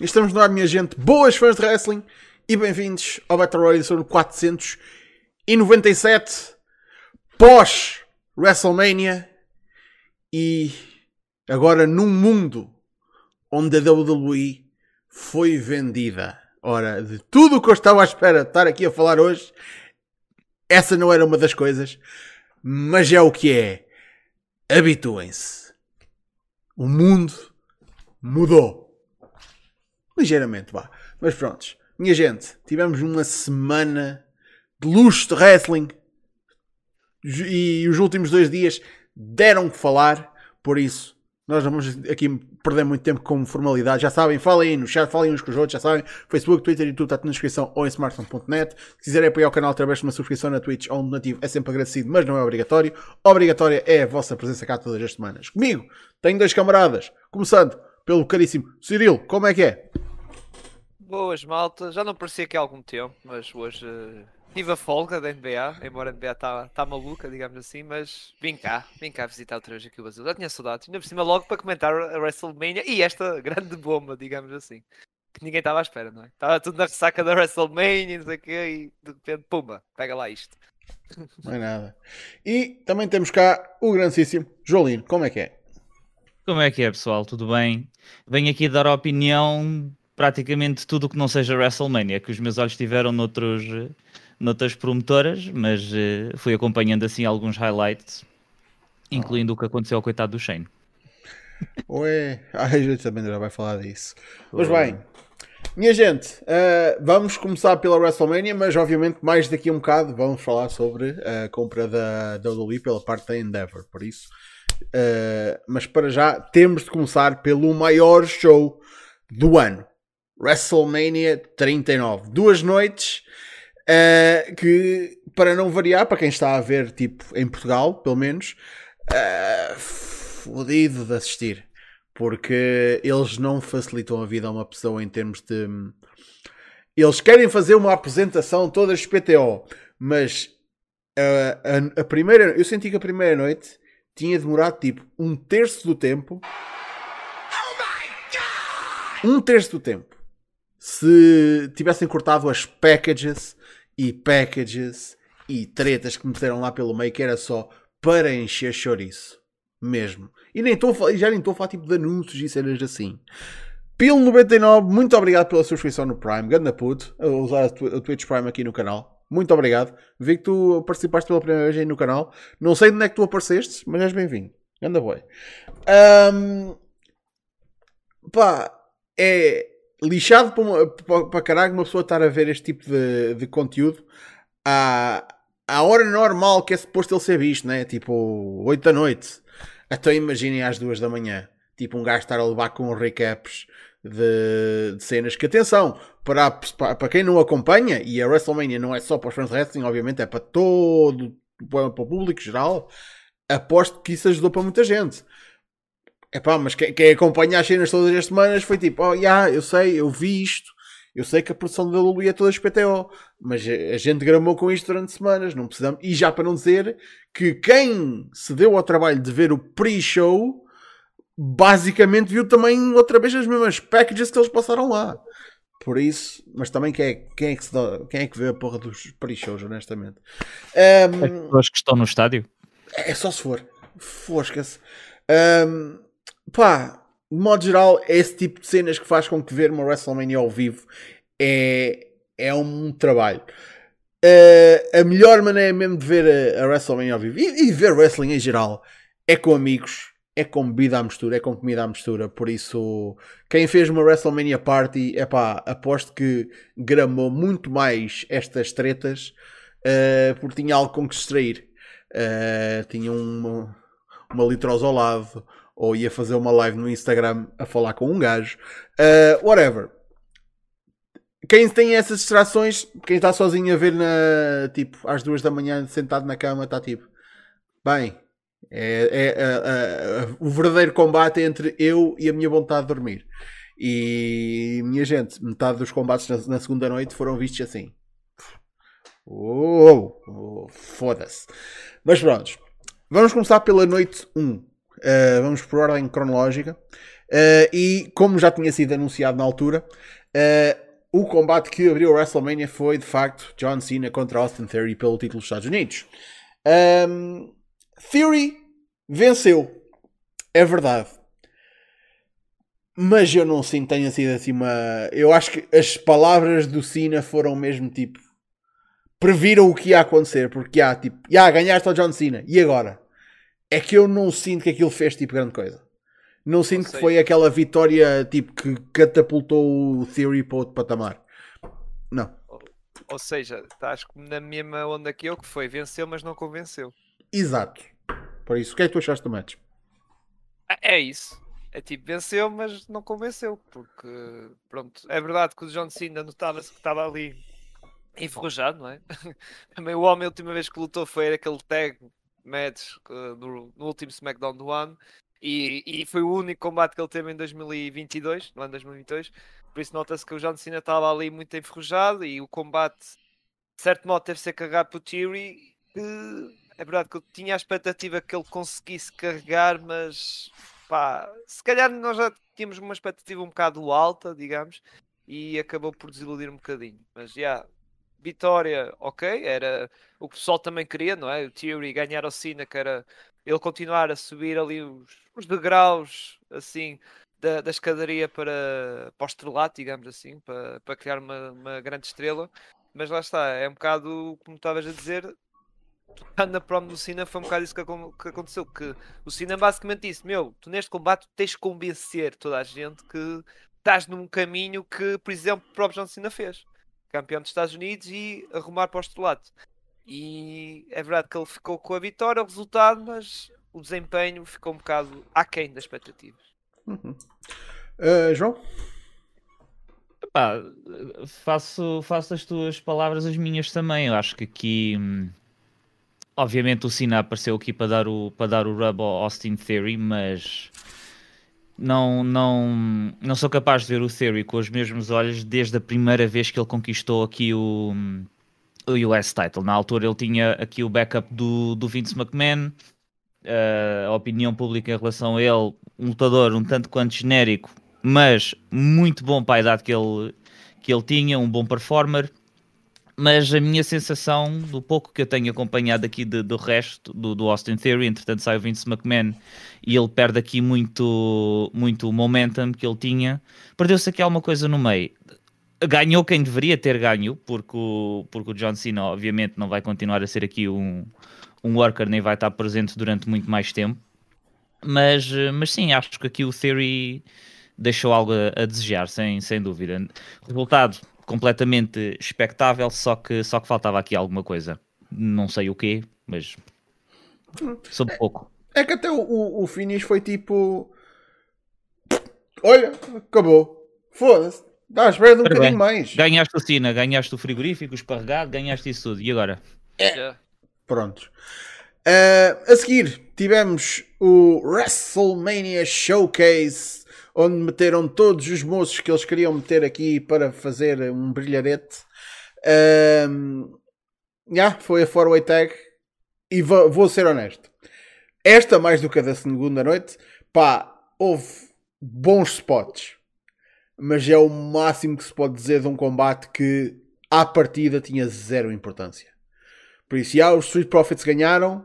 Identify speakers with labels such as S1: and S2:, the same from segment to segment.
S1: Estamos no ar, minha gente. Boas fãs de wrestling e bem-vindos ao Battle Royale sobre 497 pós WrestleMania e agora num mundo onde a WWE foi vendida. Ora, de tudo o que eu estava à espera de estar aqui a falar hoje, essa não era uma das coisas, mas é o que é. Habituem-se. O mundo mudou. Ligeiramente, vá. Mas prontos. Minha gente, tivemos uma semana de luxo de wrestling e os últimos dois dias deram que falar, por isso nós não vamos aqui perder muito tempo com formalidade. Já sabem, falem aí no chat, falem uns com os outros, já sabem. Facebook, Twitter e tudo está na descrição ou em smartphone.net. Se quiserem apoiar o canal através de uma subscrição na Twitch ou um donativo, é sempre agradecido, mas não é obrigatório. Obrigatória é a vossa presença cá todas as semanas. Comigo, tenho dois camaradas, começando pelo caríssimo Cirilo, como é que é?
S2: Boas, malta. Já não parecia que há algum tempo, mas hoje uh, tive a folga da NBA, embora a NBA está tá maluca, digamos assim, mas vim cá, vim cá visitar outra vez aqui o Brasil. Já tinha saudades, ainda por cima logo para comentar a WrestleMania e esta grande bomba, digamos assim, que ninguém estava à espera, não é? Estava tudo na ressaca da WrestleMania, não sei o quê, e de repente, pumba, pega lá isto.
S1: Não é nada. E também temos cá o grandíssimo Jolino, como é que é?
S3: Como é que é, pessoal? Tudo bem? Venho aqui dar a opinião praticamente tudo o que não seja WrestleMania, que os meus olhos tiveram noutros, noutras promotoras, mas uh, fui acompanhando assim alguns highlights, incluindo oh. o que aconteceu ao coitado do Shane.
S1: Ué, a gente também já vai falar disso. Mas bem, minha gente, uh, vamos começar pela WrestleMania, mas obviamente mais daqui a um bocado vamos falar sobre a compra da WWE pela parte da Endeavor, por isso. Uh, mas para já temos de começar pelo maior show do ano. WrestleMania 39. Duas noites uh, que, para não variar, para quem está a ver, tipo, em Portugal, pelo menos, uh, fodido de assistir. Porque eles não facilitam a vida a uma pessoa em termos de. Eles querem fazer uma apresentação toda XPTO, mas a, a, a primeira. Eu senti que a primeira noite tinha demorado tipo um terço do tempo. Oh um terço do tempo se tivessem cortado as packages e packages e tretas que meteram lá pelo meio, que era só para encher chouriço. Mesmo. E nem estou já nem estou a falar tipo de anúncios e cenas assim. Pilo 99, muito obrigado pela subscrição no Prime. Ganda puto, a usar o Twitch Prime aqui no canal. Muito obrigado. Vi que tu participaste pela primeira vez aí no canal. Não sei de onde é que tu apareceste, mas és bem-vindo. Ganda boy. Um, pá, é lixado para, uma, para, caralho uma pessoa estar a ver este tipo de, de conteúdo à, à hora normal que é suposto ele ser visto, né? Tipo 8 da noite. Até imaginem às 2 da manhã. Tipo um gajo estar a levar com recaps de, de, cenas que, atenção, para, para, para quem não acompanha, e a WrestleMania não é só para os fãs de wrestling, obviamente é para todo, para o público geral, aposto que isso ajudou para muita gente. É pá, mas quem, quem acompanha as cenas todas as semanas foi tipo, oh, yeah, eu sei, eu vi isto, eu sei que a produção da Lulu é toda XPTO, mas a gente gramou com isto durante semanas, não precisamos. E já para não dizer que quem se deu ao trabalho de ver o pre-show basicamente viu também outra vez as mesmas packages que eles passaram lá. Por isso, mas também quem é, quem é, que, dá, quem é que vê a porra dos pre-shows, honestamente?
S3: Um, As pessoas que estão no estádio?
S1: É só se for. Fosca-se. Um, pá, de modo geral, é esse tipo de cenas que faz com que ver uma WrestleMania ao vivo é, é um trabalho. Uh, a melhor maneira mesmo de ver a, a WrestleMania ao vivo e, e, ver wrestling em geral é com amigos, é com bebida à mistura, é com comida à mistura. Por isso, quem fez uma WrestleMania Party, é pá, aposto que gramou muito mais estas tretas uh, porque tinha algo com que se distrair. Uh, tinha uma, uma litrosa ao lado ou ia fazer uma live no Instagram a falar com um gajo. Uh, whatever. Quem tem essas distrações, quem está sozinho a ver na, tipo, às duas da manhã, sentado na cama, está tipo, bem, é, é, o verdadeiro combate entre eu e a minha vontade de dormir. E, minha gente, metade dos combates na, na segunda noite foram vistos assim. Oh, oh foda-se. Mas pronto, vamos começar pela noite 1. Uh, vamos por ordem cronológica. Uh, e como já tinha sido anunciado na altura, uh, o combate que abriu o WrestleMania foi de facto John Cena contra Austin Theory pelo título dos Estados Unidos. Um, Theory venceu, é verdade. Mas eu não sinto tenha sido assim uma. Eu acho que as palavras do Cena foram mesmo tipo. Previram o que ia acontecer, porque há tipo, já ganhaste ao John Cena, e agora? É que eu não sinto que aquilo fez tipo grande coisa. Não sinto que foi aquela vitória tipo que catapultou o Theory para outro patamar. Não.
S2: Ou, ou seja, estás na mesma onda que eu, que foi venceu, mas não convenceu.
S1: Exato. Por isso, o que é que tu achaste do match?
S2: É, é isso. É tipo, venceu, mas não convenceu. Porque, pronto, é verdade que o John Cena notava-se que estava ali enferrujado, não é? Também o homem, a última vez que lutou foi aquele tag match uh, no, no último SmackDown do ano e, e, foi o único combate que ele teve em 2022, no ano 2022. Por isso nota-se que o John Cena estava ali muito enferrujado e o combate, de certo modo, teve ser carregado por Theory. Que é verdade que eu tinha a expectativa que ele conseguisse carregar, mas pá, se calhar nós já tínhamos uma expectativa um bocado alta, digamos, e acabou por desiludir um bocadinho. Mas já, yeah, vitória, ok, era o que o pessoal também queria, não é? O Theory ganhar ao Cena, que era ele continuar a subir ali os, os degraus assim da, da escadaria para, para o estrelato, digamos assim, para, para criar uma, uma grande estrela. Mas lá está, é um bocado como estavas a dizer, na promo do Cena foi um bocado isso que, que, aconteceu. Que o Cena basicamente disse: Meu, tu neste combate tens de convencer toda a gente que estás num caminho que, por exemplo, o próprio John Cena fez. Campeão dos Estados Unidos e arrumar para o estrelato. E é verdade que ele ficou com a vitória, o resultado, mas o desempenho ficou um bocado aquém das expectativas.
S1: Uhum. Uh, João?
S3: Epá, faço, faço as tuas palavras as minhas também. Eu acho que aqui, hum, obviamente, o Cena apareceu aqui para dar o, para dar o rub ao Austin Theory, mas não, não, não sou capaz de ver o Theory com os mesmos olhos desde a primeira vez que ele conquistou aqui o o US title. Na altura ele tinha aqui o backup do, do Vince McMahon, uh, a opinião pública em relação a ele, um lutador um tanto quanto genérico, mas muito bom para a idade que ele, que ele tinha, um bom performer. Mas a minha sensação, do pouco que eu tenho acompanhado aqui de, do resto do, do Austin Theory, entretanto sai o Vince McMahon e ele perde aqui muito, muito momentum que ele tinha, perdeu-se aqui alguma coisa no meio ganhou quem deveria ter ganho, porque o, porque o John Cena, obviamente, não vai continuar a ser aqui um, um worker, nem vai estar presente durante muito mais tempo. Mas, mas sim, acho que aqui o Theory deixou algo a, a desejar, sem, sem dúvida. Resultado completamente expectável, só que, só que faltava aqui alguma coisa. Não sei o quê, mas sobre
S1: é,
S3: pouco.
S1: É que até o, o finish foi tipo. Olha, acabou. Foda-se. Dá, ah, espera um bocadinho bem. mais.
S3: Ganhaste o Cina, ganhaste o frigorífico, o esparregado, ganhaste isso tudo. E agora?
S1: É. Prontos. Uh, a seguir, tivemos o WrestleMania Showcase, onde meteram todos os moços que eles queriam meter aqui para fazer um brilharete. Uh, yeah, foi a 4-way tag. E vou, vou ser honesto. Esta, mais do que a da segunda noite, pá, houve bons spots mas é o máximo que se pode dizer de um combate que à partida tinha zero importância. Por isso, já os Street Profits ganharam.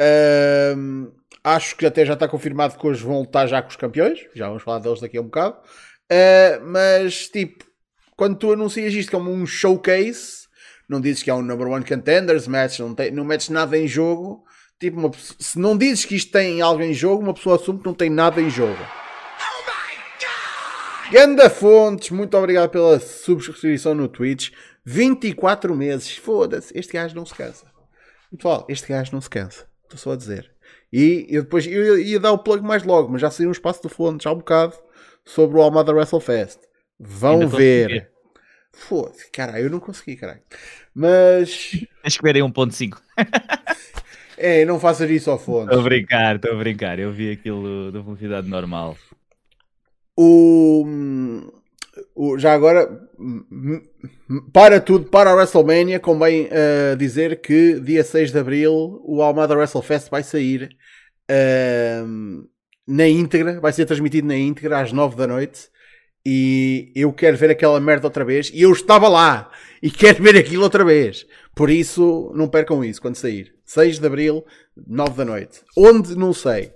S1: Uh, acho que até já está confirmado que hoje vão lutar já com os campeões. Já vamos falar deles daqui a um bocado. Uh, mas, tipo, quando tu anuncias isto como um showcase, não dizes que é um number one contenders match, não, tem, não metes nada em jogo. Tipo, uma, se não dizes que isto tem algo em jogo, uma pessoa assume que não tem nada em jogo. Ganda Fontes, muito obrigado pela subscrição no Twitch. 24 meses. Foda-se, este gajo não se cansa. Pessoal, este gajo não se cansa. Estou só a dizer. E eu depois eu ia dar o plug mais logo, mas já saiu um espaço do Fontes há um bocado sobre o Almada WrestleFest. Vão ver. Foda-se, caralho, eu não consegui, caralho. Mas.
S3: Tens que ver aí 1.5.
S1: é, não faças isso ao Fontes.
S3: Estou a brincar, estou a brincar. Eu vi aquilo da velocidade normal.
S1: O, o, já agora, para tudo, para a WrestleMania, convém uh, dizer que dia 6 de Abril o Almada WrestleFest vai sair uh, na íntegra, vai ser transmitido na íntegra às 9 da noite. E eu quero ver aquela merda outra vez. E eu estava lá e quero ver aquilo outra vez. Por isso, não percam isso quando sair. 6 de Abril, 9 da noite. Onde? Não sei.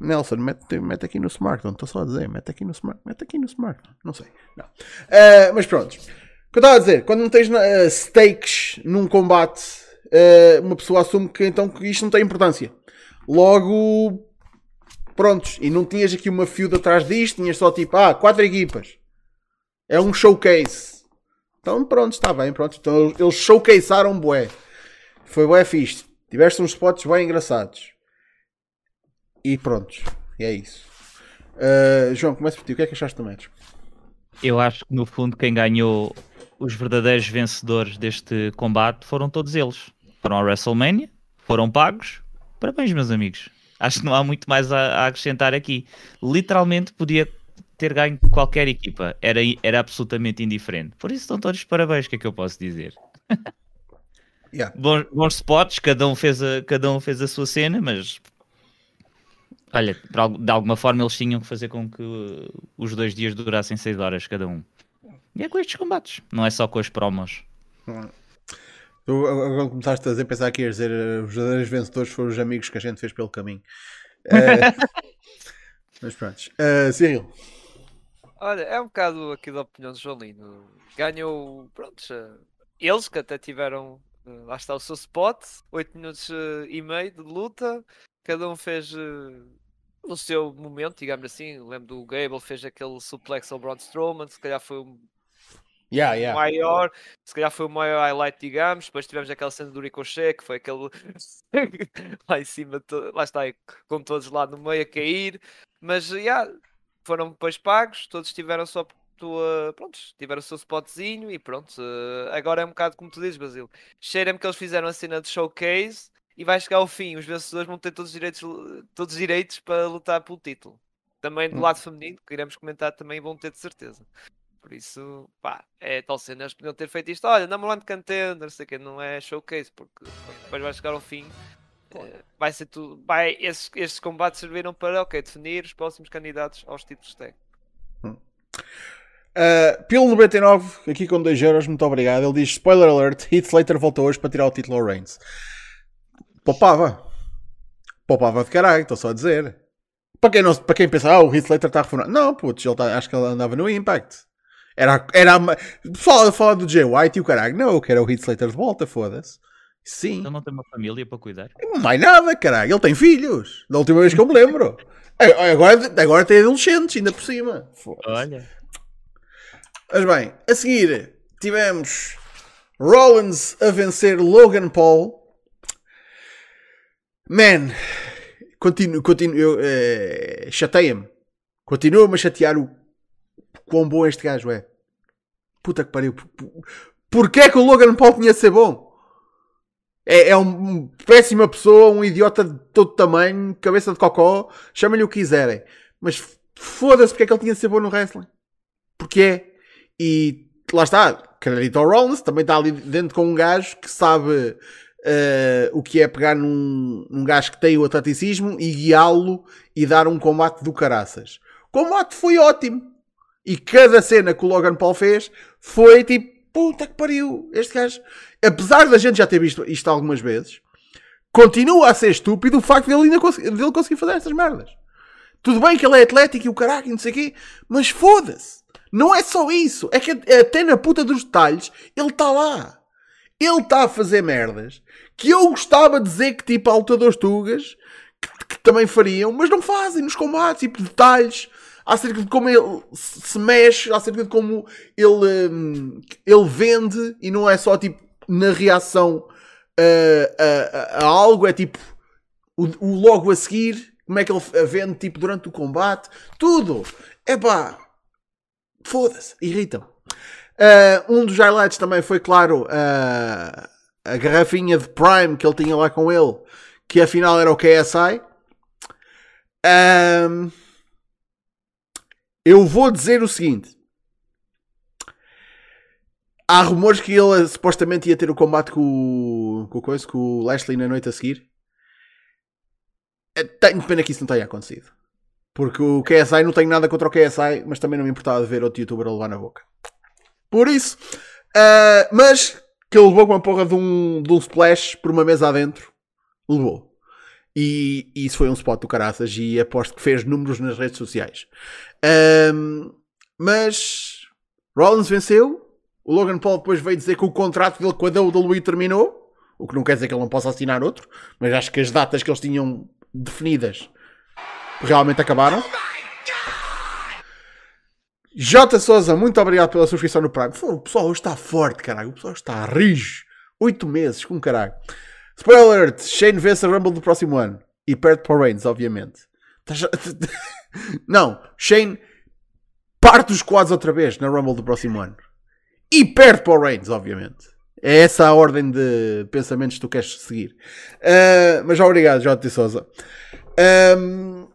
S1: Nelson, mete, mete aqui no smartphone. Estou só a dizer, mete aqui no smartphone. Mete aqui no smartphone. Não sei. Não. Uh, mas pronto. O que eu estava a dizer, quando não tens uh, stakes num combate, uh, uma pessoa assume que então que isto não tem importância. Logo, prontos. E não tinhas aqui uma feud atrás disto, tinhas só tipo, ah, quatro equipas. É um showcase. Então pronto, está bem, pronto. Então eles showcasearam bué. Foi bué fixe. Tiveste uns spots bem engraçados. E prontos. E é isso. Uh, João, começa por ti. O que é que achaste do match?
S3: Eu acho que no fundo quem ganhou os verdadeiros vencedores deste combate foram todos eles. Foram ao WrestleMania, foram pagos. Parabéns, meus amigos. Acho que não há muito mais a, a acrescentar aqui. Literalmente podia ter ganho qualquer equipa. Era, era absolutamente indiferente. Por isso estão todos parabéns, o que é que eu posso dizer?
S1: Yeah.
S3: Bons, bons spots, cada um, fez a, cada um fez a sua cena, mas olha, de alguma forma eles tinham que fazer com que os dois dias durassem 6 horas cada um. E é com estes combates, não é só com as promos.
S1: Tu agora começaste a dizer, pensar que ias dizer eh, os verdadeiros vencedores foram os amigos que a gente fez pelo caminho. Uh, mas pronto. Uh, Cyril.
S2: Olha, é um bocado aqui da opinião do Jolino. Ganhou, pronto, eles que até tiveram, lá está o seu spot, 8 minutos e meio de luta, cada um fez no seu momento, digamos assim. Lembro do Gable fez aquele suplex ao Braun Strowman, se calhar foi o
S1: yeah, yeah.
S2: maior, se calhar foi o maior highlight, digamos. Depois tivemos aquela cena do Ricochet, que foi aquele lá em cima, lá está, com todos lá no meio a cair. Mas yeah, foram depois pagos, todos tiveram só tua, pronto, tiveram o seu spotzinho e pronto. Uh, agora é um bocado como tu dizes, Brasil. Cheira-me que eles fizeram a cena de showcase e vai chegar ao fim. Os vencedores vão ter todos os direitos, todos os direitos para lutar pelo título. Também do hum. lado feminino, que iremos comentar, também vão ter de certeza. Por isso, pá, é tal cena. Eles podiam ter feito isto. Olha, number one contender, sei que não é showcase, porque depois vai chegar ao fim. Eh, vai ser tudo. Vai, esses, esses combates serviram para ok, definir os próximos candidatos aos títulos de tag.
S1: Hum. Uh, Pilo 99, aqui com 2 euros, muito obrigado. Ele diz: Spoiler alert, Heath Slater voltou hoje para tirar o título ao Reigns. Poupava. Poupava de caralho, estou só a dizer. Para quem, não, para quem pensa, ah, o Heath Slater está reformado. Não, putz, ele tá, acho que ele andava no Impact. Era, era pessoal a falar do Jay White e o caralho. Não, eu quero o Heath Slater de volta, foda-se. Sim.
S3: Ele não tem uma família para cuidar?
S1: Mais nada, caralho. Ele tem filhos. Da última vez que eu me lembro. agora, agora tem adolescentes, ainda por cima.
S3: Olha.
S1: Mas bem, a seguir tivemos Rollins a vencer Logan Paul Man, continuo, continuo, eu, uh, chateia-me. Continua-me a chatear o quão bom este gajo é. Puta que pariu. Porquê é que o Logan Paul tinha de ser bom? É, é um, péssima pessoa, um idiota de todo tamanho, cabeça de cocó, chamem-lhe o que quiserem. Mas foda-se porque é que ele tinha de ser bom no wrestling. Porque é. E lá está, Carlito Rollins também está ali dentro com um gajo que sabe uh, o que é pegar num, num gajo que tem o atleticismo e guiá-lo e dar um combate do caraças. O combate foi ótimo. E cada cena que o Logan Paul fez foi tipo, puta que pariu, este gajo, apesar da gente já ter visto isto algumas vezes, continua a ser estúpido o facto dele ainda cons conseguir fazer estas merdas. Tudo bem que ele é atlético e o caralho e não sei o quê, mas foda-se. Não é só isso. É que até na puta dos detalhes ele está lá. Ele está a fazer merdas que eu gostava de dizer que tipo há lutadores tugas que, que, também fariam, mas não fazem nos combates, tipo detalhes acerca de como ele se mexe, acerca de como ele, hum, ele vende e não é só tipo na reação a, a, a algo, é tipo o, o, logo a seguir, como é que ele vende tipo durante o combate, tudo. É pá, foda-se, irritam. Uh, um dos highlights também foi, claro, uh, a garrafinha de Prime que ele tinha lá com ele, que afinal era o KSI. Um, eu vou dizer o seguinte: há rumores que ele supostamente ia ter o combate com, com, coisa, com o Lashley na noite a seguir. Eh, tenho pena que isso não tenha acontecido. Porque o KSI não tenho nada contra o KSI, mas também não me importava de ver outro youtuber a levar na boca. Por isso, ah, mas que ele levou com uma porra de um, de um splash por uma mesa adentro, levou. E, e isso foi um spot do caraças e aposto que fez números nas redes sociais. Ahm, mas Rollins venceu. O Logan Paul depois veio dizer que o contrato dele com a WWE terminou. O que não quer dizer que ele não possa assinar outro. Mas acho que as datas que eles tinham definidas realmente acabaram. J. Souza, muito obrigado pela subscrição no Prime. O pessoal hoje está forte, caralho. O pessoal está rijo. Oito meses, com caralho. Spoiler alert, Shane vence a Rumble do próximo ano. E perde para o Reigns, obviamente. Tá Não, Shane parte os quadros outra vez na Rumble do próximo ano. E perde para o Reigns, obviamente. É essa a ordem de pensamentos que tu queres seguir. Ah, mas obrigado, J. Souza. Ahm,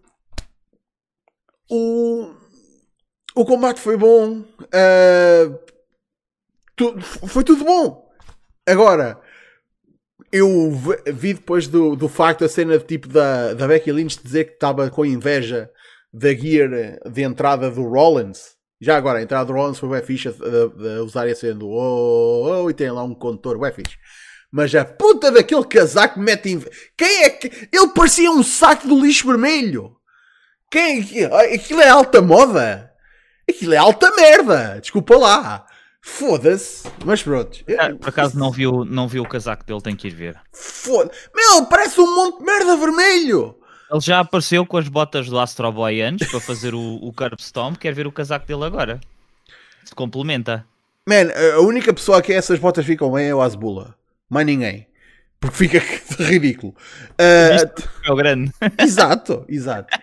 S1: o, o combate foi bom. ah, tu- foi tudo bom. Agora, eu vi depois do, do facto a cena tipo da, da Becky Lynch dizer que estava com inveja da gear de entrada do Rollins. Já agora, a entrada do Rollins foi bem fixe a, usar cena do oh, oh, e tem lá um condutor bem fixe. Mas a puta daquele casaco mete inveja. Quem é que. Ele parecia um saco de lixo vermelho. Quem é que. Aquilo é alta moda. Aquilo é alta merda. Desculpa lá. Foda-se. Mas pronto.
S3: Ah, Por acaso não viu, não viu o casaco dele, tem que ir ver.
S1: Foda Meu, parece um monte de merda vermelho.
S3: Ele já apareceu com as botas do Astro Boy antes para fazer o, o Curb Stomp. Quer ver o casaco dele agora? Se complementa.
S1: Man, a única pessoa que essas botas ficam bem é o Asbula. Mais ninguém. Porque fica ridículo. Ah,
S3: É o grande.
S1: exato, exato.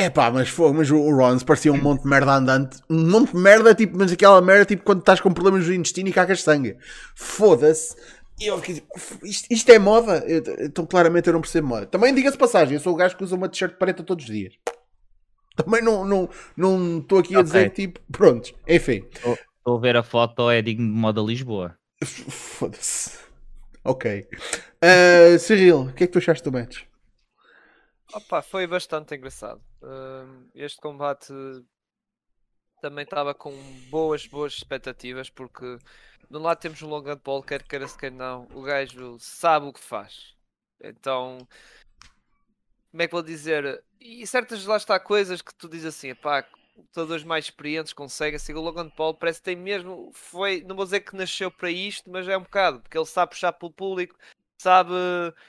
S1: É pá, mas, foi, mas o Rollins parecia um monte de merda andante. Um monte de merda, tipo, mas aquela merda tipo quando estás com problemas no intestino e cagas sangue. Foda-se. E eu fiquei tipo, isto, isto é moda? Eu- Então claramente eu não percebo moda. Também diga-se passagem, eu sou o gajo que usa uma t-shirt preta todos os dias. Também não estou não, não estou aqui a dizer tipo, pronto, enfim.
S3: Estou a ver a foto, é digno de moda Lisboa.
S1: Foda-se. Ok. Uh, Cyril, o que é que tu achaste do match?
S2: Opa, foi bastante engraçado. Este combate também estava com boas, boas expectativas, porque de um lado temos o Logan Paul, quer queira se quer não, o gajo sabe o que faz. Então, como é que vou dizer? E certas lá está coisas que tu dizes assim, pá, lutadores mais experientes conseguem, assim, o Logan Paul parece que tem mesmo, foi, não vou dizer que nasceu para isto, mas é um bocado, porque ele sabe puxar pelo público, sabe,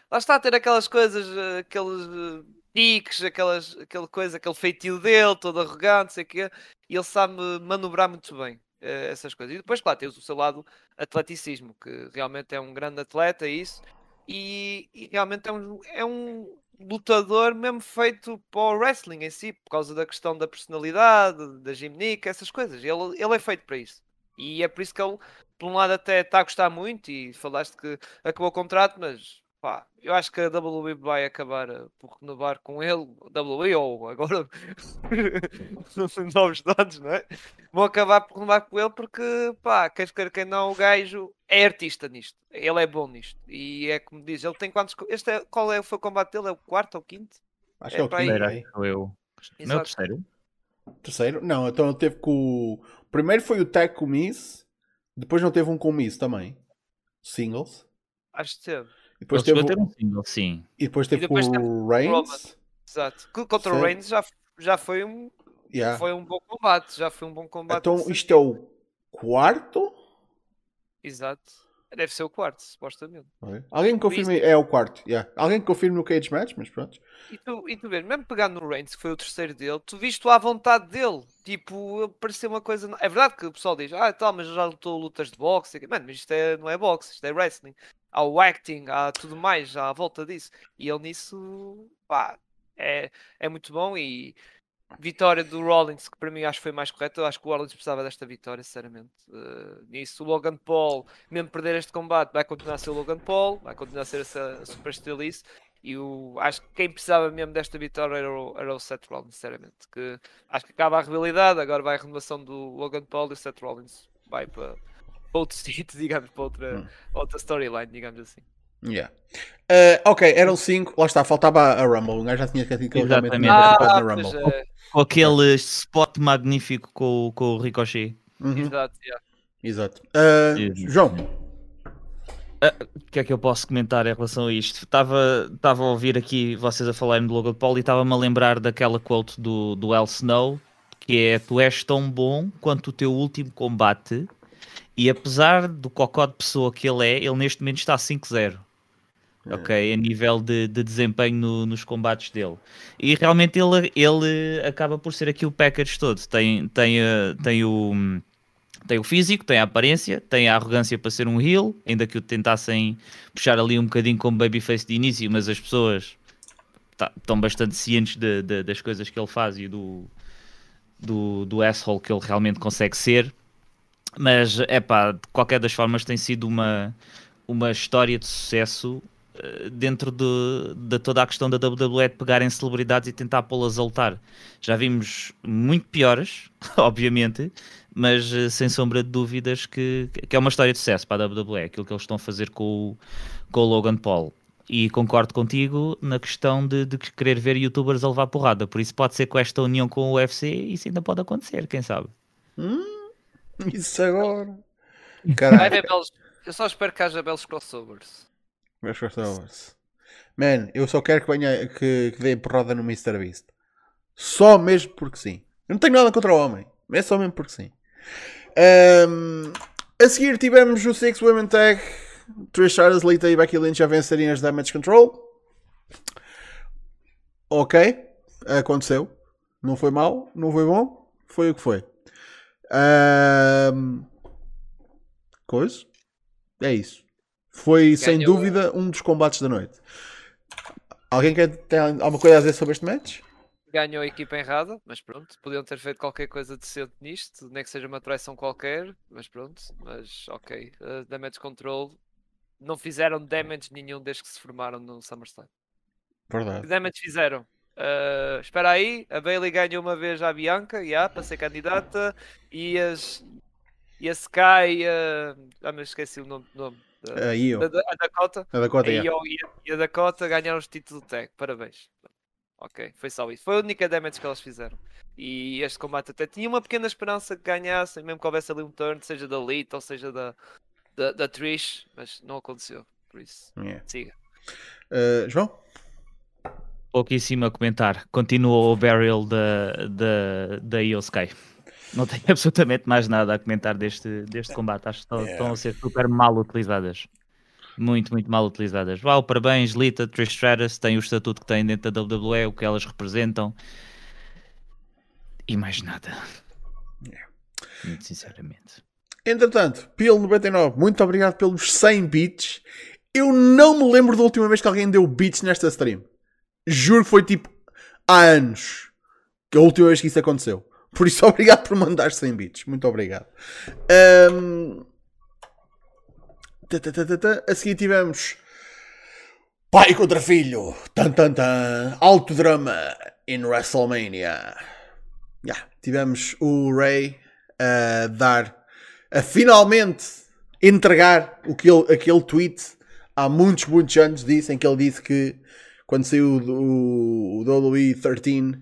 S2: lá está a ter aquelas coisas, eh, aqueles eh, piques, aquelas, aquela coisa, aquele feitio dele, todo arrogante, sei o quê, e ele sabe manobrar muito bem eh, essas coisas. E depois, claro, tens o seu lado atleticismo, que realmente é um grande atleta, isso, e, e realmente é um, é um lutador mesmo feito para o wrestling em si, por causa da questão da personalidade, da gimnica, essas coisas. Ele, ele é feito para isso. E é por isso que ele, por um lado, até está a gostar muito. E falaste que acabou o contrato, mas pá, eu acho que a WWE vai acabar eh, por renovar com ele, WWE ou agora novos donos, não é? Vão acabar por renovar com ele porque, pá, quer queira quem não, o gajo é artista nisto. Ele é bom nisto. E é como diz, ele tem quantos. Este é, qual é, foi o combate dele? É o quarto ou quinto?
S1: Acho
S2: É
S1: que é o
S2: aí.
S3: Primeiro,
S1: é?
S3: acho eu. Meu
S2: Exato.
S3: terceiro.
S1: Terceiro? Não, então ele teve com o... Primeiro foi o o Miz, depois não teve um com o Miz também. Singles.
S2: Acho que teve.
S1: E depois teve, o-
S3: um single, sim.
S1: e depois teve
S2: depois
S1: com
S2: teve
S1: o. Reigns.
S2: Exato. Que Contra o
S1: Certo.
S2: Reigns já, já foi, um,
S1: Yeah.
S2: foi um bom combate. Já foi um bom combate.
S1: Então isto é o quarto?
S2: Exato. Deve ser o quarto, supostamente.
S1: Ok. Alguém me confirme. É o quarto. yeah. Alguém que confirme no Cage Match, mas pronto.
S2: E tu, e tu vês, mesmo pegando no Reigns, que foi o terceiro dele, tu viste à vontade dele. Tipo, parecia uma coisa. É verdade que o pessoal diz, ah, tal, mas já lutou lutas de boxe. Mano, mas isto é, não é boxe, isto é wrestling. Há o acting, há tudo mais à volta disso. E ele nisso, pá, é, é muito bom. E vitória do Rollins, que para mim acho que foi mais correta. Eu acho que o Rollins precisava desta vitória, sinceramente. Uh, nisso, o Logan Paul, mesmo perder este combate, vai continuar a ser o Logan Paul, vai continuar a ser essa super estrelice. E o, acho que quem precisava mesmo desta vitória era o, era o Seth Rollins, sinceramente. Que acho que acaba a rivalidade, agora vai a renovação do Logan Paul e o Seth Rollins vai para, para outro sítio, digamos, para outra,
S1: Hum.
S2: outra storyline, digamos assim.
S1: Yeah. Uh, ok, eram 5. Lá está, faltava a Rumble. Um gajo já tinha ele realmente tinha
S3: Exatamente.
S1: participado
S2: Ah,
S1: na Rumble.
S2: é.
S3: Com aquele spot magnífico com, o- com o Ricochet.
S1: Uhum,
S2: Exato, yeah.
S1: Exato. Uh. João,
S3: O que é que eu posso comentar em relação a isto? Estava, estava a ouvir aqui vocês a falarem do Logan Paul e estava-me a lembrar daquela quote do, do El Snow que é tu és tão bom quanto o teu último combate e apesar do cocó de pessoa que ele é, ele neste momento está 5-0. Ok, a nível de, de desempenho no- nos combates dele. E realmente ele, ele acaba por ser aqui o package todo. Tem, tem, eh, tem o tem o físico, tem a aparência, tem a arrogância para ser um heel, ainda que o tentassem puxar ali um bocadinho como babyface de início, mas as pessoas tá- estão bastante cientes de- de- das coisas que ele faz e do, do, do asshole que ele realmente consegue ser. Mas, é pá, de qualquer das formas, tem sido uma, uma história de sucesso dentro de, de toda a questão da WWE de pegarem celebridades e tentar pô-las a lutar. Já vimos muito piores, obviamente, mas eh, sem sombra de dúvidas que, que é uma história de sucesso para a WWE, aquilo que eles estão a fazer com o, com o Logan Paul. E concordo contigo na questão de, de querer ver youtubers a levar porrada, por isso pode ser com esta união com o UFC isso ainda pode acontecer, quem sabe?
S1: isso agora.
S2: Belos... Eu só espero que haja belos crossovers.
S1: Meus crossovers. Man, eu só quero que venha que, que dê porrada no Mr. Beast. Só mesmo porque sim. Eu não tenho nada contra o homem. É só mesmo porque sim. Ahm, a seguir tivemos o Six Women Tag. Trish Stratus, Lita e Becky Lynch a vencerem as Damage Control. Ok. Aconteceu. Não foi mal. Não foi bom. Foi o que foi. Ahm, coisa. É isso. Foi sem
S2: Ganhou.
S1: dúvida um dos combates da noite. Alguém quer ter alguma coisa a dizer sobre este match?
S2: Ganhou a equipa errada, mas pronto. Podiam ter feito qualquer coisa decente nisto, nem que seja uma traição qualquer, mas pronto. Mas ok. Uh, damage control não fizeram damage nenhum desde que se formaram no SummerSlam. Que
S1: Verdade.
S2: damage fizeram? Uh, espera aí, a Bailey ganhou uma vez à Bianca, yeah, para ser candidata, e as e a Sky, uh, ah, mas esqueci o nome, nome da,
S1: Aí eu.
S2: da- da- a Dakota,
S1: A Dakota,
S2: a. Io e a- e a Dakota ganharam os títulos do tag, parabéns. Ok, foi só isso. Foi a única damage que elas fizeram. E este combate até tinha uma pequena esperança que ganhassem, mesmo que houvesse ali um turn, seja da Lita ou seja da, da, da Trish, mas não aconteceu. Por isso,
S1: Yeah.
S2: siga.
S1: Uh, João?
S3: Pouquíssimo a comentar. Continua o burial da, da, da Io Sky. Não tenho absolutamente mais nada a comentar deste, deste combate. Acho que estão,
S1: Yeah.
S3: estão a ser super mal utilizadas. Muito, muito mal utilizadas. Uau, parabéns, Lita, Trish Stratus, têm o estatuto que têm dentro da WWE, o que elas representam. E mais nada. Muito sinceramente.
S1: Entretanto, Pil99, muito obrigado pelos 100 bits. Eu não me lembro da última vez que alguém deu bits nesta stream. Juro que foi tipo há anos que a última vez que isso aconteceu. Por isso, obrigado por mandar 100 bits. Muito obrigado. Tá. A seguir tivemos pai contra filho. Tan, tan, tan. Alto drama in WrestleMania. Yeah, tivemos o Ray a dar a finalmente entregar o que ele, aquele tweet há muitos, muitos anos disse, em que ele disse que quando saiu do, o WWE 13,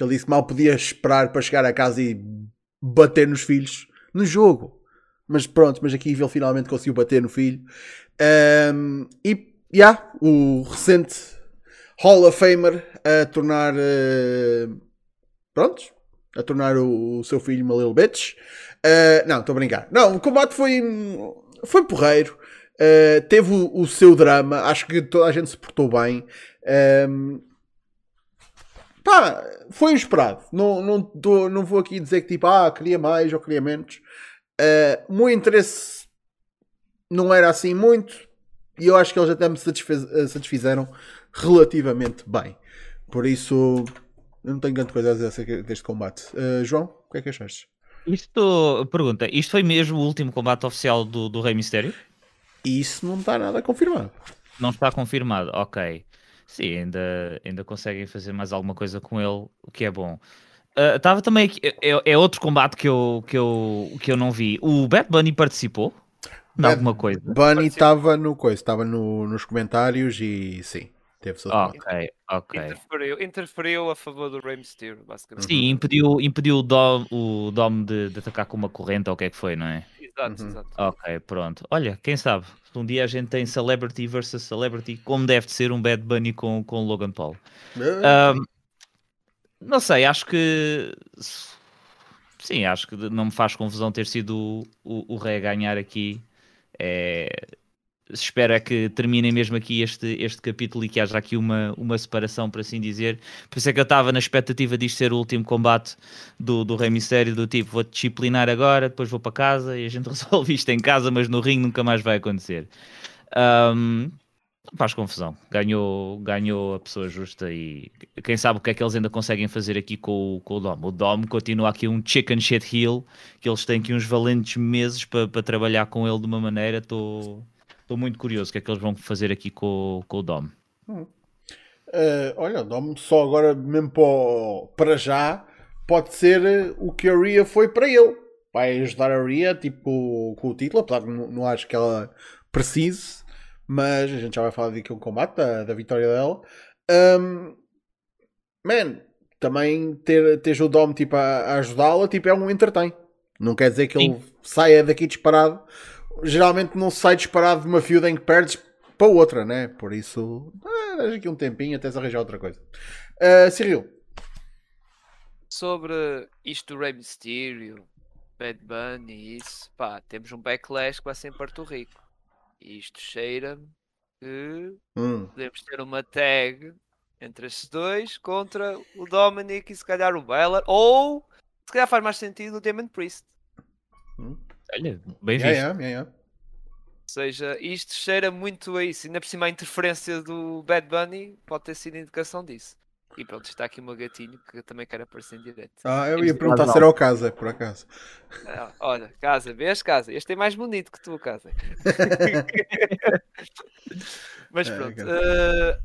S1: que ele disse que mal podia esperar para chegar a casa e bater nos filhos no jogo. Mas pronto, mas aqui ele finalmente conseguiu bater no filho. Ahm, e, yeah, o recente Hall of Famer a tornar... eh, prontos, a tornar o, o seu filho uma little bitch. Uh, não, estou a brincar. Não, o combate foi, foi porreiro. Uh, teve o, o seu drama. Acho que toda a gente se portou bem. Um, pá, foi esperado. Não, não, tô- não vou aqui dizer que tipo, ah, queria mais ou queria menos. Uh, o meu interesse não era assim muito. E eu acho que eles até me satisfez- eh, satisfizeram relativamente bem. Por isso, eu não tenho grande coisa a dizer acerca deste combate. Uh, João, o que é que achaste?
S3: Isto, pergunta, isto foi mesmo o último combate oficial do, do Rei Mistério?
S1: Isso não está nada confirmado.
S3: Não está confirmado, ok. Sim, ainda, ainda conseguem fazer mais alguma coisa com ele, o que é bom. Estava também aqui, é, é outro combate que eu, que, eu, que eu não vi. O Bad Bunny participou
S1: Bad
S3: alguma coisa.
S1: Bunny estava no coisa, estava no, nos comentários e sim, teve
S3: Ah, ok, ok.
S2: Interferiu, interferiu a favor do Rey Mysterio, basicamente.
S3: Sim, impediu, impediu o Dom, o Dom de, de atacar com uma corrente ou o que é que foi, não é?
S2: Exato,
S1: Uhum.
S2: exato.
S3: Ok, pronto. Olha, quem sabe? Um dia a gente tem Celebrity versus Celebrity, como deve de ser um Bad Bunny com, com Logan Paul.
S1: Ah,
S3: Ahm, não sei, acho que. Sim, acho que não me faz confusão ter sido o, o, o Rei a ganhar aqui. É, espero é que terminem mesmo aqui este, este capítulo e que haja aqui uma, uma separação, por assim dizer. Por isso é que eu estava na expectativa disto ser o último combate do, do Rei Mistério, do tipo, vou disciplinar agora, depois vou para casa e a gente resolve isto em casa, mas no ringue nunca mais vai acontecer. Não faz confusão. Ganhou, ganhou a pessoa justa e quem sabe o que é que eles ainda conseguem fazer aqui com, o- com o Dom. O Dom continua aqui um chicken shit heel, que eles têm aqui uns valentes meses para para trabalhar com ele de uma maneira. Estou muito curioso o que é que eles vão fazer aqui com, com o Dom.
S1: ah, olha, dá-me só agora mesmo para, o- para já, pode ser eh, o que a Rhea foi para ele. Vai ajudar a Rhea, tipo, com o título, apesar de não, não acho que ela precise, mas a gente já vai falar daquele combate, da, da vitória dela. Ahm, man, também ter, ter o Dom tipo, a, a ajudá-la tipo, é um entretém. Não quer dizer que
S3: Sim.
S1: ele saia daqui disparado. Geralmente não sai disparado de uma feud em que perdes para outra, né? Por isso, ah, aqui um tempinho até se arranjar outra coisa. Ah, Cyril,
S2: Sobre isto do Rey Mysterio, Bad Bunny e isso, pá, temos um backlash que vai ser em Porto Rico. E isto cheira-me que
S1: hum,
S2: podemos ter uma tag entre estes dois contra o Dominic e se calhar o Balor, ou se calhar faz mais sentido o Demon Priest.
S3: Olha, bem visto.
S1: yeah, yeah, yeah.
S2: Ou seja, isto cheira muito a isso. Ainda por cima a interferência do Bad Bunny pode ter sido indicação disso. E pronto, está aqui o meu gatinho que eu também quero aparecer em direto.
S1: Ah, eu ia perguntar se era o casa, por acaso.
S2: Ah, olha, casa, vês casa? Este é mais bonito que tu, casa. Mas
S1: É,
S2: pronto.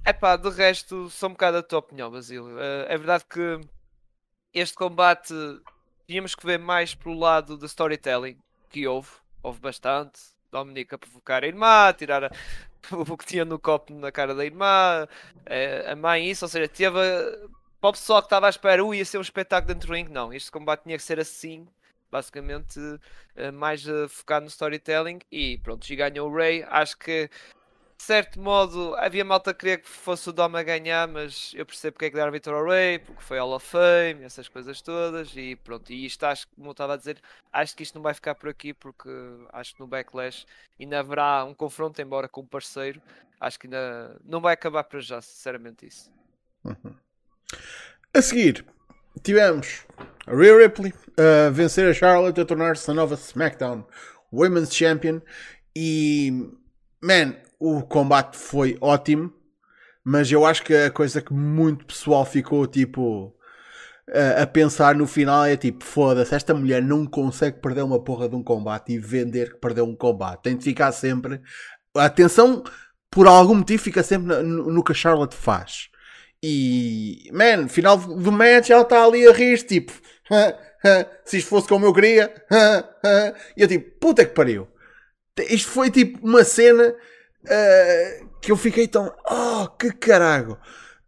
S2: é pá, de resto, sou um bocado a tua opinião, Basílio. Eh, é verdade que este combate tínhamos que ver mais pelo lado do storytelling que houve. Houve bastante. Dominic a provocar a irmã, tirar a- o que tinha no copo na cara da irmã, eh, a mãe, isso. Ou seja, teve. Para o pessoal que estava à espera, ui, ia ser um espetáculo dentro do ring. Não, este combate tinha que ser assim. Basicamente, eh, mais eh, focado no storytelling. E pronto, e ganhou o Ray. Acho que de certo modo, havia malta que queria que fosse o Dom a ganhar, mas eu percebo porque é que deram a ao Ray, porque foi Hall of Fame, essas coisas todas, e pronto, e isto acho que, como eu estava a dizer, acho que isto não vai ficar por aqui, porque acho que no Backlash ainda haverá um confronto, embora com um parceiro, acho que ainda não vai acabar para já, sinceramente isso.
S1: A seguir, tivemos a Rhea Ripley a vencer a Charlotte a tornar-se a nova SmackDown Women's Champion e, man, o combate foi ótimo, mas eu acho que a coisa que muito pessoal ficou tipo a, a pensar no final é tipo, foda-se, esta mulher não consegue perder uma porra de um combate e vender que perdeu um combate. Tem de ficar sempre. A atenção, por algum motivo, fica sempre no, no que a Charlotte faz. E, man, final do match ela está ali a rir, tipo, se isto fosse como eu queria, e eu tipo, puta que pariu. Isto foi tipo uma cena ah, que eu fiquei tão, oh, que caralho.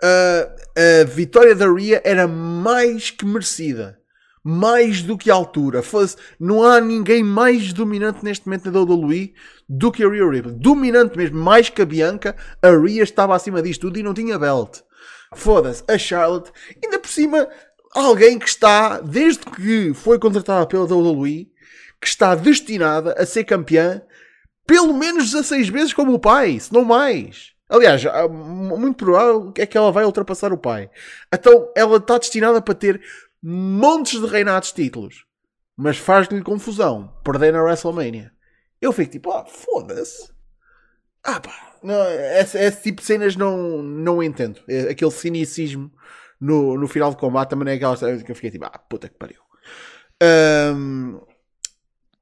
S1: Ah, a vitória da Rhea era mais que merecida. Mais do que a altura. Fosse, não há ninguém mais dominante neste momento na WWE do que a Rhea Ripley. Dominante mesmo, mais que a Bianca. A Rhea estava acima disto tudo e não tinha belt. Foda-se, a Charlotte, ainda por cima, alguém que está, desde que foi contratada pela WWE, que está destinada a ser campeã pelo menos 16 vezes como o pai, se não mais. Aliás, há- muito provável é que ela vai ultrapassar o pai. Então, ela está destinada para ter montes de reinados títulos. Mas faz-lhe confusão perder na WrestleMania. Eu fico tipo, ah, foda-se. Ah pá, não, esse, esse tipo de cenas não, não entendo. É Aquele cinicismo no, no final de combate também é aquela que eu fiquei tipo, ah, puta que pariu. Ahm,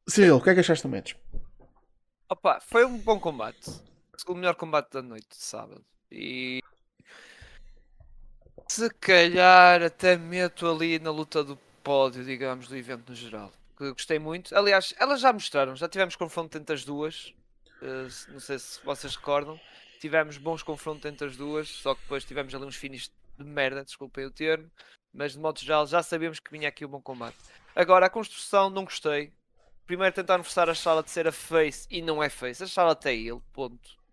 S1: Cyril, o que é que achaste do match?
S2: Opa, foi um bom combate. O melhor combate da noite de sábado. E se calhar até meto ali na luta do pódio, digamos, do evento no geral. que gostei muito. Aliás, elas já mostraram, já tivemos confronto entre as duas. Uh, não sei se vocês recordam. Tivemos bons confrontos entre as duas, só que depois tivemos ali uns finis de merda, desculpem o termo. Mas de modo geral já sabemos que vinha aqui um bom combate. Agora, a construção não gostei. Primeiro tentaram forçar a Charlotte de ser a face e não é face. A Charlotte é ele, ponto.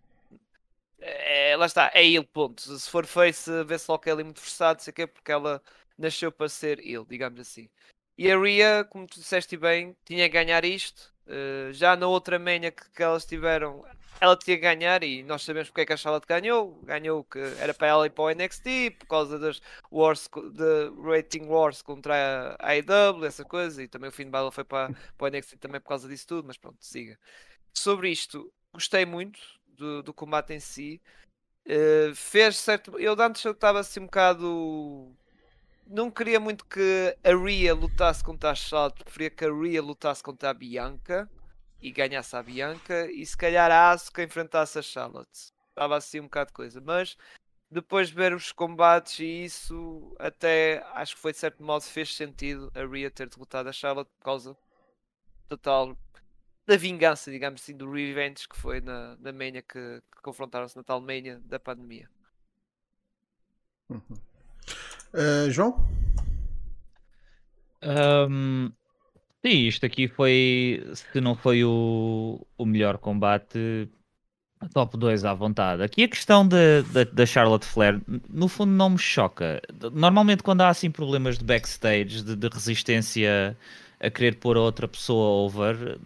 S2: É, lá está, é ele, ponto. Se for face, vê-se logo que é ali muito forçado, sei que porque ela nasceu para ser ele, digamos assim. E a Ria, como tu disseste bem, tinha que ganhar isto. Uh, já na outra manha que, que, elas tiveram, ela tinha que ganhar e nós sabemos porque é que a Charlotte ganhou. Ganhou que era para ela ir para o NXT por causa das wars, de rating wars contra a AEW, essa coisa. E também o fim de battle foi para, para o NXT também por causa disso tudo. Mas pronto, siga. Sobre isto, gostei muito do, do combate em si. Uh, fez certo. Eu antes eu estava assim um bocado não queria muito que a Rhea lutasse contra a Charlotte, preferia que a Rhea lutasse contra a Bianca e ganhasse a Bianca e se calhar a Asuka enfrentasse a Charlotte. Estava assim um bocado de coisa, mas depois de ver os combates e isso, até acho que foi de certo modo fez sentido a Rhea ter derrotado a Charlotte por causa total da vingança, digamos assim, do revenge que foi na, na Mania que, que confrontaram-se na tal Mania da pandemia.
S1: Uhum. Uh, João?
S3: Um, sim, isto aqui foi, se não foi o, o melhor combate, top 2 à vontade. Aqui a questão da Charlotte Flair, no fundo, não me choca. Normalmente, quando há assim problemas de backstage, de, de resistência a querer pôr a outra pessoa over,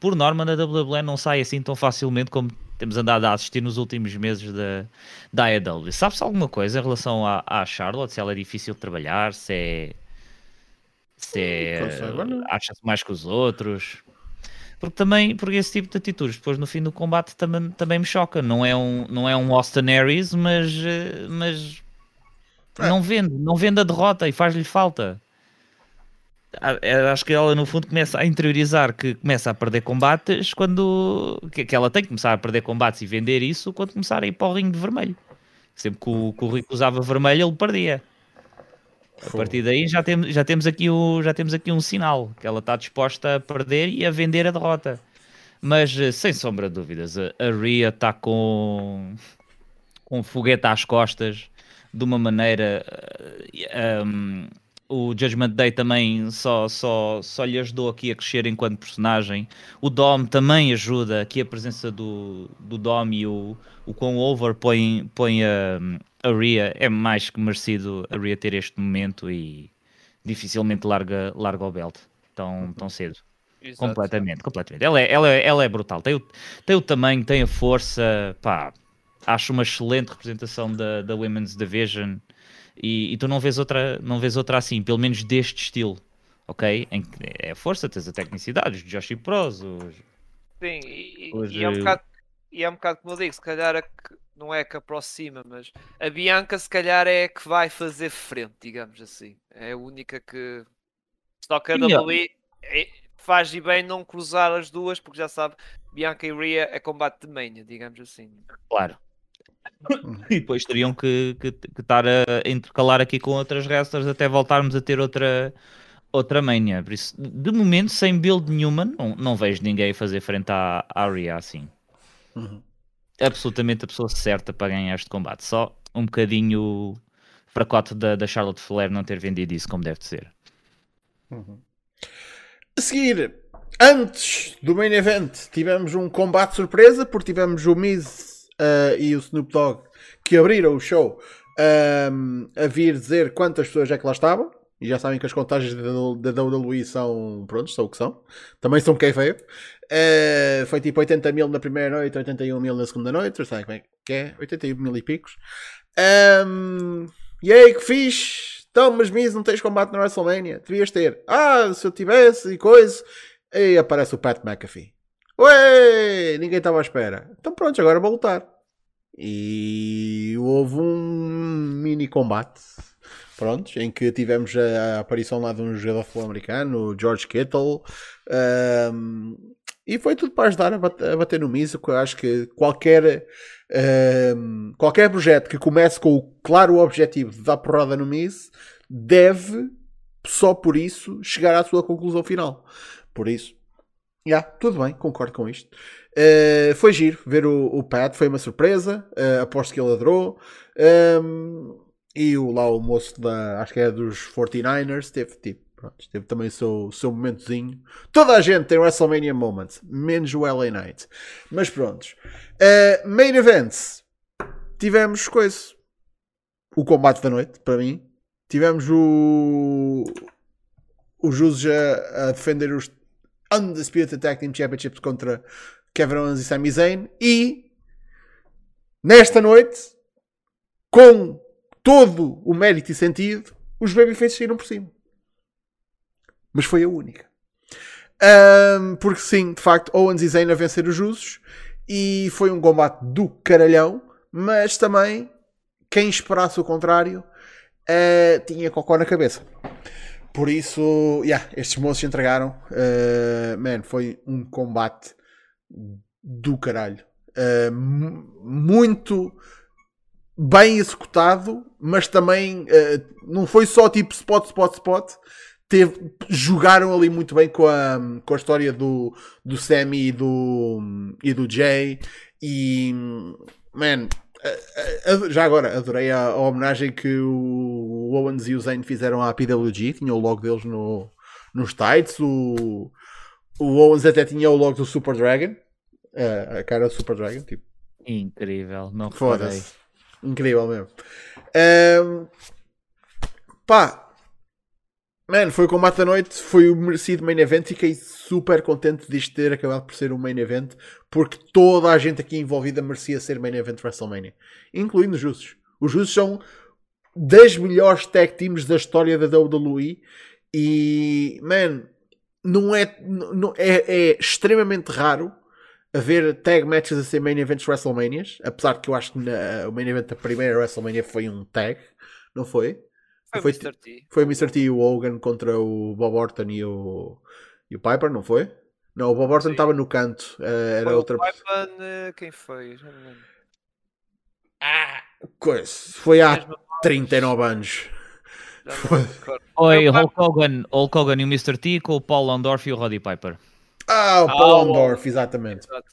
S3: por norma, na WWE não sai assim tão facilmente como temos andado a assistir nos últimos meses da, da AEW. Sabe-se alguma coisa em relação à, à Charlotte? Se ela é difícil de trabalhar, se é. Se é. Acha-se mais que os outros? Porque também, porque esse tipo de atitudes, depois no fim do combate também, também me choca. Não é um, não é um Austin Aries, mas, mas é. não vende, não vende a derrota e faz-lhe falta. É, acho que ela no fundo começa a interiorizar que começa a perder combates quando que ela tem que começar a perder combates e vender isso quando começar a ir para o ringue de vermelho. Sempre que o, que o Rico usava vermelho, ele perdia. A partir daí já, tem, já, temos aqui o, já temos aqui um sinal que ela está disposta a perder e a vender a derrota. Mas eh, sem sombra de dúvidas, a, a Ria está com, com um foguete às costas de uma maneira um, eh, o Judgment Day também só, só, só lhe ajudou aqui a crescer enquanto personagem. O Dom também ajuda, aqui a presença do, do Dom e o, o quão over põe, põe a, a Rhea. É mais que merecido a Rhea ter este momento e dificilmente larga, larga o belt tão, tão cedo. Exato. Completamente, completamente. Ela é, ela, é, ela é brutal. Tem o, tem o tamanho, tem a força. Pá, acho uma excelente representação da, da Women's Division. E, e, tu não vês outra, não vês outra assim, pelo menos deste estilo, ok? Em que é a força, tens a tecnicidade, os Joshi Pros, os...
S2: Sim, e, os, e, é um bocado, e é um bocado como eu digo, se calhar a que, não é que aproxima, mas a Bianca se calhar é a que vai fazer frente, digamos assim. É a única que só que a WWE é, faz e bem não cruzar as duas, porque já sabe, Bianca e Rhea é combate de manha, digamos assim.
S3: Claro, e depois teriam que, que, que, estar a intercalar aqui com outras wrestlers até voltarmos a ter outra, outra mania. Por isso, de momento, sem build nenhuma, não, não vejo ninguém fazer frente à Aria assim. Uhum. Absolutamente a pessoa certa para ganhar este combate. Só um bocadinho fracote da, da Charlotte Flair não ter vendido isso como deve ser.
S1: Uhum. A seguir, antes do main event, tivemos um combate surpresa, porque tivemos o Miz uh, e o Snoop Dogg que abriram o show um, a vir dizer quantas pessoas é que lá estavam. E já sabem que as contagens da, WWE são, prontos, são o que são. Também são quem veio. Uh, foi tipo 80 mil na primeira noite, 81 mil na segunda noite. Sabem como é que é? 81 mil e picos. Um, e aí, que fiz? Então, mas Miz, não tens combate na WrestleMania? Devias ter. Ah, se eu tivesse e coisa. Aí aparece o Pat McAfee. Ué, ninguém estava à espera. Então pronto, agora vou lutar. E houve um mini combate, pronto, em que tivemos a aparição lá de um jogador sul-americano, George Kittle, um, e foi tudo para ajudar a bater, a bater no Miso, que eu acho que qualquer, um, qualquer projeto que comece com o claro objetivo de dar porrada no Miz deve, só por isso, chegar à sua conclusão final Por isso, já, tudo bem, concordo com isto. Uh, foi giro ver o, o Pat, foi uma surpresa. Uh, aposto que ele adorou. Um, e o, lá o moço da, acho que é dos 49ers, teve tipo, pronto, teve também o seu, seu momentozinho. Toda a gente tem WrestleMania Moments, menos o LA Knight. Mas prontos. Uh, main events. Tivemos coisa. O combate da noite, para mim. Tivemos o. Os Usos a, a defender os Undisputed Tag Team Championships contra Kevin Owens e Sami Zayn. E nesta noite, com todo o mérito e sentido, os Babyfaces saíram por cima. Mas foi a única. Um, porque sim, de facto, Owens e Zayn a vencer os Usos. E foi um combate do caralhão. Mas também, quem esperasse o contrário, uh, tinha cocó na cabeça. Por isso, yeah, estes moços entregaram. Uh, man, foi um combate do caralho. Uh, muito bem executado, mas também uh, não foi só tipo spot, spot, spot. Teve, jogaram ali muito bem com a, com a história do, do Sammy e do, e do Jay. E, man, já agora, adorei a, a, homenagem que o Owens e o Zayn fizeram à PWG. Tinha o logo deles no, nos tights. O, o Owens até tinha o logo do Super Dragon. Uh, a cara do Super Dragon. Tipo.
S3: Incrível, não
S1: foda-se. Incrível mesmo. Um, pá, Mano, foi o combate da noite, foi o merecido main event. Fiquei super contente disto ter acabado por ser um main event, porque toda a gente aqui envolvida merecia ser main event WrestleMania, incluindo os Justos. Os Justos são das melhores tag teams da história da WWE e, man, não é, não, é, é extremamente raro haver tag matches a ser main events WrestleManias, apesar de que eu acho que na, o main event da primeira WrestleMania foi um tag, não foi?
S2: Foi, foi, Mr. T.
S1: Foi o Mr. T e o Hogan contra o Bob Orton e o, e o Piper, não foi? Não, o Bob Orton estava no canto. Uh, era
S2: foi
S1: outra
S2: pessoa. Uh, quem foi? Já não lembro.
S1: Ah, coisa. Foi há 39 anos.
S3: Foi Hulk Hogan, Hulk Hogan e o Mr. T com o Paul Landorf e o Roddy Piper.
S1: Ah, o Paul ah, Landorf, exatamente. Exato.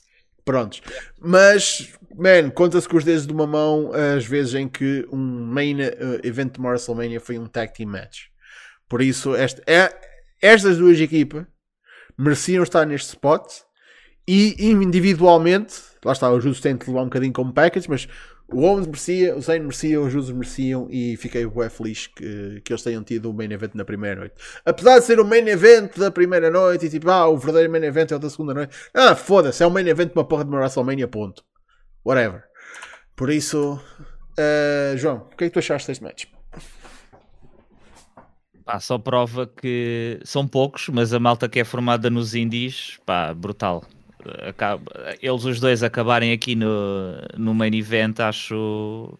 S1: Prontos. Mas, man, conta-se com os dedos de uma mão as vezes em que um main uh, event de WrestleMania foi um tag team match. Por isso, este, é, estas duas equipas mereciam estar neste spot e individualmente, lá está, o Justo tem de levar um bocadinho como package, mas o Owens merecia, o Zayn merecia, os Jusos mereciam e fiquei bem feliz que, que eles tenham tido o main event na primeira noite. Apesar de ser o main event da primeira noite e tipo, ah, o verdadeiro main event é o da segunda noite. Ah, foda-se, é o main event de uma porra de uma WrestleMania, ponto. Whatever. Por isso, uh, João, o que é que tu achaste deste match?
S3: Pá, só prova que são poucos, mas a malta que é formada nos indies, pá, brutal eles os dois acabarem aqui no, no main event, acho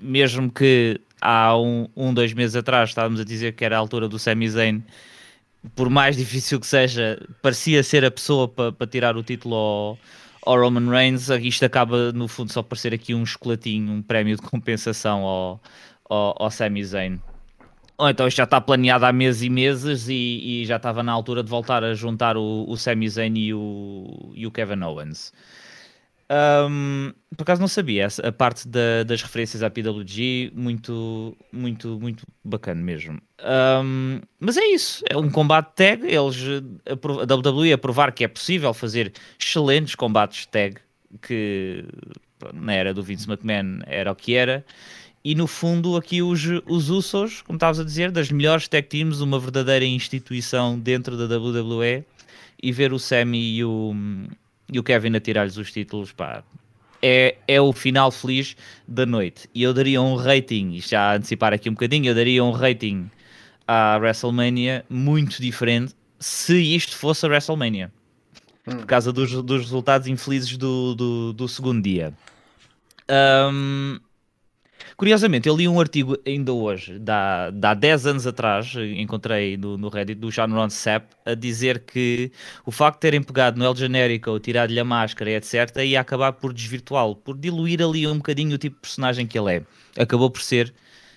S3: mesmo que há um, um, dois meses atrás estávamos a dizer que era a altura do Sami Zayn, por mais difícil que seja, parecia ser a pessoa para pa tirar o título ao, ao, Roman Reigns. Isto acaba, no fundo, só por ser aqui um chocolatinho, um prémio de compensação ao, ao, ao Sami Zayn ou então isto já está planeado há meses e meses e, e já estava na altura de voltar a juntar o, o Sami Zayn e o, e o Kevin Owens. Um, por acaso não sabia a parte da, das referências à PWG, muito, muito, muito bacana mesmo. Um, mas é isso, é um combate tag. Eles, a WWE a provar que é possível fazer excelentes combates tag, que na era do Vince McMahon era o que era e no fundo aqui os, os Usos, como estavas a dizer, das melhores tech teams, uma verdadeira instituição dentro da WWE e ver o Sammy e o, e o Kevin a tirar-lhes os títulos, pá, é, é o final feliz da noite. E eu daria um rating, já a antecipar aqui um bocadinho, eu daria um rating à WrestleMania muito diferente se isto fosse a WrestleMania. Hum. Por causa dos, dos resultados infelizes do, do, do segundo dia. Um, Curiosamente, eu li um artigo ainda hoje, da, há 10 anos atrás, encontrei no, no Reddit, do John Ron Sapp, a dizer que o facto de terem pegado no El Generico, tirado-lhe a máscara etc., ia acabar por desvirtuá-lo, por diluir ali um bocadinho o tipo de personagem que ele é. Acabou por ser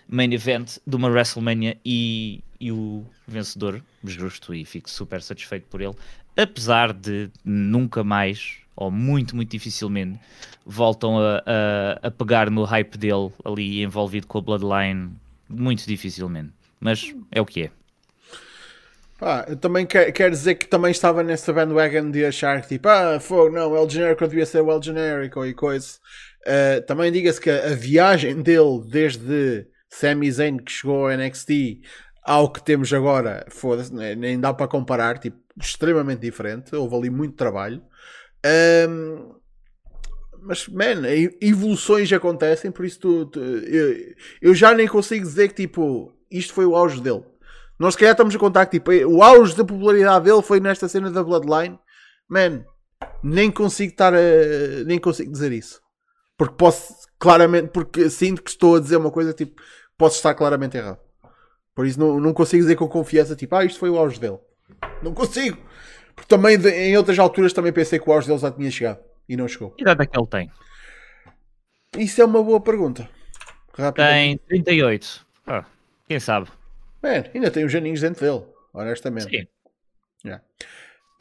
S3: main event de uma WrestleMania e, e o vencedor, justo, e fico super satisfeito por ele, apesar de nunca mais, ou muito, muito dificilmente, voltam a, a, a pegar no hype dele ali envolvido com a Bloodline, muito dificilmente. Mas é o que é.
S1: Pá, eu também quero, quero dizer que também estava nessa bandwagon de achar que tipo, ah, fogo, não, o El Generico devia ser o El Generico e coisa. Uh, também diga-se que a viagem dele desde Sami Zayn que chegou ao NXT ao que temos agora, foda-se, nem dá para comparar, tipo, extremamente diferente. Houve ali muito trabalho. Um, mas, man, evoluções acontecem, por isso tu, tu, eu, eu, já nem consigo dizer que tipo, isto foi o auge dele. Nós se calhar estamos a contar que tipo, o auge da popularidade dele foi nesta cena da Bloodline. Man, nem consigo estar a, nem consigo dizer isso. Porque posso claramente, porque sinto que estou a dizer uma coisa tipo, posso estar claramente errado. Por isso não, não consigo dizer com confiança tipo, ah, isto foi o auge dele. Não consigo. Porque também em outras alturas também pensei que o auge dele já tinha chegado e não chegou.
S3: Que idade é que ele tem?
S1: Isso é uma boa pergunta.
S3: Tem 38. Ah, quem sabe?
S1: Man, ainda tem uns janinhos dentro dele, honestamente.
S3: Sim.
S1: Yeah.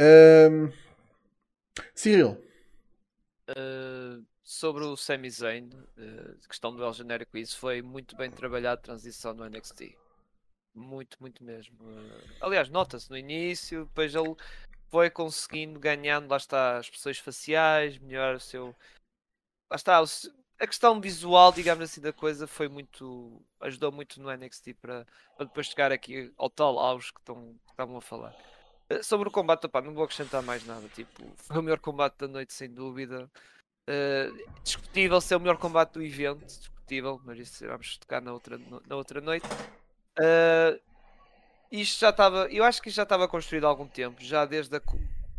S1: Um, Cyril.
S2: Uh, sobre o Sami Zayn, uh, questão do El Genérico, isso foi muito bem trabalhado transição no NXT. Muito, muito mesmo. Uh, aliás, nota-se no início, depois ele foi conseguindo, ganhando, lá está, as expressões faciais, melhor o seu. Lá está, o, a questão visual, digamos assim, da coisa foi muito. ajudou muito no NXT para, para depois chegar aqui ao tal auge que, estão, que estavam a falar. Uh, sobre o combate, opá, não vou acrescentar mais nada. Tipo, foi o melhor combate da noite, sem dúvida. Uh, discutível ser o melhor combate do evento, discutível, mas isso vamos tocar na outra, na outra noite. Uh, isto já estava, eu acho que isto já estava construído há algum tempo, já desde a,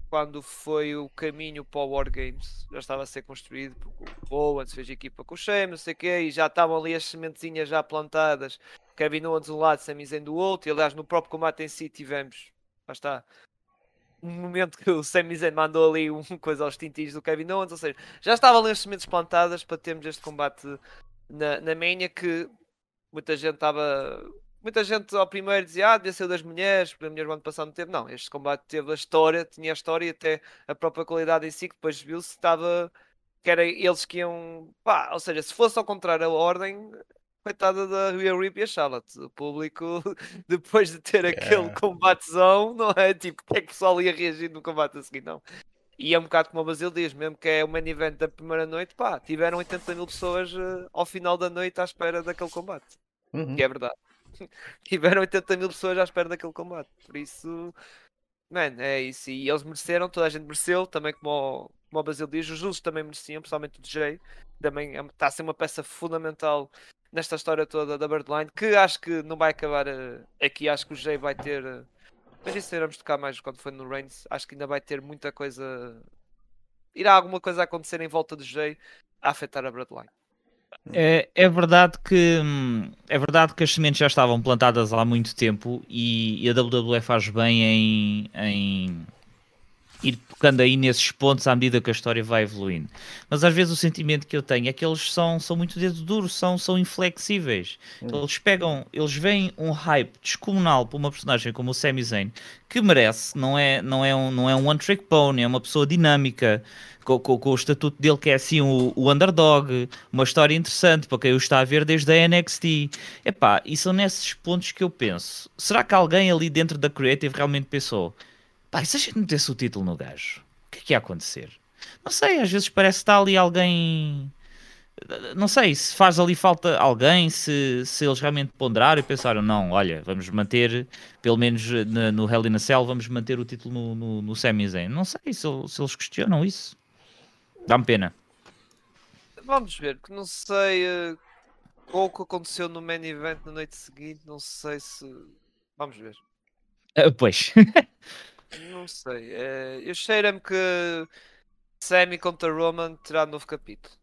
S2: quando foi o caminho para o Wargames, já estava a ser construído, porque o Owens fez equipa com o Shane, não sei o quê, e já estavam ali as sementezinhas já plantadas, Kevin Owens de um lado, Sami Zayn do outro, e aliás no próprio combate em si tivemos, lá está, um momento que o Sami Zayn mandou ali uma coisa aos tintis do Kevin Owens, ou seja, já estavam ali as sementes plantadas para termos este combate na, na Mania que muita gente estava muita gente ao primeiro dizia, ah, devia ser das mulheres, porque a mulher ano passado não teve. Não, este combate teve a história, tinha a história e até a própria qualidade em si, que depois viu-se estava. que era eles que iam. pá, ou seja, se fosse ao contrário a ordem, coitada da Rhea Rip e a Charlotte. O público, depois de ter yeah. aquele combatezão, não é? Tipo, como é que o pessoal ia reagir no combate a seguir? Não. E é um bocado como o Basil diz, mesmo que é o main event da primeira noite, pá, tiveram 80 mil pessoas uh, ao final da noite à espera daquele combate. Uhum. Que é verdade. tiveram 80 mil pessoas à espera daquele combate. Por isso, mano, é isso. E eles mereceram, toda a gente mereceu, também como o, como o Basil diz, os Justos também mereciam, principalmente o DJ. Também está é a ser uma peça fundamental nesta história toda da Birdline, que acho que não vai acabar uh, aqui. Acho que o Jay vai ter. Uh, mas isso iremos tocar mais quando foi no Reigns. Acho que ainda vai ter muita coisa. Irá alguma coisa acontecer em volta do Jay a afetar a Bloodline.
S3: É, é, verdade que é verdade que as sementes já estavam plantadas há muito tempo e, e a WWE faz bem em, em, ir tocando aí nesses pontos à medida que a história vai evoluindo. Mas às vezes o sentimento que eu tenho é que eles são, são muito dedo duro, são, são inflexíveis. Hum. Eles pegam, eles veem um hype descomunal para uma personagem como o Sami Zayn que merece, não é, não é um, não é um one-trick pony, é uma pessoa dinâmica com, com, com, o estatuto dele que é assim o, o, underdog, uma história interessante para quem o está a ver desde a NXT. Epá, e são nesses pontos que eu penso. Será que alguém ali dentro da Creative realmente pensou pá, e se a gente metesse o título no gajo? O que é que ia acontecer? Não sei, às vezes parece que está ali alguém... Não sei, se faz ali falta alguém, se, se eles realmente ponderaram e pensaram, não, olha, vamos manter, pelo menos no, no Hell in a Cell, vamos manter o título no, no, no. Não sei se, se eles questionam isso. Dá-me pena.
S2: Vamos ver, que não sei uh, o que aconteceu no main event na noite seguinte, não sei se. Vamos ver.
S3: Uh, pois.
S2: não sei. Uh, eu cheiro-me que Sammy contra Roman terá novo capítulo.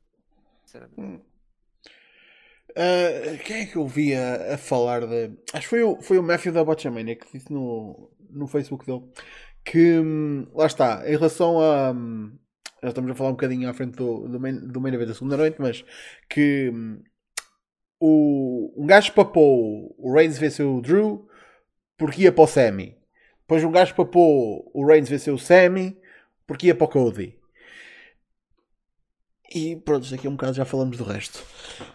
S2: Hum.
S1: Uh, quem é que eu vi a, a, falar de. Acho que foi o, foi o Matthew da Botchamania que disse no, no Facebook dele que hum, lá está, em relação a, hum, já estamos a falar um bocadinho à frente do, do, main, do main event da segunda noite, mas que hum, o, um gajo papou o Reigns venceu o Drew porque ia para o Semi. Depois um gajo papou o Reigns venceu o Semi, porque ia para o Cody. E pronto, daqui a um bocado já falamos do resto.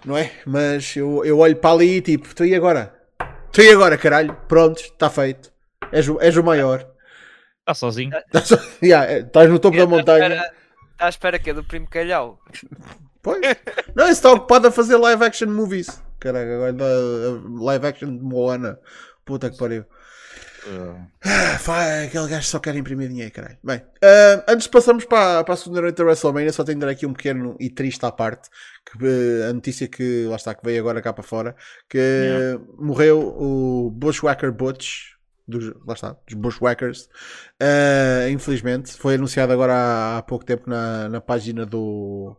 S1: Não é? Mas eu, eu olho para ali e tipo, tu e agora? Tu e agora, caralho? Pronto, está feito. És, o- és o maior.
S3: Está sozinho.
S1: Yeah, é, Estás no topo da montanha.
S2: Está à espera que é do primo Calhau.
S1: Pois. Não, esse está ocupado a fazer live action movies. Caraca, agora uh, live action de Moana. Puta que pariu. Ah, pá, aquele gajo só quer imprimir dinheiro, caralho. Bem, ah, antes de passarmos para, para a segunda noite da WrestleMania, só tenho de dar aqui um pequeno e triste à parte. Que, eh, a notícia que, lá está, que veio agora cá para fora, que
S3: Yeah.
S1: morreu o Bushwhacker Butch, dos, lá está, dos Bushwhackers. Ah, infelizmente, foi anunciado agora há, há pouco tempo na, na página do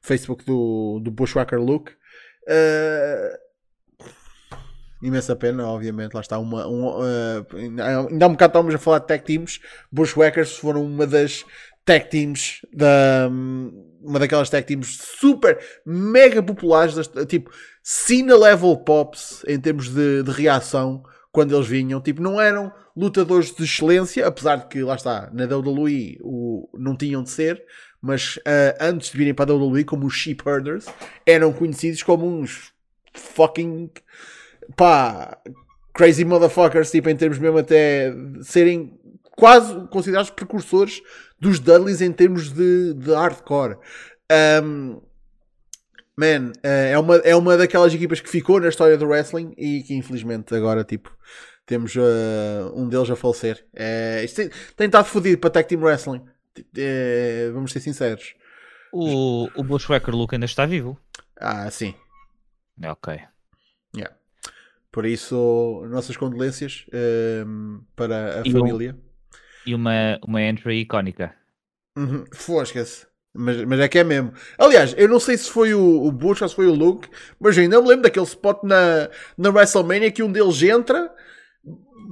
S1: Facebook do, do Bushwhacker Luke. Ah, imensa pena, obviamente. Lá está uma. um, eh, ainda há um bocado estávamos a falar de tag teams. Bushwhackers foram uma das tag teams da. Uma daquelas tag teams super mega populares, das- tipo Cena level pops em termos de, de reação quando eles vinham. Tipo, não eram lutadores de excelência, apesar de que lá está, na WWE o, não tinham de ser. Mas eh, antes de virem para a WWE, como os Sheep Herders, eram conhecidos como uns fucking pá, crazy motherfuckers, tipo, em termos mesmo até de serem quase considerados precursores dos Dudleys em termos de, de hardcore. Um, man, eh, é uma, é uma daquelas equipas que ficou na história do wrestling e que infelizmente agora, tipo, temos eh, um deles a falecer. Eh, isto tem, tem estado fodido para Tag Team Wrestling. Eh, vamos ser sinceros.
S3: O, o Bushwhacker Luke ainda está vivo.
S1: Ah, sim.
S3: É, Ok.
S1: Por isso, nossas condolências ehm, para a
S3: E
S1: família.
S3: E uma, uma entry icónica.
S1: Uhum. Fosca-se. Mas, mas é que é mesmo. Aliás, eu não sei se foi o, o Bush ou se foi o Luke, mas ainda me lembro daquele spot na, na WrestleMania que um deles entra,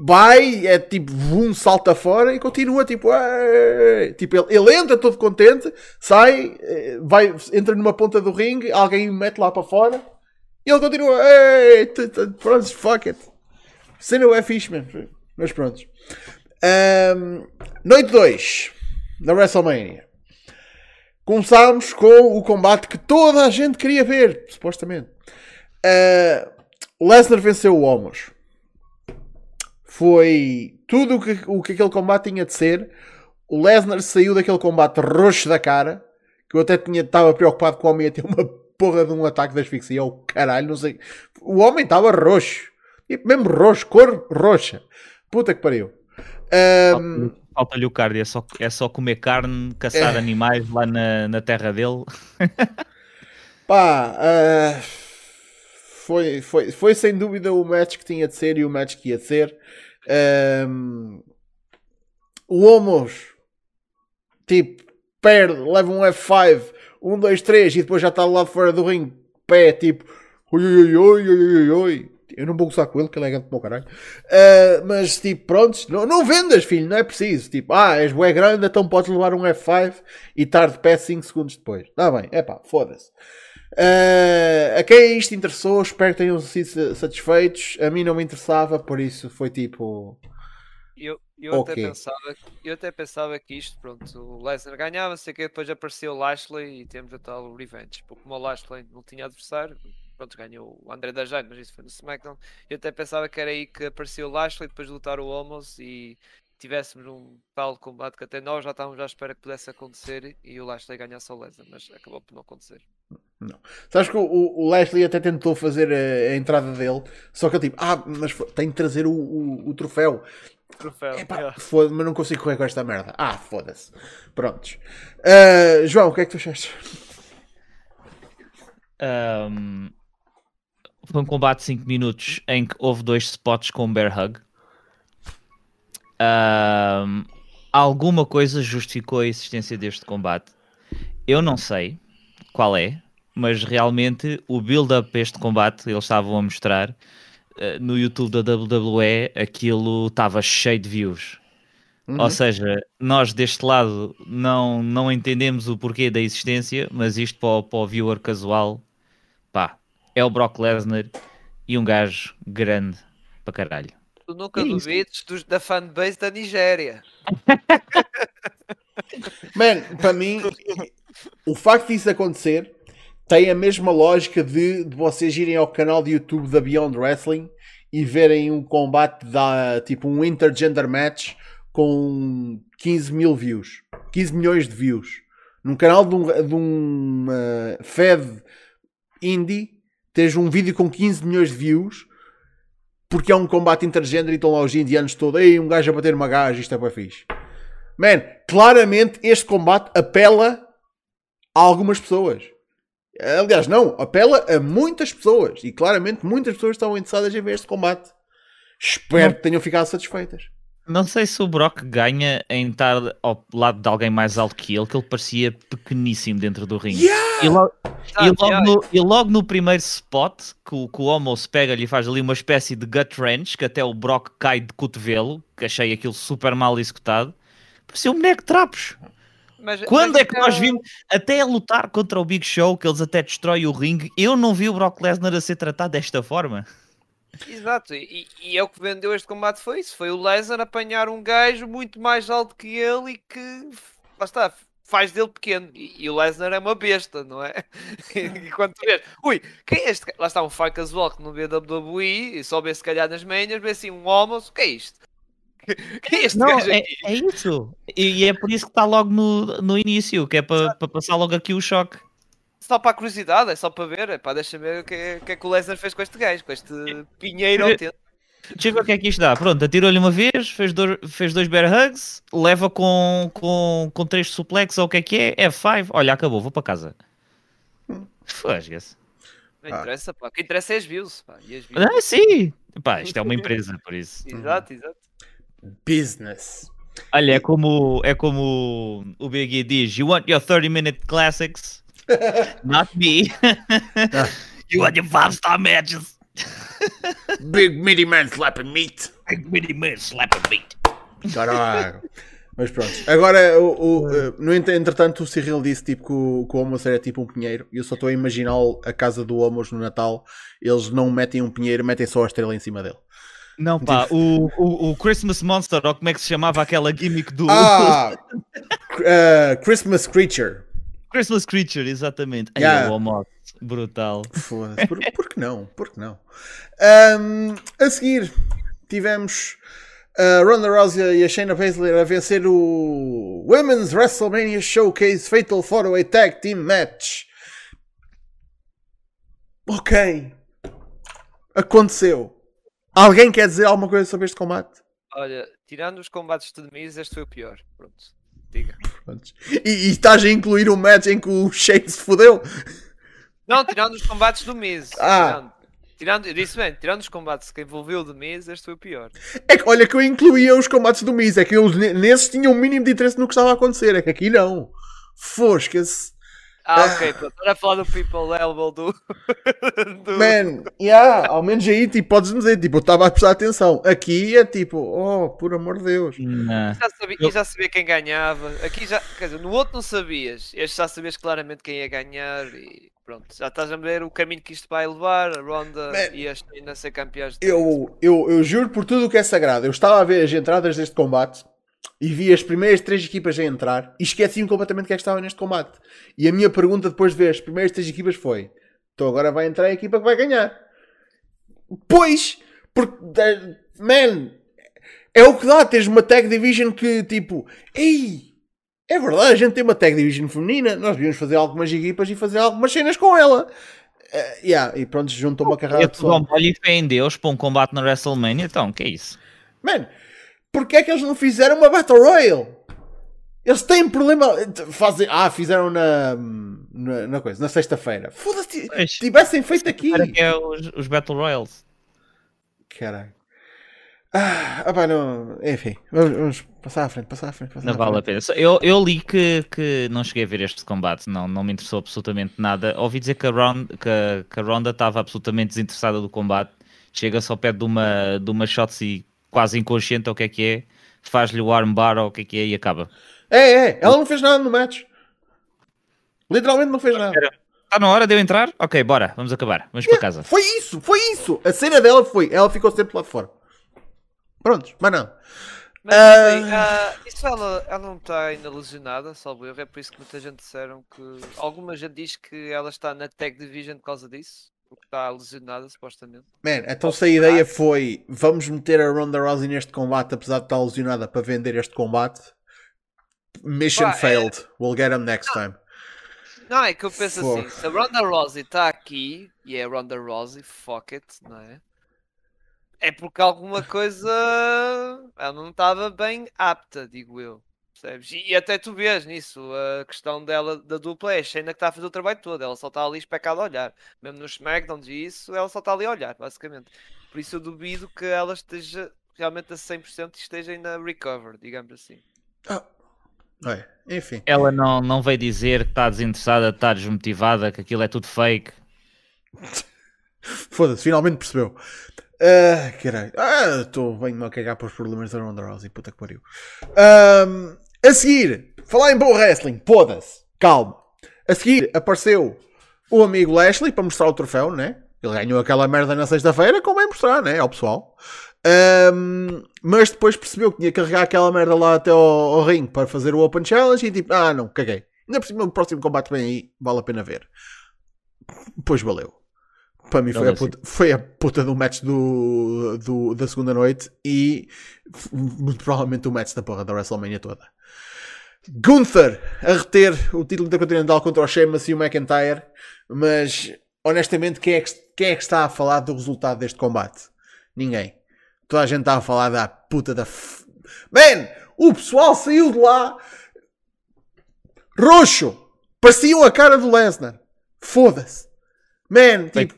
S1: vai, é tipo, um salta fora e continua tipo, "Ei!" tipo ele, ele entra todo contente, sai, eh, vai, entra numa ponta do ringue, alguém o mete lá para fora ele continua, "Ei, pronto, fuck it. Cena é fixe. Mas pronto. Noite 2 da WrestleMania. Começámos com o combate que toda a gente queria ver, supostamente. Ah, Lesnar venceu o Homos. Foi tudo o que, o que aquele combate tinha de ser. O Lesnar saiu daquele combate roxo da cara. Que eu até tinha, estava preocupado com o homem ia ter uma porra de um ataque de asfixia. Oh, caralho, não sei. O homem estava roxo. Tipo, mesmo roxo, cor roxa. Puta que pariu. Ahm,
S3: Falta-lhe o cardio, é só, é só comer carne, caçar
S1: É.
S3: animais lá na, na terra dele.
S1: Pá, ah, foi, foi, foi sem dúvida o match que tinha de ser e o match que ia de ser. Ahm, o Homos, tipo, perde, leva um F5, 1, 2, 3 e depois já está lá fora do ringue, pé, tipo, oi, oi, oi, oi. Eu não vou gozar com ele, que ele é grande para o caralho. Ah, mas, tipo, prontos, não, não vendas, filho, não é preciso. Tipo, ah, és bué grande, então podes levar um F5 e estar de pé 5 segundos depois. Está bem, é pá, foda-se. Uh, a quem isto interessou, espero que tenham sido sa- satisfeitos. A mim não me interessava, por isso foi tipo.
S2: Eu, eu,
S1: Ok.
S2: até pensava, eu até pensava que isto, pronto, o Lesnar ganhava, sei que depois apareceu o Lashley e temos a tal revenge. Porque como o Lashley não tinha adversário, pronto, ganhou o André da mas isso foi no SmackDown. Eu até pensava que era aí que apareceu o Lashley, depois de lutar o Homos e tivéssemos um tal combate que até nós já estávamos à espera que pudesse acontecer e o Lashley ganhasse ao Lesnar, mas acabou por não acontecer.
S1: Sabes que o, o Leslie até tentou fazer a, a entrada dele, só que ele tipo, ah, mas tem de trazer o, o, o troféu.
S2: Troféu.
S1: Epá, foda mas não consigo correr com esta merda. Ah, foda-se. Prontos. Uh, João, o que é que tu achaste?
S3: Ahm, foi um combate de 5 minutos em que houve dois spots com bear hug. Ahm, alguma coisa justificou a existência deste combate. Eu não sei qual é, mas realmente o build-up para este combate eles estavam a mostrar no YouTube da WWE, aquilo estava cheio de views.
S1: Uhum.
S3: Ou seja, nós deste lado não, não entendemos o porquê da existência, mas isto para o, para o viewer casual, pá, é o Brock Lesnar e um gajo grande para caralho.
S2: Tu nunca
S3: isso?
S2: duvides dos- da fanbase da Nigéria.
S1: Man, para mim, o facto disso acontecer tem a mesma lógica de, de vocês irem ao canal de YouTube da Beyond Wrestling e verem um combate da tipo um intergender match com 15 mil views, 15 milhões de views num canal de um, de um uh, Fed indie. Tens um vídeo com 15 milhões de views porque é um combate intergender e estão lá os indianos todos. Ei, um gajo a bater uma gaja, isto é para fixe. Man, claramente este combate apela a algumas pessoas. Aliás, não, apela a muitas pessoas. E claramente muitas pessoas estão interessadas em ver este combate. Espero que tenham ficado satisfeitas.
S3: Não sei se o Brock ganha em estar ao lado de alguém mais alto que ele, que ele parecia pequeníssimo dentro do ringue.
S1: Yeah!
S3: E, logo,
S2: Ah,
S3: e, logo
S2: yeah.
S3: no, e logo no primeiro spot, que, o- que o Homo se pega-lhe e faz ali uma espécie de gut wrench, que até o Brock cai de cotovelo, que achei aquilo super mal executado, parecia um boneco de trapos.
S2: Mas-
S3: Quando
S2: mas
S3: é que
S2: então-
S3: nós vimos, até a lutar contra o Big Show, que eles até destroem o ringue, eu não vi o Brock Lesnar a ser tratado desta forma.
S2: Exato, e, e é o que vendeu este combate foi isso, foi o Lesnar apanhar um gajo muito mais alto que ele e que, lá está, faz dele pequeno, e, e o Lesnar é uma besta, não é? e quando tu vês, ui, quem é este? Lá está um fã casual que não vê WWE e só vê se calhar nas manhas, vê assim um homem, o que é isto? É este
S3: Não, é, é isso. E, e é por isso que está logo no, no início, que é para para passar logo aqui o choque.
S2: Só para a curiosidade, é só para ver, é pá, deixa-me ver o que, é, que é que o Lesnar fez com este gajo, com este pinheiro autêntico.
S3: Deixa eu ver o que é que isto dá. Pronto, atirou-lhe uma vez, fez dois, fez dois bear hugs, leva com, com, com três suplex ou o que é que é, F5, olha, acabou, vou para casa. Fosga-se.
S2: Não interessa, pá, o que interessa é as views, pá, e as views.
S3: Ah, sim! Pá, isto é uma empresa, por isso.
S2: Exato, exato.
S1: Business.
S3: Olha, é como, é como o Big E diz: You want your 30 minute classics? Not me. you want your 5 star matches?
S1: Big meaty man slapping meat.
S3: Big mini man slapping beat.
S1: Caralho. Mas pronto. Agora, o, o, eh, no ent- entretanto, o Cyril disse tipo, que o, que o Homos era tipo um pinheiro. E eu só estou a imaginar a casa do Homos no Natal. Eles não metem um pinheiro, metem só a estrela em cima dele.
S3: Não, pá, o, o, o Christmas Monster, ou como é que se chamava aquela gimmick do
S1: Ah! eh, Christmas Creature.
S3: Christmas Creature, exatamente. Ai,
S1: Yeah.
S3: o Omos, brutal.
S1: Foda-se. Por, por que não? Por que não? Ahm, a seguir, tivemos a Ronda Rousey e a Shayna Baszler a vencer o Women's WrestleMania Showcase Fatal 4-Way Tag Team Match. Ok. Aconteceu. Alguém quer dizer alguma coisa sobre este combate?
S2: Olha, tirando os combates de Miz, este foi o pior. Pronto, diga.
S1: Prontos. E, e estás a incluir um match em que o Shane se fodeu?
S2: Não, tirando os combates do Miz.
S1: Ah.
S2: Tirando, tirando, eu disse bem, tirando os combates que envolveu o Miz, este foi o pior.
S1: É que olha que eu incluía os combates do Miz, é que eles ne- nesses tinham um mínimo de interesse no que estava a acontecer, é que aqui não. Fosca-se.
S2: Ah, ok, pronto. Era a falar do People Elbow do. do...
S1: Man, yeah, ao menos aí tipo, podes dizer, tipo, eu estava a prestar atenção. Aqui é tipo, oh, por amor de Deus.
S3: Não.
S2: Já sabia, e já sabia quem ganhava. Aqui já, quer dizer, no outro não sabias. Este já sabias claramente quem ia ganhar e pronto. Já estás a ver o caminho que isto vai levar. A Ronda
S1: Man.
S2: e a Shayna a ser campeãs de
S1: Eu, eu, eu juro por tudo o que é sagrado, eu estava a ver as entradas deste combate e vi as primeiras três equipas a entrar e esqueci-me completamente quem é que estava neste combate. E a minha pergunta depois de ver as primeiras três equipas foi: então agora vai entrar a equipa que vai ganhar. Pois, porque, eh, man, é o que dá teres uma tag division que tipo, ei, é verdade, a gente tem uma tag division feminina, nós devíamos fazer algumas equipas e fazer algumas cenas com ela. Eh, yeah, e pronto, juntou uma carrada de
S3: dou olha e Deus para um combate na WrestleMania, então, que é isso?
S1: Man, porque é que eles não fizeram uma Battle Royale? Eles têm problema. Fazem, ah, fizeram na. na, na coisa, na sexta-feira. Foda-se, tivessem feito aqui.
S3: Para que é os, os Battle Royals.
S1: Caralho. Ah, pá, não. Enfim, vamos, vamos passar à frente, passar à frente. Passar
S3: Não
S1: à
S3: vale a
S1: frente.
S3: pena. Só- Eu, eu li que, que não cheguei a ver este combate, não, não me interessou absolutamente nada. Ouvi dizer que a, Ron, que, a- que a Ronda estava absolutamente desinteressada do combate. Chega-se ao pé de uma, de uma Shotzi quase inconsciente, ou o que é que é, faz-lhe o armbar, ou o que é que é, e acaba.
S1: É, é, ela não fez nada no match. Literalmente não fez nada.
S3: Está na hora de eu entrar? Ok, bora, vamos acabar. Vamos para casa.
S1: Foi isso, foi isso. A cena dela foi, ela ficou sempre lá de fora. Prontos, mas não.
S2: Mas
S1: Ah.
S2: enfim, ah, isso ela, ela não está ainda lesionada, salvo erro, é por isso que muita gente disseram que. Alguma gente diz que ela está na Tag Division por causa disso, porque está lesionada supostamente.
S1: Man, então se a ideia foi vamos meter a Ronda Rousey neste combate, apesar de estar lesionada para vender este combate, mission
S2: Pá, é-
S1: failed. We'll get him next time.
S2: Não, é que eu penso assim, se a Ronda Rousey está aqui e é a Ronda Rousey, fuck it, não é? É porque alguma coisa ela não estava bem apta, digo eu. Percebes? E até tu vês nisso, a questão dela da dupla é a Shayna que está a fazer o trabalho todo, ela só está ali especada a olhar. Mesmo no SmackDown e isso, ela só está ali a olhar, basicamente. Por isso eu duvido que ela esteja realmente a 100% e esteja ainda recover, digamos assim.
S1: Ah, é, enfim.
S3: Ela não, não veio dizer que está desinteressada, está desmotivada, que aquilo é tudo fake.
S1: Foda-se, finalmente percebeu. Ah, caralho. Ah, estou bem a cagar para os problemas da Ronda Rousey. Puta que pariu. Ahm, a seguir, falar em bom wrestling. Foda-se. Calma. A seguir, apareceu o amigo Lashley para mostrar o troféu, né? Ele ganhou aquela merda na sexta-feira, como é mostrar, né? Ao pessoal. Ahm, mas depois percebeu que tinha que carregar aquela merda lá até ao, ao ringue para fazer o Open Challenge e tipo, ah, não, caguei. Ainda por cima, o próximo combate vem aí, vale a pena ver. Pois valeu. Para mim foi a, puta, foi a puta do match do, do- da segunda noite e muito provavelmente o match da porra da WrestleMania toda. Gunther a reter o título intercontinental contra o Sheamus e o McIntyre, mas honestamente quem é, que, quem é que está a falar do resultado deste combate? Ninguém. Toda a gente está a falar da puta da. f- Man! O pessoal saiu de lá roxo! Pareciam a cara do Lesnar. Foda-se. Man, tipo,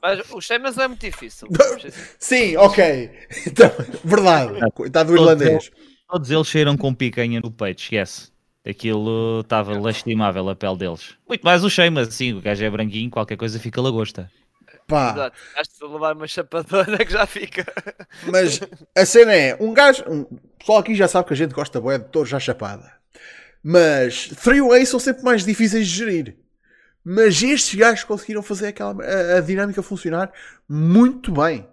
S2: Mas o Sheamus não é muito difícil.
S1: Sim, ok. Então, verdade. Coitado do irlandês.
S3: Todos eles saíram com picanha no peito, esquece. Aquilo estava lastimável a pele deles. Muito mais o Sheamus, assim, o gajo é branquinho, qualquer coisa fica lagosta.
S1: Pá,
S2: Exato. Has de levar uma chapadona que já fica.
S1: mas a cena é: um gajo. Um, o pessoal aqui já sabe que a gente gosta bué de todos já chapada. Mas three ways são sempre mais difíceis de gerir. Mas estes gajos conseguiram fazer aquela, a, a dinâmica funcionar muito bem.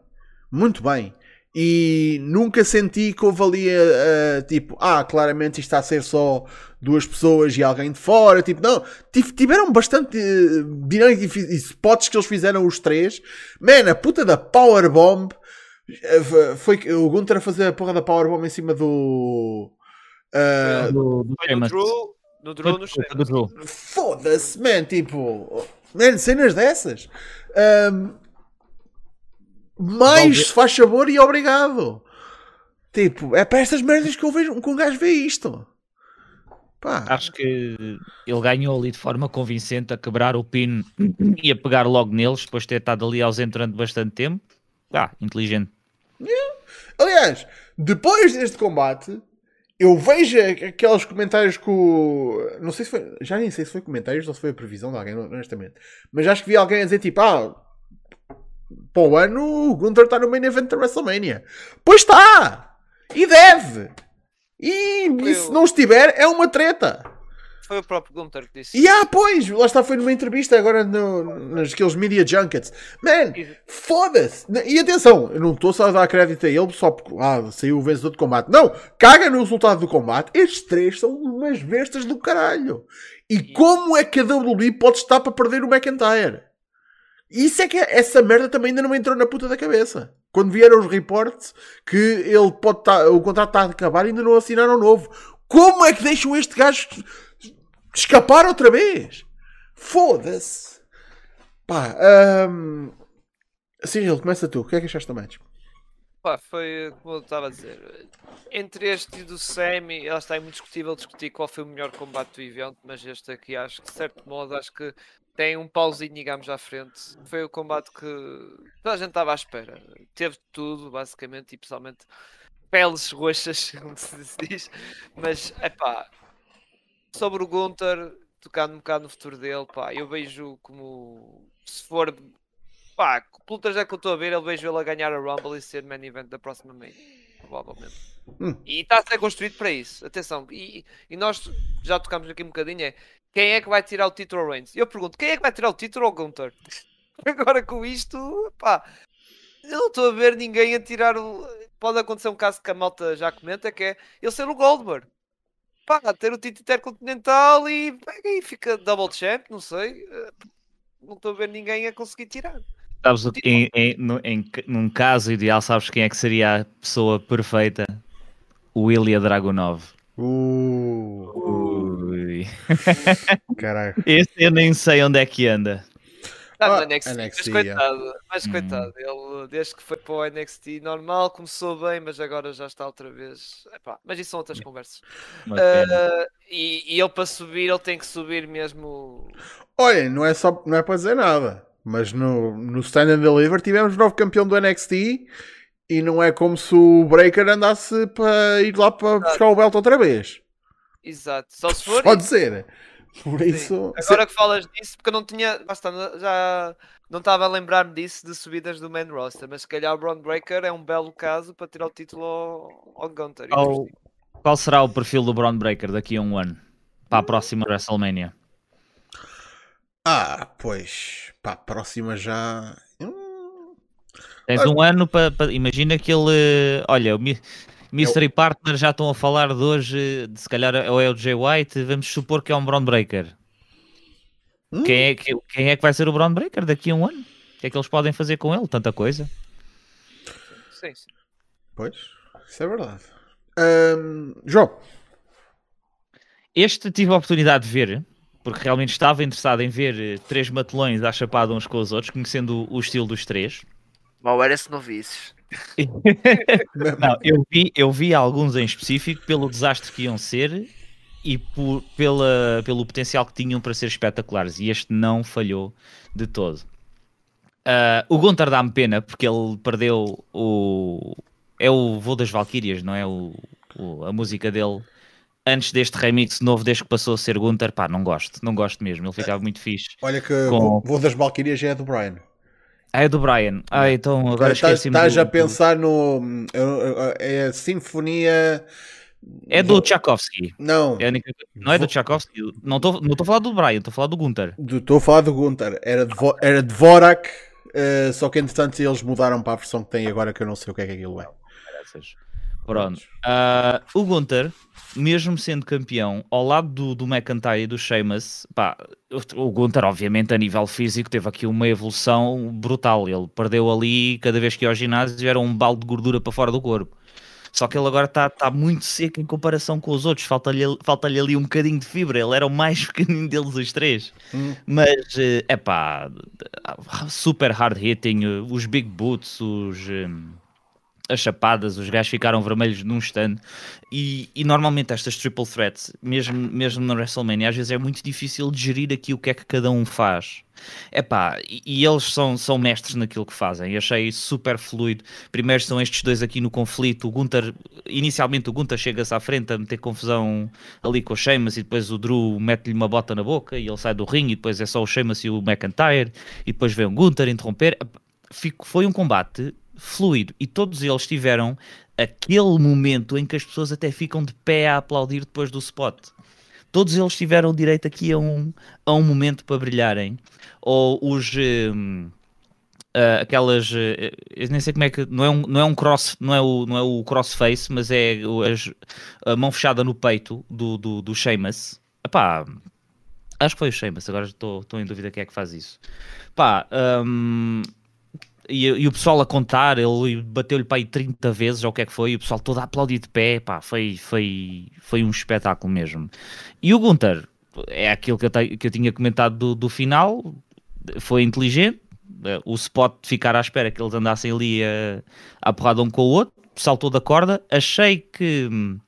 S1: Muito bem. E nunca senti que houve ali a, tipo, ah, claramente isto está a ser só duas pessoas e alguém de fora. Tipo, não, tiv- tiveram bastante eh, dinâmica e e spots que eles fizeram os três. Man, a puta da Powerbomb f- foi que o Gunter a fazer a porra da Powerbomb em cima do. ah,
S3: Do, do Sheamus.
S2: Drew, no Drew, no
S3: do.
S1: Foda-se, man, tipo, man, cenas dessas. Ahm, mais se faz sabor e obrigado. Tipo, é para estas merdas que eu vejo que um gajo vê isto. Pá,
S3: Acho que ele ganhou ali de forma convincente a quebrar o pino e a pegar logo neles, depois de ter estado ali ausente durante bastante tempo. Ah, inteligente.
S1: aliás, depois deste combate, eu vejo aqueles comentários que o. Não sei se foi. Já nem sei se foi comentários ou se foi a previsão de alguém, honestamente. Mas acho que vi alguém a dizer tipo, ah, para o ano o Gunther está no main event da WrestleMania. Pois está! E deve! E, e se não estiver, é uma treta.
S2: Foi o próprio Gunter que disse.
S1: E ah, pois, lá está, foi numa entrevista agora no, nos aqueles media junkets. Man, foda-se! E atenção, eu não estou só a dar crédito a ele só porque ah, saiu o vencedor do combate. Não, caga no resultado do combate. Estes três são umas bestas do caralho. E como é que a WWE pode estar para perder o McIntyre? Isso é que essa merda também ainda não me entrou na puta da cabeça. Quando vieram os reportes que ele pode estar, o contrato está a acabar e ainda não assinaram novo. Como é que deixam este gajo escapar outra vez? Foda-se. Pá, hum... Cyril, começa tu. O que é que achaste do match?
S2: Pá, foi como eu estava a dizer. Entre este e do Semi, ela está é muito discutível discutir qual foi o melhor combate do evento, mas este aqui acho que de certo modo acho que tem um pauzinho, digamos, à frente. Foi o combate que toda a gente estava à espera. Teve tudo, basicamente, e pessoalmente peles roxas, como se diz. Mas é pá, sobre o Gunter, tocando um bocado no futuro dele, pá, eu vejo como se for pá, pelo trajeto que eu estou a ver, ele vejo ele a ganhar a Rumble e ser main event da próxima main, provavelmente.
S1: Hum.
S2: E está a ser construído para isso, atenção. E, e nós já tocamos aqui um bocadinho: é quem é que vai tirar o título ao Reigns? Eu pergunto: quem é que vai tirar o título ao Gunter? Agora com isto, pá, eu não estou a ver ninguém a tirar o. pode acontecer um caso que a malta já comenta, que é ele ser o Goldberg. Pá, ter o título intercontinental e, pega e fica double champ, não sei. eh, Não estou a ver ninguém a conseguir tirar.
S3: Sabes, o que- em, em, no- em- num caso ideal, sabes quem é que seria a pessoa perfeita? O Ilya Dragunov.
S1: Uh, Caralho.
S3: Esse eu nem sei onde é que anda.
S2: Está no
S1: Ah,
S2: NXT,
S1: NXT,
S2: mas coitado, mas
S3: Hum.
S2: coitado, ele desde que foi para o NXT normal começou bem, mas agora já está outra vez. Epá, mas isso são outras conversas. Ah, e, e ele para subir, ele tem que subir mesmo.
S1: Olha, não é, só, não é para dizer nada, mas no, no Stand and Deliver tivemos novo campeão do NXT e não é como se o Breaker andasse para ir lá para buscar o belt outra vez.
S2: Exato, só se for.
S1: Pode ser. Por
S2: Sim.
S1: isso.
S2: Agora que falas disso, porque eu não tinha. Basta, já não estava a lembrar-me disso de subidas do main roster, mas se calhar o Braun Breaker é um belo caso para tirar o título ao, ao Gunter.
S3: Qual, qual será o perfil do Braun Breaker daqui a um ano? Para a próxima WrestleMania?
S1: Ah, pois. Pá, a próxima já. Hum,
S3: Tens um ano para. imagina que ele. Olha, Mystery Partner já estão a falar de hoje, de, se calhar ou é o Jay White, vamos supor que é um Braun Breaker.
S1: hum,
S3: Quem é, que, quem é que vai ser o Braun Breaker daqui a um ano? O que é que eles podem fazer com ele? Tanta coisa.
S2: Sim, sim.
S1: Pois, isso é verdade. Hum, João,
S3: Este tive a oportunidade de ver, porque realmente estava interessado em ver eh, três matelões à chapada uns com os outros, conhecendo o, o estilo dos três.
S2: Mal era se não visses.
S3: Não, eu vi, eu vi alguns em específico pelo desastre que iam ser e por, pela, pelo potencial que tinham para ser espetaculares. E este não falhou de todo. Ah, o Gunter dá-me pena porque ele perdeu o. É o Voo das Valquírias, não é? O, o- a música dele. Antes deste remix novo, desde que passou a ser Gunter, pá, não gosto, não gosto mesmo. Ele ficava muito fixe.
S1: olha que
S3: Com-
S1: vou, vou das Valkyrias é do Brian.
S3: Ah, é do Brian. Ah, então agora esqueci-me.
S1: Estás a pensar no. É a Sinfonia.
S3: É do Tchaikovsky.
S1: Não,
S3: É Não é do Tchaikovsky. Não estou não tô a falar do Brian, estou a falar do Gunter.
S1: estou a falar do Gunter. Era de, era de Vorak, eh, só que entretanto eles mudaram para a versão que tem agora que eu não sei o que é que aquilo é.
S3: Caraças. Pronto. Ah, o Gunter, mesmo sendo campeão, ao lado do, do McIntyre e do Sheamus, pá, o- Gunter, obviamente, a nível físico, teve aqui uma evolução brutal. Ele perdeu ali, cada vez que ia ao ginásio, era um balde de gordura para fora do corpo. Só que ele agora está tá muito seco em comparação com os outros. Falta-lhe falta ali um bocadinho de fibra. Ele era o mais pequenino deles, os três.
S1: Hum.
S3: Mas, é pá, super hard hitting. eh, Os big boots, os. eh, as chapadas, os gajos ficaram vermelhos num stand. E, e normalmente estas triple threats, mesmo, mesmo na WrestleMania, às vezes é muito difícil de gerir aqui o que é que cada um faz. Epá, e, e eles são, são mestres naquilo que fazem. Achei super fluido. Primeiro são estes dois aqui no conflito. O Gunter, inicialmente o Gunter chega-se à frente a meter confusão ali com o Sheamus e depois o Drew mete-lhe uma bota na boca e ele sai do ringue e depois é só o Sheamus e o McIntyre e depois vem o Gunter interromper. Fico- foi um combate fluido e todos eles tiveram aquele momento em que as pessoas até ficam de pé a aplaudir depois do spot. Todos eles tiveram direito aqui a um, a um momento para brilharem. Ou os. hum, ah, aquelas. eh, eu nem sei como é que. Não é um, não é um cross. Não é o, não é o crossface, mas é as- a mão fechada no peito do, do, do Sheamus. Epá, acho que foi o Sheamus, agora estou em dúvida quem é que faz isso. Pá, hum, e, e o pessoal a contar, ele bateu-lhe para aí 30 vezes, ou o que é que foi, e o pessoal todo a aplaudir de pé, pá, foi, foi, foi um espetáculo mesmo. E o Gunter, é aquilo que eu, te- que eu tinha comentado do, do final, foi inteligente, eh, o spot de ficar à espera que eles andassem ali a, a porrada um com o outro, saltou da corda, achei que... hum,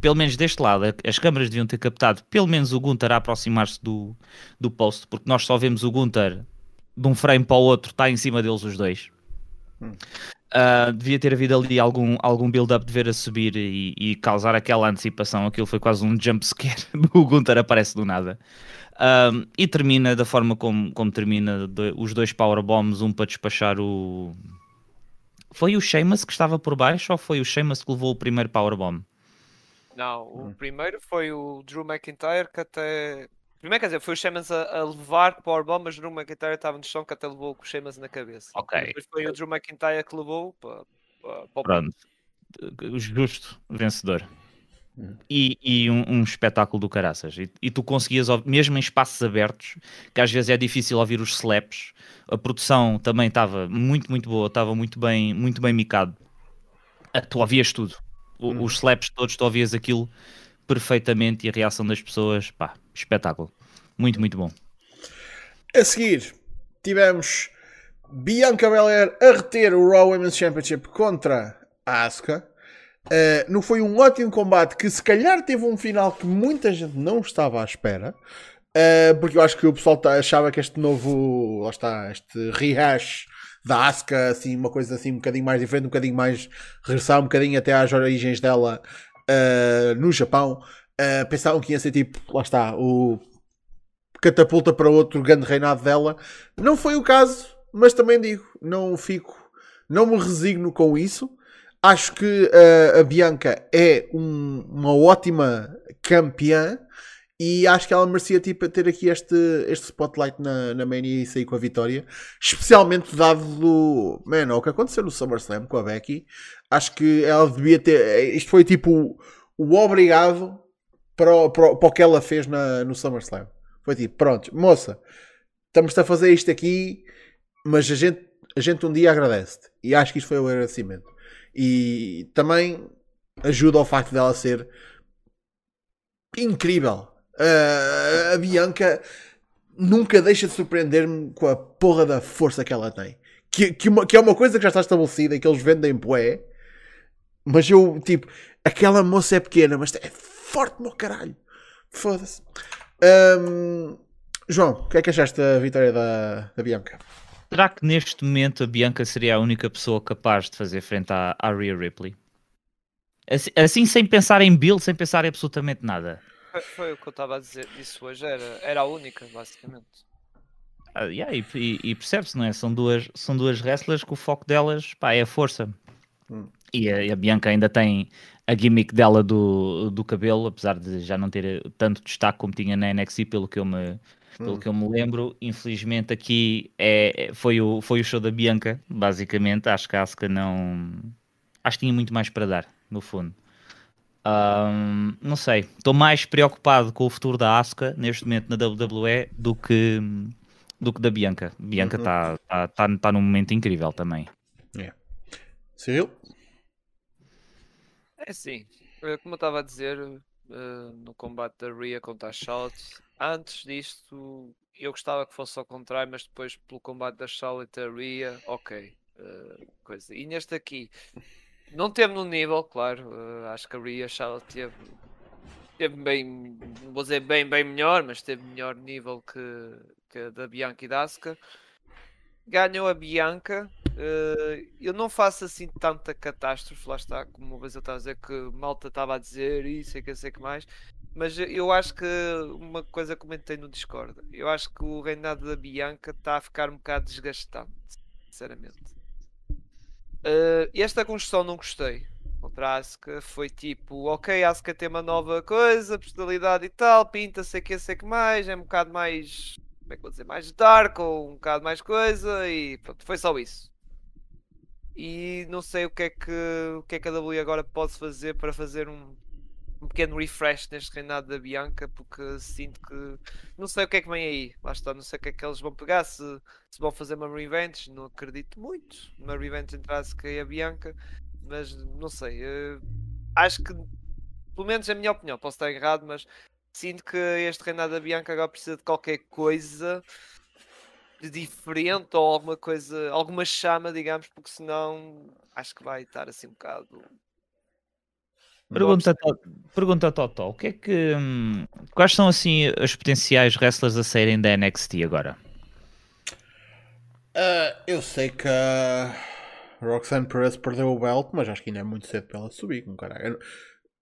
S3: Pelo menos deste lado, as câmaras deviam ter captado pelo menos o Gunter a aproximar-se do, do post, porque nós só vemos o Gunter de um frame para o outro, está em cima deles os dois. Ah, devia ter havido ali algum, algum build-up de ver a subir e, e causar aquela antecipação. Aquilo foi quase um jump scare. o Gunter aparece do nada. Ah, e termina da forma como, como termina de- os dois powerbombs, um para despachar o. Foi o Sheamus que estava por baixo ou foi o Sheamus que levou o primeiro powerbomb?
S2: Não, o primeiro foi o Drew McIntyre que até. Primeiro, quer dizer, foi o Sheamus a, a levar Powerbomb, mas o Drew McIntyre estava no chão que até levou com o Sheamus na cabeça.
S3: Ok.
S2: Depois foi o Drew McIntyre que levou para, para o
S3: Pronto. Justo vencedor.
S1: Hum.
S3: E, e um, um espetáculo do caraças. E, e tu conseguias, mesmo em espaços abertos, que às vezes é difícil ouvir os slaps, a produção também estava muito, muito boa, estava muito bem, muito bem micado. Ah, Tu ouvias tudo. O-
S1: Hum.
S3: Os slaps todos, tu ouvias aquilo perfeitamente e a reação das pessoas, pá, espetáculo. Muito, muito bom.
S1: A seguir, tivemos Bianca Belair a reter o Raw Women's Championship contra a Asuka. Uh, não foi um ótimo combate que se calhar teve um final que muita gente não estava à espera. Uh, porque eu acho que o pessoal tá- achava que este novo, lá está, este rehash da Asuka, assim, uma coisa assim um bocadinho mais diferente, um bocadinho mais regressar um bocadinho até às origens dela uh, no Japão. Uh, pensavam que ia ser tipo, lá está, o catapulta para outro grande reinado dela. Não foi o caso, mas também digo, não fico, não me resigno com isso. Acho que uh, a Bianca é um- uma ótima campeã e acho que ela merecia tipo, ter aqui este, este spotlight na, na Mania e sair com a vitória. Especialmente dado do. Man, o que aconteceu no SummerSlam com a Becky. Acho que ela devia ter. Isto foi tipo o, obrigado para para, para o que ela fez na, no SummerSlam. Foi tipo, pronto, moça, estamos a fazer isto aqui, mas a gente, a gente um dia agradece-te. E acho que isto foi o agradecimento. E também ajuda ao facto dela ser incrível. Uh, a Bianca nunca deixa de surpreender-me com a porra da força que ela tem. Que, que, uma- que é uma coisa que já está estabelecida e que eles vendem bué. Mas eu, tipo, aquela moça é pequena, mas é forte no caralho. Foda-se. Ahm, João, o que é que achaste da vitória da, da Bianca?
S3: Será que neste momento a Bianca seria a única pessoa capaz de fazer frente à, à Rhea Ripley? Assim, assim, sem pensar em build, sem pensar em absolutamente nada.
S2: Foi, foi o que eu estava a dizer. Isso hoje era, era a única, basicamente.
S3: Ah, yeah, e, e- e percebe-se, não é? São duas, são duas wrestlers que o foco delas pá, é a força.
S1: Hum.
S3: E a, e a Bianca ainda tem a gimmick dela do, do cabelo, apesar de já não ter tanto destaque como tinha na NXT, pelo que eu me, pelo
S1: Hum.
S3: que eu me lembro. Infelizmente aqui é, é- foi, o, foi o show da Bianca, basicamente. Acho que a Asuka não... Acho que tinha muito mais para dar, no fundo. Ahm, não sei, estou mais preocupado com o futuro da Asuka neste momento na WWE do que, do que da Bianca. Bianca
S1: Uhum.
S3: está tá, tá, tá num momento incrível também.
S1: Cyril?
S2: É assim, eh, como eu estava a dizer eh, no combate da Rhea contra a Charlotte, antes disto eu gostava que fosse ao contrário, mas depois pelo combate da Charlotte e a Rhea, ok. eh, coisa. E neste aqui, não teve no nível, claro, eh, acho que a Rhea Charlotte teve, teve bem, vou dizer bem, bem melhor, mas teve melhor nível que, que a da Bianca e da Asuka. Ganhou a Bianca, eh, eu não faço assim tanta catástrofe, lá está, como vez eu estava a dizer que malta estava a dizer isso e que sei que mais, mas eu- eu acho que uma coisa comentei no Discord, eu acho que o reinado da Bianca está a ficar um bocado desgastante, sinceramente. Eh, esta construção não gostei. Contra Asuka foi tipo, ok, a Asuka tem uma nova coisa, personalidade e tal, pinta, sei que, sei que mais, é um bocado mais, como é que eu vou dizer, mais dark ou um bocado mais coisa e pronto, foi só isso e não sei o que é que, o que, é que a W agora pode fazer para fazer um, um pequeno refresh neste reinado da Bianca, porque sinto que não sei o que é que vem aí. Lá está, não sei o que é que eles vão pegar, se, se vão fazer uma revenge, não acredito muito numa revenge entre a Asuka e a Bianca, mas não sei. eh, acho que, pelo menos a minha opinião, posso estar errado, mas sinto que este reinado da Bianca agora precisa de qualquer coisa de diferente ou alguma coisa, alguma chama, digamos, porque senão acho que vai estar assim um bocado.
S3: Pergunta, To- pergunta Totó, o que é que, hum, quais são assim os potenciais wrestlers a saírem da NXT agora?
S1: Ah, eu sei que a Roxanne Perez perdeu o belt, mas acho que ainda é muito cedo para ela subir. Com caralho.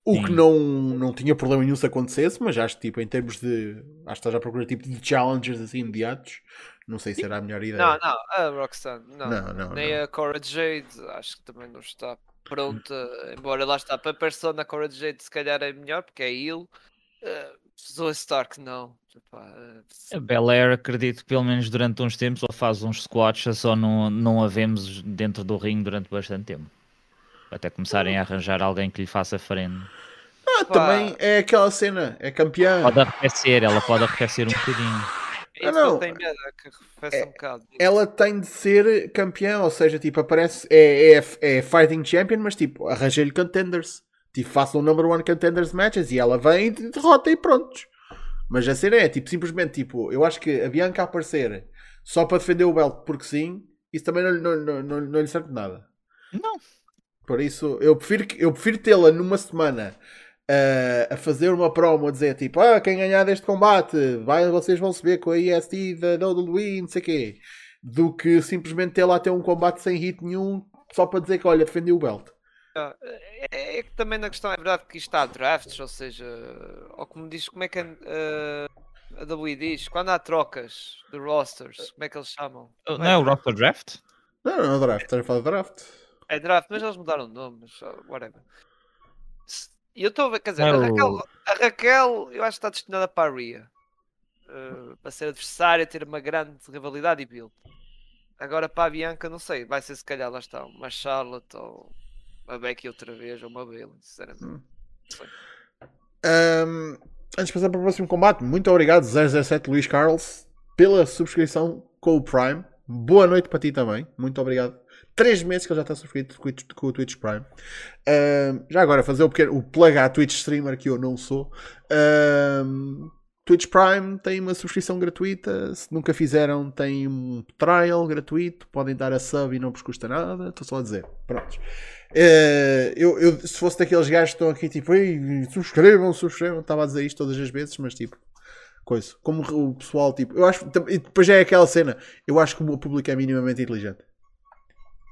S1: O que
S3: Sim.
S1: não, não tinha problema nenhum se acontecesse, mas acho que tipo, em termos de. Acho que estás à procura tipo, de challengers assim imediatos. Não sei se era a melhor ideia.
S2: Não, não, a Roxanne, não,
S1: Não, não,
S2: nem
S1: não.
S2: a Cora Jade, acho que também não está pronta, embora lá está, para a persona a Cora Jade se calhar é melhor, porque é ele. Uh, Zoe Stark não. Epá, eh,
S3: A Belair acredito que pelo menos durante uns tempos ou faz uns squats, só não, não a vemos dentro do ringue durante bastante tempo. até começarem a arranjar alguém que lhe faça frente.
S1: Ah, também é aquela cena, é campeã.
S3: Pode arrefecer, ela pode arrefecer um bocadinho.
S2: É isso que
S1: não.
S2: eu tenho medo, é que arrefece um bocado.
S1: Ela tem de ser campeã, ou seja, tipo, aparece, é, é, é fighting champion, mas tipo, arranja-lhe contenders. Tipo, faça um number one contenders matches e ela vem e derrota e prontos. Mas a cena é, tipo, simplesmente, tipo, eu acho que a Bianca aparecer só para defender o belt porque sim, isso também não, lhe- não, não, não, não lhe serve de nada.
S3: Não.
S1: Por isso, eu prefiro, que- eu prefiro tê-la numa semana a fazer uma promo a dizer tipo, ah, quem ganhar deste combate, vai, vocês vão se ver com a EST da WWE, não sei o quê, do que simplesmente tê-la a ter um combate sem hit nenhum só para dizer que, olha, defendi o belt.
S2: Ah, É, é que também na questão é verdade que isto há drafts, ou seja, ou como diz, como é que ah, a WWE diz, quando há trocas de rosters, como é que eles chamam?
S3: Não é o Rocker Draft?
S1: Não, não, draft, estás a falar de draft.
S2: É draft, mas eles mudaram de nome, mas whatever. Se- E eu estou a ver, quer dizer,
S3: É
S2: a, Raquel, a Raquel eu acho que está destinada para a Rhea. Ah, para ser adversária, ter uma grande rivalidade e build. Agora para a Bianca, não sei, vai ser se calhar lá está, uma Charlotte ou uma Becky outra vez, ou uma Bailey, sinceramente.
S1: Hum. Ahm, antes de passar para o próximo combate, muito obrigado 007 Luís Carlos pela subscrição com o Prime. Boa noite para ti também, muito obrigado. Três meses que ele já está subscrito com o Twitch- Prime. Ahm, já agora, fazer o, pequeno, o plug à Twitch Streamer que eu não sou. Ahm, Twitch Prime tem uma subscrição gratuita. Se nunca fizeram, tem um trial gratuito. Podem dar a sub e não vos custa nada. Estou só a dizer. Pronto. Eh, eu, eu- se fosse daqueles gajos que estão aqui tipo, subscrevam, subscrevam, estava a dizer isto todas as vezes, mas tipo, coisa. Como o pessoal, tipo, eu acho, e depois já é aquela cena, eu acho que o público é minimamente inteligente.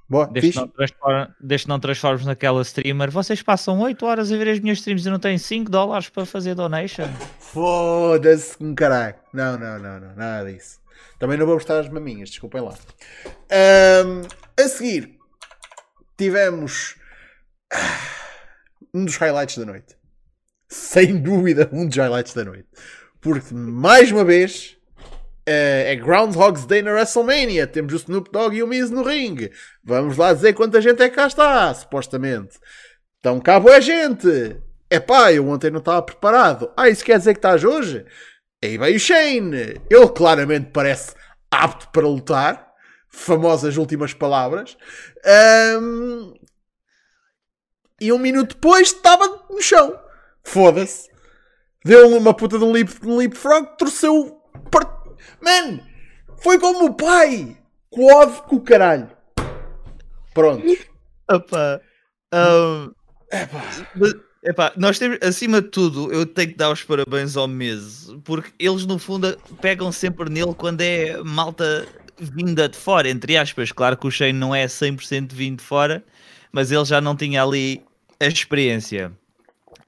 S1: Boa,
S3: Desde não, desde não transformes naquela streamer, vocês passam 8 horas a ver as minhas streams e não têm 5 dólares para fazer donation.
S1: Foda-se com caralho. Não, não, não, não, nada disso. Também não vou mostrar as maminhas, desculpem lá. Ahm, a seguir, tivemos ah, um dos highlights da noite. Sem dúvida, um dos highlights da noite. Porque, mais uma vez, eh, é Groundhog's Day na WrestleMania. Temos o Snoop Dogg e o Miz no ringue. Vamos lá dizer quanta gente é que cá está, supostamente. Então, cá boa gente. Epá, eu ontem não estava preparado. Ah, isso quer dizer que estás hoje? Aí veio o Shane. Ele claramente parece apto para lutar. Famosas últimas palavras. Ahm, E um minuto depois estava no chão. Foda-se. Deu-lhe uma puta de um de um leapfrog, torceu. Part... Man! Foi como o pai! Quad com o caralho. Pronto.
S3: Opa, mas, epá, nós temos, acima de tudo, eu tenho que dar os parabéns ao mês, porque eles no fundo pegam sempre nele quando é malta vinda de fora, entre aspas. Claro que o Shane não é 100% vindo de fora, mas ele já não tinha ali a experiência.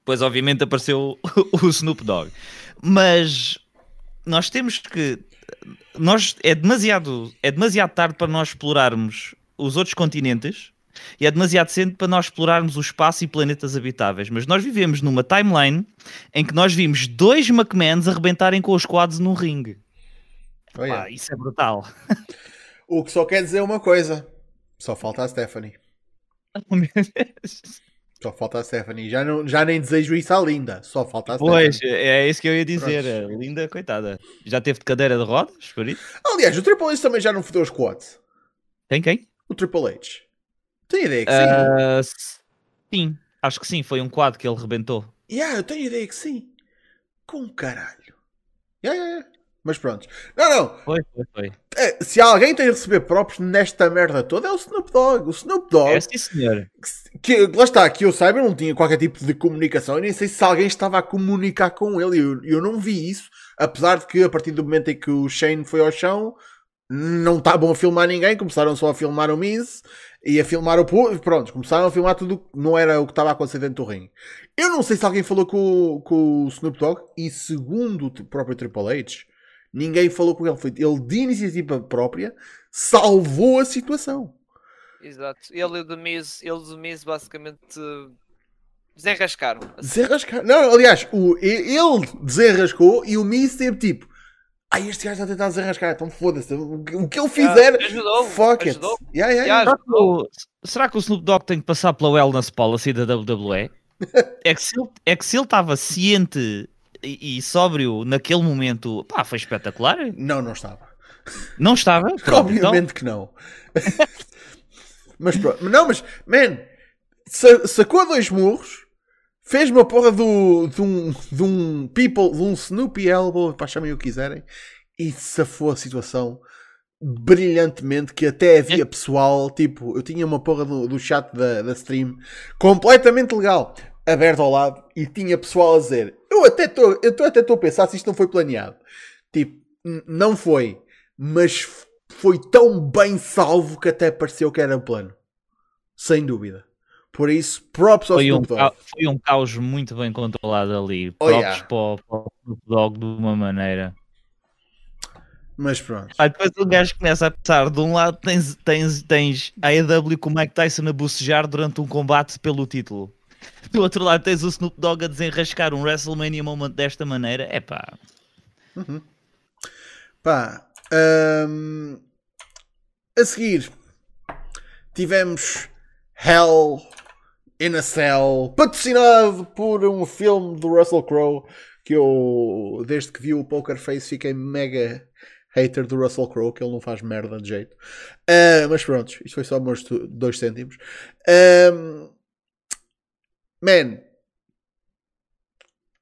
S3: Depois, obviamente, apareceu o Snoop Dogg. Mas nós temos que. Nós, é, demasiado, é demasiado tarde para nós explorarmos os outros continentes e é demasiado cedo para nós explorarmos o espaço e planetas habitáveis. Mas nós vivemos numa timeline em que nós vimos dois McMahons arrebentarem com os quadros num ringue.
S1: Olha,
S3: Pá, isso é brutal.
S1: O que só quer dizer uma coisa. Só falta a Stephanie. Só falta a Stephanie. Já, não, já nem desejo isso à linda. Só falta a
S3: pois,
S1: Stephanie.
S3: é isso que eu ia dizer.
S1: Pronto.
S3: Linda, coitada. Já teve de cadeira de rodas, por isso?
S1: Aliás, o Triple H também já não fodeu os quads.
S3: Tem quem?
S1: O Triple H. Tenho ideia que sim.
S3: S- sim, acho que sim. Foi um quadro que ele rebentou.
S1: Yeah, eu tenho ideia que sim. Com caralho. Yeah, yeah, yeah. Mas pronto. Não, não.
S3: Foi, foi, foi.
S1: É, se alguém tem de receber próprios nesta merda toda é o Snoop Dogg. O Snoop Dogg.
S3: É sim, senhor.
S1: que, lá está, que eu saiba, não tinha qualquer tipo de comunicação. Eu nem sei se alguém estava a comunicar com ele. Eu, eu não vi isso. Apesar de que a partir do momento em que o Shane foi ao chão, não estavam a filmar ninguém. Começaram só a filmar o Miz e a filmar o público. Pronto, começaram a filmar tudo que não era o que estava a acontecer dentro do ringue. Eu não sei se alguém falou com, o- com o Snoop Dogg e segundo o próprio Triple H, ninguém falou com ele. Foi ele de iniciativa própria salvou a situação.
S2: Exato. Ele e o Demise, ele e o Demise basicamente desenrascaram. Assim,
S1: Desenrascar. Não, aliás, o, ele desenrascou e o Miz teve tipo. Ah, este gajo está a tentar desarrascar, então foda-se. O que- o que ele fizer,
S2: ajudou,
S1: fuck it.
S2: ajudou.
S1: Yeah, yeah,
S2: Yeah,
S1: yeah.
S3: Será que, o, será que o Snoop Dogg tem que passar pela wellness policy da WWE? É que se ele é que se ele estava ciente e, e sóbrio naquele momento, pá, foi espetacular.
S1: Não, não estava.
S3: Não estava? Pronto, então,
S1: Obviamente que não. mas pronto. Não, mas, man, sa- sacou dois murros, fez uma porra do, de, um, de um people, de um Snoopy Elbow, para chamem o que quiserem, e safou a situação brilhantemente que até havia pessoal, tipo, eu tinha uma porra do, do chat da, da stream completamente legal, aberto ao lado, e tinha pessoal a dizer, eu até estou eu até estou a pensar se isto não foi planeado. Tipo, não foi, mas foi tão bem salvo que até pareceu que era plano. Sem dúvida. Por isso, props ao
S3: foi, um,
S1: Dogg.
S3: foi um caos muito bem controlado ali.
S1: Oh,
S3: Props
S1: yeah.
S3: para, o, para o Snoop Dogg de uma maneira.
S1: Mas pronto.
S3: Ah, depois o gajo começa a pensar: de um lado tens, tens, tens a AEW com o Mike Tyson a bocejar durante um combate pelo título. Do outro lado tens o Snoop Dogg a desenrascar um WrestleMania moment desta maneira. É pá,
S1: Pá, hum, a seguir tivemos Hell in a Cell, patrocinado por um filme do Russell Crowe que eu, desde que vi o Poker Face, fiquei mega hater do Russell Crowe, que ele não faz merda de jeito. Ah, mas pronto, isto foi só meus 2 cêntimos. Hum, man,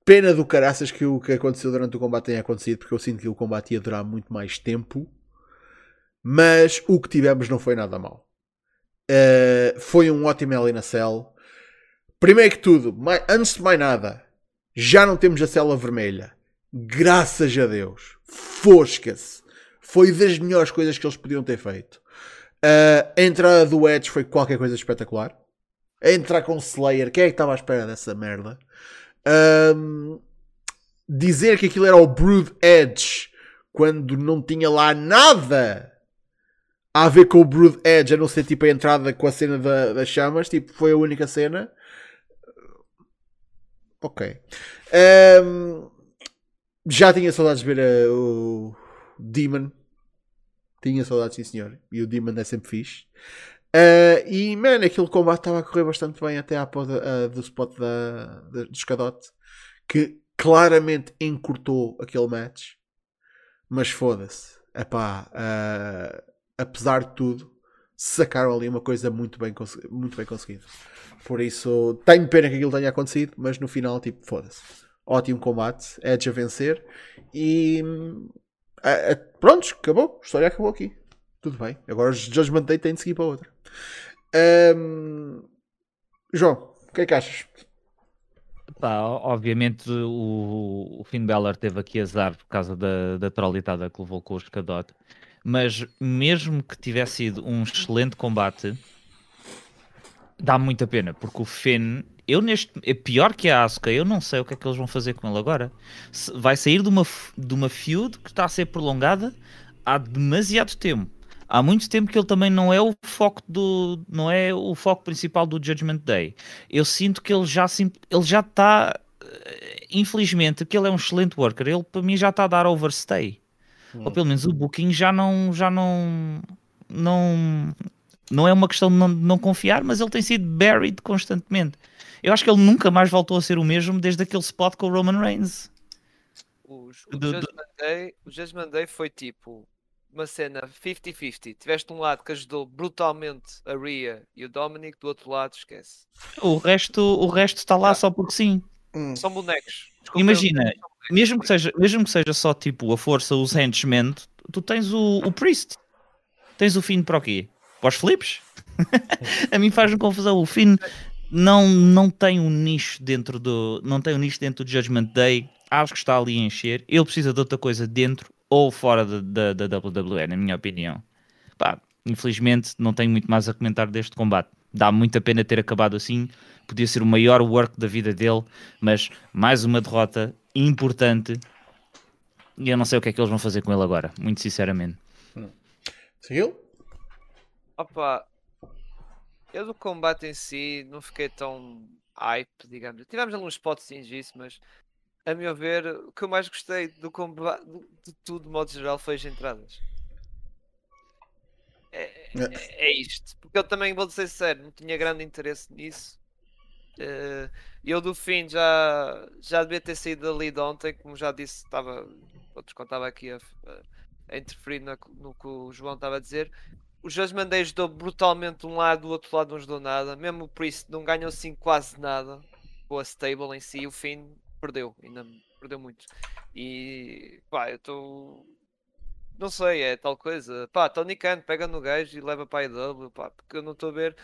S1: pena do caraças que o que aconteceu durante o combate tenha acontecido, porque eu sinto que o combate ia durar muito mais tempo. Mas o que tivemos não foi nada mal. Uh, foi um ótimo Hell in a Cell. Primeiro que tudo, mai- antes de mais nada, já não temos a cela vermelha. Graças a Deus. Fosca-se. Foi das melhores coisas que eles podiam ter feito. Uh, a entrada do Edge foi qualquer coisa espetacular. A entrar com Slayer, quem é que estava à espera dessa merda? Um, dizer que aquilo era o Brood Edge quando não tinha lá nada a ver com o Brood Edge, a não ser tipo a entrada com a cena da- das chamas, tipo, foi a única cena. Ok. Um, já tinha saudades de ver uh, o Demon. Tinha saudades, sim senhor. E o Demon é sempre fixe. Uh, e, man, aquele combate estava a correr bastante bem até à poda uh, do spot da, da- do escadote. Que claramente encurtou aquele match. Mas foda-se. Uh, apesar de tudo, sacaram ali uma coisa muito bem, muito bem conseguida. Por isso, tenho pena que aquilo tenha acontecido, mas no final, tipo, foda-se. Ótimo combate, Edge a vencer e. a- prontos, acabou. A história acabou aqui. Tudo bem. Agora os Judgment Day têm de seguir para outra. Hum, João, o que é que achas?
S3: Pá, obviamente o, o Finn Balor teve aqui azar por causa da, da trolitada que levou com o escadote, mas mesmo que tivesse sido um excelente combate, dá muita pena, porque o Finn, eu neste, é pior que a Asuka, eu não sei o que é que eles vão fazer com ele agora. Vai sair de uma, de uma feud que está a ser prolongada há demasiado tempo. Há muito tempo que ele também não é o foco do não é o foco principal do Judgment Day. Eu sinto que ele já ele já está eh, infelizmente que ele é um excelente worker. Ele para mim já está a dar overstay. Ou pelo menos o booking já não já não não não é uma questão de não, de não confiar, mas ele tem sido buried constantemente. Eu acho que ele nunca mais voltou a ser o mesmo desde aquele spot com o Roman Reigns.
S2: Os- o,
S3: do-
S2: Judgment Day, o Judgment Day foi tipo uma cena 50-50. Tiveste um lado que ajudou brutalmente a Rhea e o Dominic, do outro lado, esquece.
S3: O resto o resto está lá só porque sim.
S2: São bonecos. Desculpa,
S3: Imagina,
S2: eu- são bonecos.
S3: mesmo que seja, mesmo que seja só tipo a força, os henchmen, tu- tu tens o, o Priest. Tens o Finn para o quê? Para os flips? a mim faz-me confusão. O Finn não, não tem um nicho dentro do. Não tem um nicho dentro do Judgment Day. Acho que está ali a encher. Ele precisa de outra coisa dentro ou fora da, WWE, na minha opinião. Pá, infelizmente não tenho muito mais a comentar deste combate. Dá muita pena ter acabado assim. Podia ser o maior work da vida dele, mas mais uma derrota importante. E eu não sei o que é que eles vão fazer com ele agora, muito sinceramente.
S1: Seguiu?
S2: Opa, eu do combate em si não fiquei tão hype, digamos. Tivemos alguns spots disso, mas a meu ver, o que eu mais gostei do combate de tudo, de modo geral, foi as entradas. É, é, é isto. Porque eu também vou ser sério, não tinha grande interesse nisso. Uh, eu do fim já, já devia ter saído dali de ontem, como já disse, estava, outros contava aqui a, a interferir na, no que o João estava a dizer. Os dois mandeiros dão brutalmente de um lado, do outro lado não dão nada. Mesmo por isso não ganham assim quase nada com a stable em si. O fim perdeu, ainda perdeu muito. E pá, eu estou. Não sei, é tal coisa. Pá, Tony Khan pega no gajo e leva para a IW, pá, porque eu não estou a ver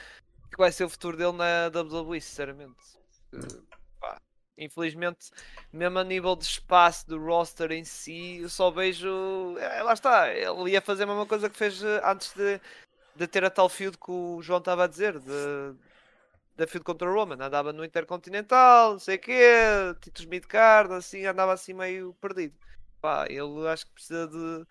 S2: que vai ser o futuro dele na WWE, sinceramente. Pá, infelizmente, mesmo a nível de espaço do roster em si, eu só vejo. É, lá está, ele ia fazer a mesma coisa que fez eh, antes de, de ter a tal feud que o João estava a dizer, de, da feud contra o Roman. Andava no Intercontinental, não sei o quê, títulos mid-card, assim, andava assim meio perdido. Pá, ele acho que precisa de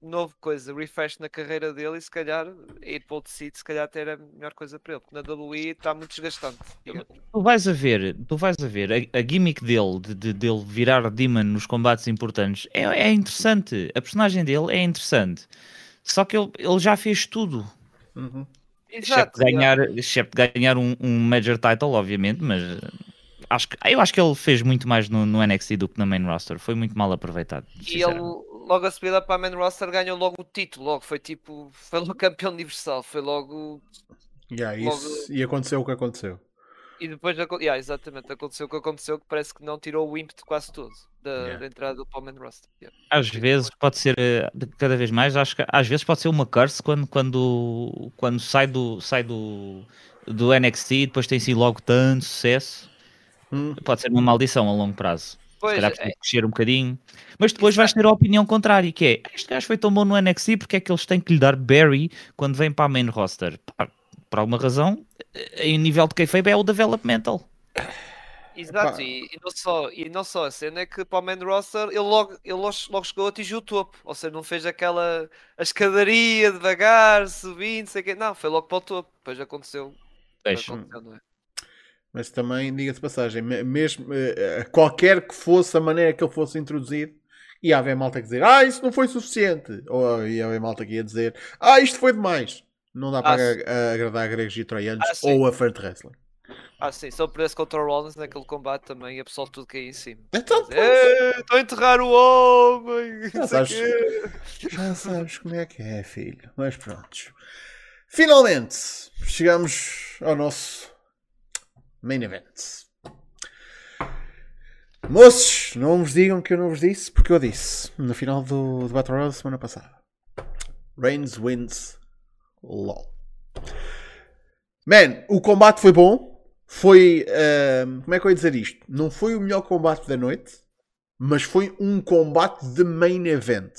S2: novo coisa, refresh na carreira dele e se calhar ir para o seat, se calhar até era a melhor coisa para ele, porque na WWE está muito desgastante.
S3: Tu vais a ver, tu vais a ver a, a gimmick dele, de, de, dele virar Demon nos combates importantes, é, é interessante. A personagem dele é interessante. Só que ele, ele já fez tudo.
S1: Uhum.
S3: Exato, excepto ganhar, excepto ganhar um, um major title, obviamente, mas acho que, eu acho que ele fez muito mais no, no NXT do que na main roster. Foi muito mal aproveitado.
S2: E ele, logo a subida para a main roster, ganhou logo o título. Logo foi tipo, foi logo campeão universal. Foi logo.
S1: Yeah, logo... Isso, e aconteceu o que aconteceu.
S2: E depois, yeah, exatamente, aconteceu o que aconteceu, que parece que não tirou o ímpeto quase todo da, yeah. da entrada do Palman Roster. Yeah.
S3: Às vezes pode ser, eh, cada vez mais, acho que às vezes pode ser uma curse quando, quando, quando sai, do, sai do, do NXT e depois tem sido logo tanto sucesso. Hum. Pode ser uma maldição a longo prazo. Pois, Se calhar precisa é... crescer um bocadinho. Mas depois vais ter a opinião contrária, que é este gajo foi tão bom no NXT, porque é que eles têm que lhe dar Barry quando vem para a main roster? Pá, por alguma razão, em nível de kayfabe é o developmental.
S2: Exato, e, e, não só, e não só a cena é que para o main roster ele logo, ele logo, logo chegou a atingir o topo, ou seja, não fez aquela a escadaria devagar, subindo, sei que, não, foi logo para o topo, depois aconteceu. aconteceu
S1: não é? Mas também, diga-se passagem, mesmo uh, qualquer que fosse a maneira que ele fosse introduzido, ia haver malta que dizer, ah, isso não foi suficiente, ou ia haver malta que ia dizer, ah, isto foi demais. Não dá ah, para agradar gregos e troianos ah, ou a Fert Wrestling.
S2: Ah, sim, se ele pudesse contra o Rollins naquele combate também, a pessoa tudo cair em cima. Então, estou a enterrar o homem!
S1: Já sabes, já sabes como é que é, filho. Mas pronto. Finalmente, chegamos ao nosso main event. Moços, não vos digam que eu não vos disse, porque eu disse no final do, do Battle Royale da semana passada. Reigns wins LOL. Man, o combate foi bom. Foi. Uh, como é que eu ia dizer isto? Não foi o melhor combate da noite, mas foi um combate de main event.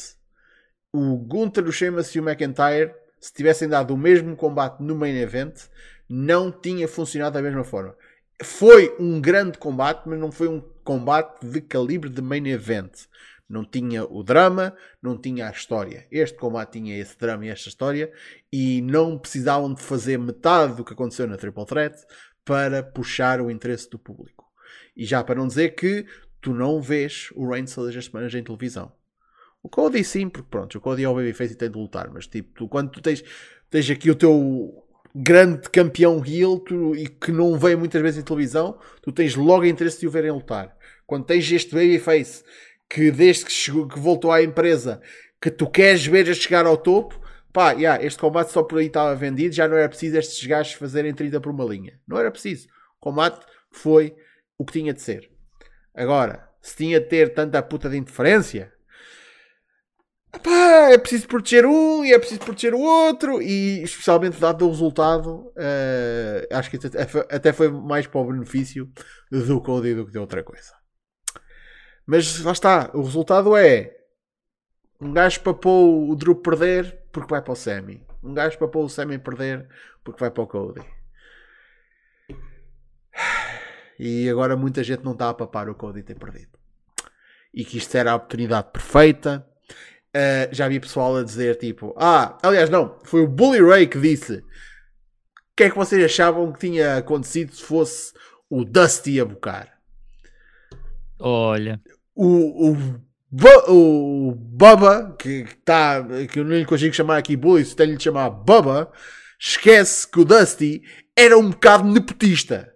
S1: O Gunther, o Sheamus e o McIntyre, se tivessem dado o mesmo combate no main event, não tinha funcionado da mesma forma. Foi um grande combate, mas não foi um combate de calibre de main event. Não tinha o drama, não tinha a história. Este combate tinha esse drama e esta história e não precisavam de fazer metade do que aconteceu na Triple Threat para puxar o interesse do público. E já para não dizer que tu não vês o Reigns todas as semanas em televisão. O Cody sim, porque pronto, o Cody é o babyface e tem de lutar, mas tipo, tu, quando tu tens, tens aqui o teu grande campeão heel tu, e que não vem muitas vezes em televisão, tu tens logo interesse de o verem lutar. Quando tens este babyface que desde que, chegou, que voltou à empresa que tu queres ver a chegar ao topo, pá, yeah, este combate só por aí estava vendido, já não era preciso estes gajos fazerem 30 por uma linha. Não era preciso. O combate foi o que tinha de ser. Agora, se tinha de ter tanta puta de interferência, pá, é preciso proteger um e é preciso proteger o outro, e especialmente dado o resultado, uh, acho que até foi mais para o benefício do Cody do que de outra coisa. Mas lá está, o resultado é um gajo papou o Drew perder porque vai para o Semi. Um gajo papou o Semi perder porque vai para o Cody. E agora muita gente não está a papar o Cody ter perdido. E que isto era a oportunidade perfeita. Uh, já vi pessoal a dizer tipo: Ah, aliás, não, foi o Bully Ray que disse. O que é que vocês achavam que tinha acontecido se fosse o Dusty a bocar?
S3: Olha,
S1: o, o, o Bubba, que, está que eu lhe consigo chamar aqui Bully, se tenho-lhe de chamar Bubba, esquece que o Dusty era um bocado nepotista.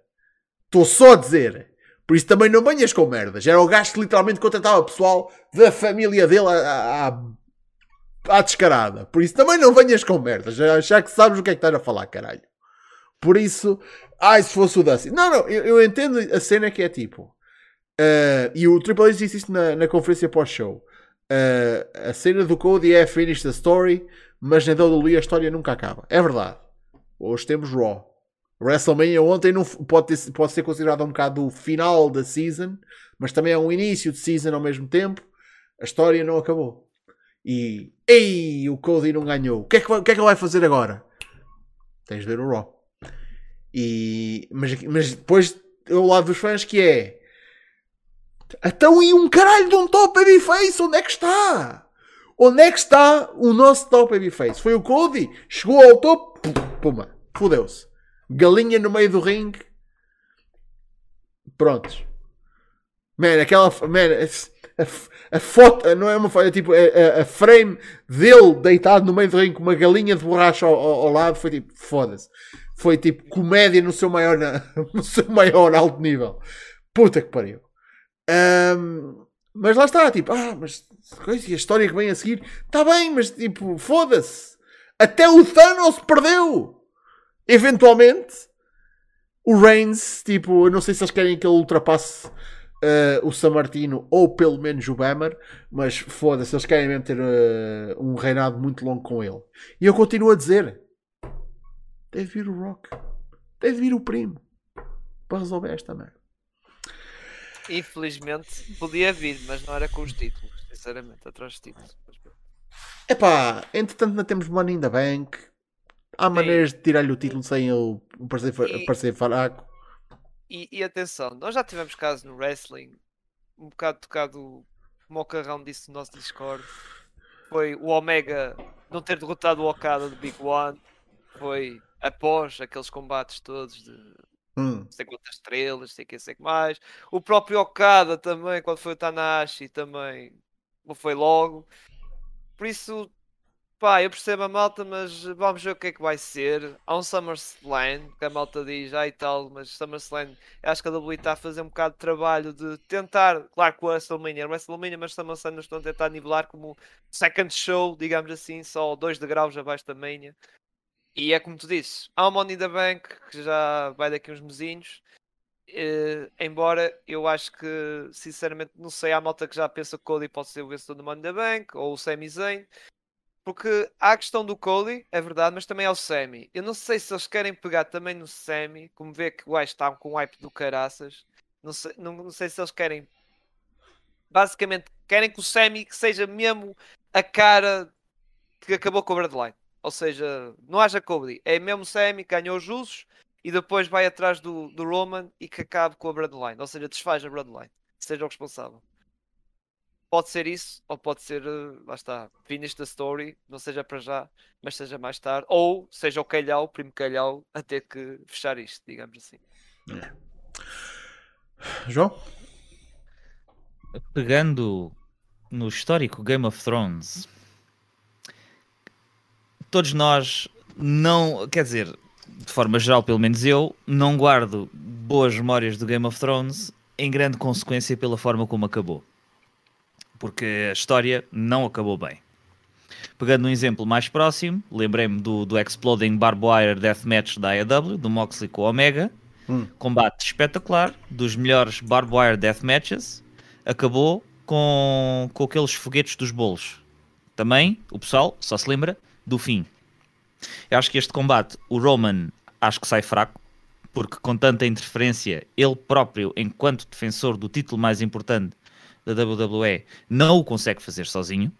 S1: Estou só a dizer. Por isso também não venhas com merdas. Era o gajo que literalmente contratava pessoal da família dele à, à, à descarada. Por isso também não venhas com merdas. Já, já que sabes o que é que estás a falar, caralho. Por isso, ai, se fosse o Dusty. Não, não, eu, eu entendo a cena que é tipo. Uh, e o Triple H disse isso na, na conferência pós-show. Uh, a cena do Cody é finish the story, mas na WWE a história nunca acaba. É verdade. Hoje temos Raw. WrestleMania ontem não, pode, ter- pode ser considerado um bocado o final da season, mas também é um início de season ao mesmo tempo. A história não acabou. E, ei, o Cody não ganhou. O que é que, o que, é que ele vai fazer agora? Tens de ver o Raw. E, mas, mas depois o lado dos fãs que é então e um caralho de um top babyface, onde é que está? Onde é que está o nosso top babyface? Foi o Cody? Chegou ao topo? Pum, Puma, fodeu-se. Galinha no meio do ringue. Prontos. Man, aquela... Man, a, a- foto, não é uma foto, é tipo a, a- a frame dele deitado no meio do ringue com uma galinha de borracha ao, ao- ao lado, foi tipo, foda-se. Foi tipo comédia no seu maior, no seu maior alto nível. Puta que pariu. Ahm, mas lá está, tipo, ah, mas coisa, e a história que vem a seguir está bem, mas tipo, foda-se. Até o Thanos perdeu. Eventualmente, o Reigns, tipo, eu não sei se eles querem que ele ultrapasse ah, o San Martino ou pelo menos o Bammer, mas foda-se, eles querem mesmo ter ah, um reinado muito longo com ele. E eu continuo a dizer: deve vir o Rock, deve vir o primo para resolver esta merda.
S2: Infelizmente podia vir, mas não era com os títulos, sinceramente, atrás dos títulos.
S1: Epá, entretanto não temos Money in the Bank. Há maneiras de tirar-lhe o título sem ele parecer,
S2: E-
S1: parecer fraco.
S2: E, e atenção, nós já tivemos casos no wrestling, um bocado tocado como o Carrão disse no nosso Discord. Foi o Omega não ter derrotado o Okada do Big One. Foi após aqueles combates todos de
S1: Hum.
S2: não sei quantas estrelas, sei que sei que mais. O próprio Okada também, quando foi o Tanahashi, também não foi logo. Por isso, pá, eu percebo a malta, mas vamos ver o que é que vai ser. Há um SummerSlam, que a malta diz, ah e tal, mas SummerSlam, acho que a WWE está a fazer um bocado de trabalho de tentar, claro que o WrestleMania, é WrestleMania, mas SummerSlam estão a tentar nivelar como second show, digamos assim, só dois degraus abaixo da Mania. E é como tu disse, há o Money the Bank que já vai daqui uns mesinhos. eh, embora eu acho que, sinceramente, não sei, há malta que já pensa que o Cody pode ser o vencedor do Money the Bank ou o Sami Zayn. Porque há a questão do Cody, é verdade, mas também há o Sami. Eu não sei se eles querem pegar também no Sami, como vê que o gajo está com o hype do caraças. Não sei, não, não sei se eles querem. Basicamente, querem que o Sami seja mesmo a cara que acabou com o Bloodline. Ou seja, não haja Cody. É mesmo o Sami que ganhou os usos e depois vai atrás do, do Roman e que acabe com a Bloodline. Ou seja, desfaz a Bloodline. Seja o responsável. Pode ser isso, ou pode ser, eh, lá está, finish the story, não seja para já, mas seja mais tarde, ou seja o calhau, o primo calhau, a ter que fechar isto, digamos assim.
S1: João?
S3: pegando no histórico Game of Thrones, todos nós não, quer dizer, de forma geral, pelo menos eu, não guardo boas memórias do Game of Thrones em grande consequência pela forma como acabou. Porque a história não acabou bem. Pegando um exemplo mais próximo, lembrei-me do, do Exploding Barbed Wire Deathmatch da AEW, do Moxley com o Omega.
S1: Hum.
S3: Combate espetacular, dos melhores Barbed Wire Deathmatches. Acabou com, com aqueles foguetes dos bolos. Também, o pessoal só se lembra do fim. Eu acho que este combate, o Roman, acho que sai fraco, porque com tanta interferência, ele próprio, enquanto defensor do título mais importante da WWE, não o consegue fazer sozinho.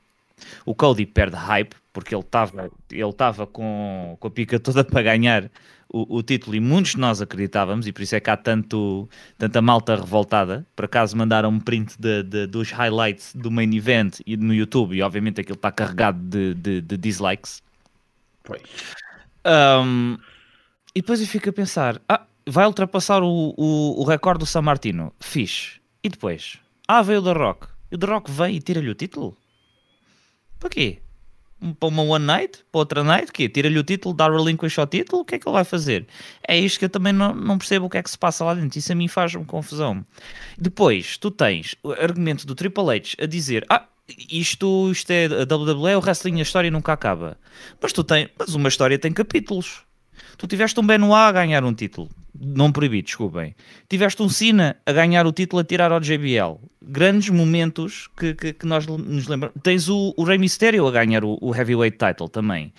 S3: O Cody perde hype, porque ele estava ele tava com, com a pica toda para ganhar o, o título e muitos de nós acreditávamos, e por isso é que há tanto, tanta malta revoltada. Por acaso mandaram um print de, de- dos highlights do main event e no YouTube, e obviamente aquilo está carregado de, de- de dislikes.
S1: Pois.
S3: Um, e depois eu fico a pensar: ah, vai ultrapassar o, o, o recorde do San Martino? Fixe. E depois? Ah, veio o The Rock. E o The Rock vem e tira-lhe o título? Para quê? Para uma one night? Para outra night? Quê? Tira-lhe o título, dá relinquish ao título? O que é que ele vai fazer? É isto que eu também não, não percebo o que é que se passa lá dentro. Isso a mim faz-me confusão. Depois, tu tens o argumento do Triple H a dizer: Ah, isto, isto é a WWE, o wrestling, a história nunca acaba. Mas tu tens, mas uma história tem capítulos. Tu tiveste um Benoit a ganhar um título, não proibido, desculpem. Tiveste um Cena a ganhar o título a tirar ao JBL. Grandes momentos que, que, que nós nos lembramos. Tens o, o Rey Mysterio a ganhar o, o Heavyweight Title também.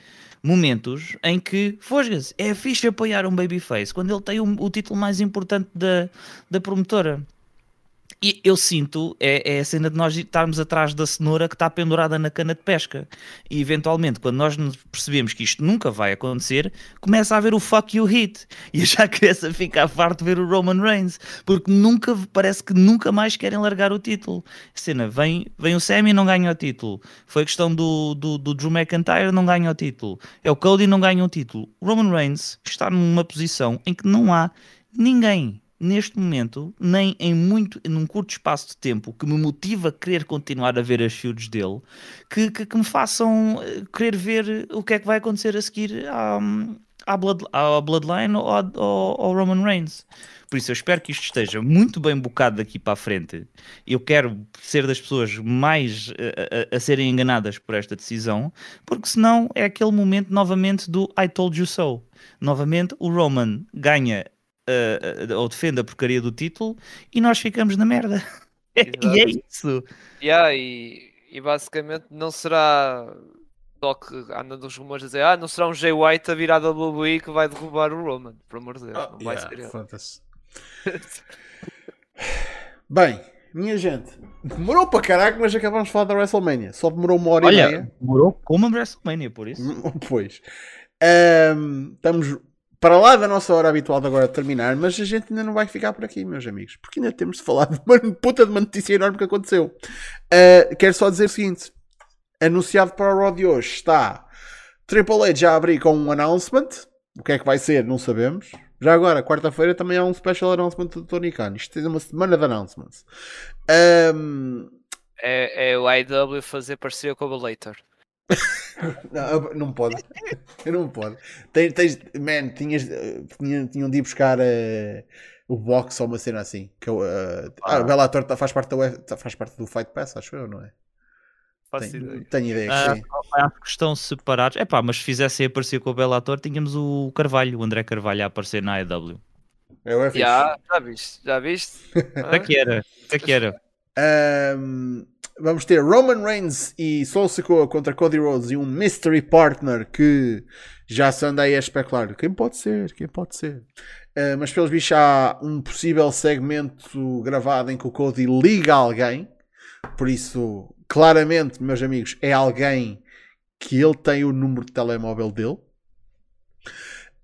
S3: Momentos em que, fosga-se, é fixe apoiar um babyface quando ele tem o, título mais importante da, da promotora. E eu sinto, é, é a cena de nós estarmos atrás da cenoura que está pendurada na cana de pesca. E eventualmente, quando nós percebemos que isto nunca vai acontecer, começa a haver o fuck you hit. E já começo a ficar farto de ver o Roman Reigns. Porque nunca, parece que nunca mais querem largar o título. A cena, vem, vem o Sammy e não ganha o título. Foi a questão do, do, do Drew McIntyre, não ganha o título. É o Cody não ganha o título. O Roman Reigns está numa posição em que não há ninguém neste momento, nem em muito, num curto espaço de tempo, que me motiva a querer continuar a ver as feuds dele, que, que, que me façam eh, querer ver o que é que vai acontecer a seguir à, à, Blood, à Bloodline ou ao, Roman Reigns. Por isso eu espero que isto esteja muito bem bocado daqui para a frente. Eu quero ser das pessoas mais eh, a, a- a serem enganadas por esta decisão, porque senão é aquele momento novamente do I told you so. Novamente o Roman ganha eh, ou defende a porcaria do título e nós ficamos na merda. e é isso.
S2: Yeah, e, e basicamente não será só que anda dos rumores a dizer ah, não será um Jay White a virar da WWE que vai derrubar o Roman, por amor de Deus,
S1: Ah,
S2: não vai
S1: yeah,
S2: ser ele.
S1: Bem, minha gente, demorou para caraca, mas acabamos de falar da WrestleMania. Só demorou uma hora e
S3: Olha,
S1: meia.
S3: demorou como a WrestleMania, por isso.
S1: Pois. Ahm, estamos para lá da nossa hora habitual de agora terminar, mas a gente ainda não vai ficar por aqui, meus amigos, porque ainda temos de falar de uma puta de uma notícia enorme que aconteceu. Ah, quero só dizer o seguinte: anunciado para o Raw de hoje está Triple H já abrir com um announcement. O que é que vai ser? Não sabemos. Já agora, quarta-feira, também há um special announcement do Tony Khan. Isto é uma semana de announcements. Ahm,
S2: É, é o IW fazer parceria com o Belator.
S1: Não, não pode. não pode. Tens, tens, man, tinhas, tinham, tinham de ir buscar eh, o box ou uma cena assim. Que, eu, eh, ah, o Bellator tá- faz parte, da UF tá- faz parte do Fight Pass, acho eu, não é?
S2: Faço
S1: Tenho,
S2: ideia.
S1: tenho ideia que
S3: Ah,
S1: sim.
S3: acho que estão separados. É pá, mas se fizessem aparecer com o Bellator, tínhamos o Carvalho, o André Carvalho a aparecer na AEW.
S1: É o.
S2: Já, já viste? Já viste?
S3: Até que era, até que era.
S1: Ahm, vamos ter Roman Reigns e Sol Sikoa contra Cody Rhodes e um Mystery Partner que já se anda aí a especular. Quem pode ser? Quem pode ser? Ah, mas pelos bichos há um possível segmento gravado em que o Cody liga a alguém. Por isso, claramente, meus amigos, é alguém que ele tem o número de telemóvel dele.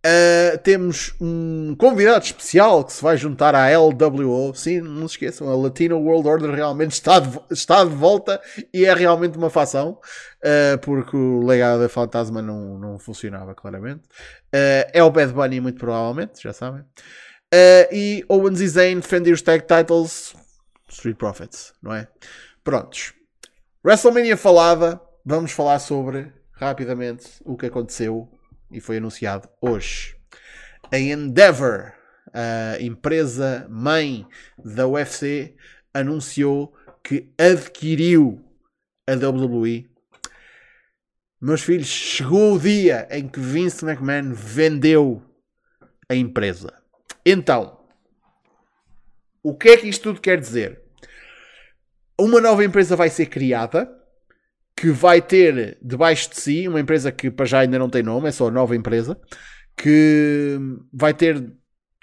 S1: Uh, temos um convidado especial que se vai juntar à LWO. Sim, não se esqueçam, a Latino World Order realmente está de, está de volta e é realmente uma fação, uh, porque o legado da Fantasma não, não funcionava claramente. Uh, é o Bad Bunny, muito provavelmente, já sabem. E Owens e Zayn defendem os tag titles Street Profits, não é? Prontos. WrestleMania falada, vamos falar sobre rapidamente o que aconteceu e foi anunciado hoje. A Endeavor, a empresa mãe da UFC, anunciou que adquiriu a WWE. Meus filhos, chegou o dia em que Vince McMahon vendeu a empresa. Então, o que é que isto tudo quer dizer? Uma nova empresa vai ser criada que vai ter debaixo de si uma empresa que para já ainda não tem nome, é só nova empresa, que vai ter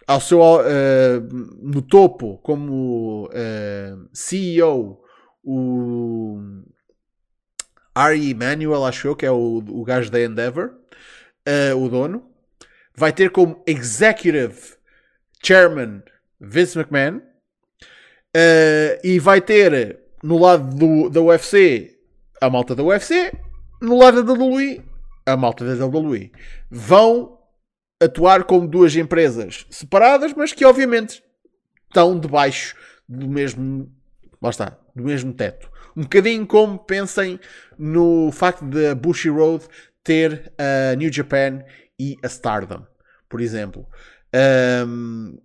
S1: ao seu eh, no topo como eh, CEO o Ari Emanuel, acho eu, que é o, o gajo da Endeavor, eh, o dono. Vai ter como Executive Chairman Vince McMahon. E vai ter no lado do, da UFC a malta da UFC, no lado da WWE, a malta da WWE. Vão atuar como duas empresas separadas, mas que obviamente estão debaixo do mesmo Lá está, do mesmo teto. Um bocadinho como pensem no facto de Bushi Road ter a New Japan e a Stardom, por exemplo. Um,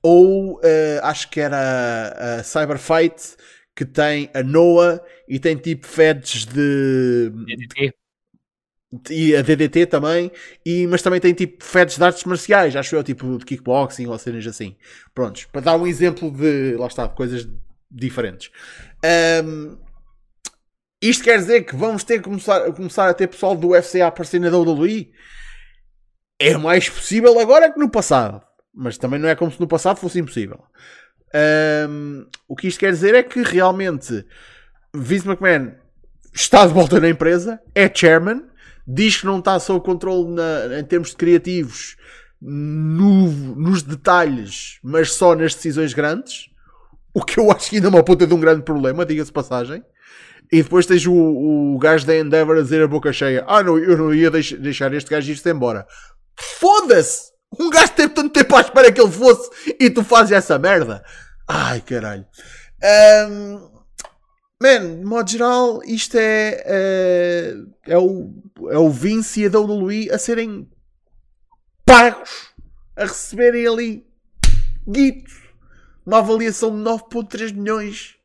S1: ou uh, acho que era a Cyber Fight que tem a Noah e tem tipo feds de.
S3: DDT.
S1: E a DDT também, e, mas também tem tipo feds de artes marciais, acho eu, tipo de kickboxing ou cenas assim. Prontos, para dar um exemplo de, lá está, de coisas diferentes. Um, isto quer dizer que vamos ter que começar, começar a ter pessoal do UFC a aparecer na WWE? É mais possível agora que no passado. Mas também não é como se no passado fosse impossível. Um, o que isto quer dizer é que realmente Vince McMahon está de volta na empresa, é chairman, diz que não está sob controle na, em termos de criativos no, nos detalhes, mas só nas decisões grandes. O que eu acho que ainda é uma puta de um grande problema, diga-se passagem. E depois tens o, o gajo da Endeavor a dizer a boca cheia: Ah, não, eu não ia deix deixar este gajo ir-se embora. Foda-se! Um gajo teve tanto tempo à espera que ele fosse e tu fazes essa merda. Ai caralho. Um, man, de modo geral, isto é, é, é, o, é o Vince e a WWE a serem pagos a receberem ali guito. Uma avaliação de 9.3 milhões.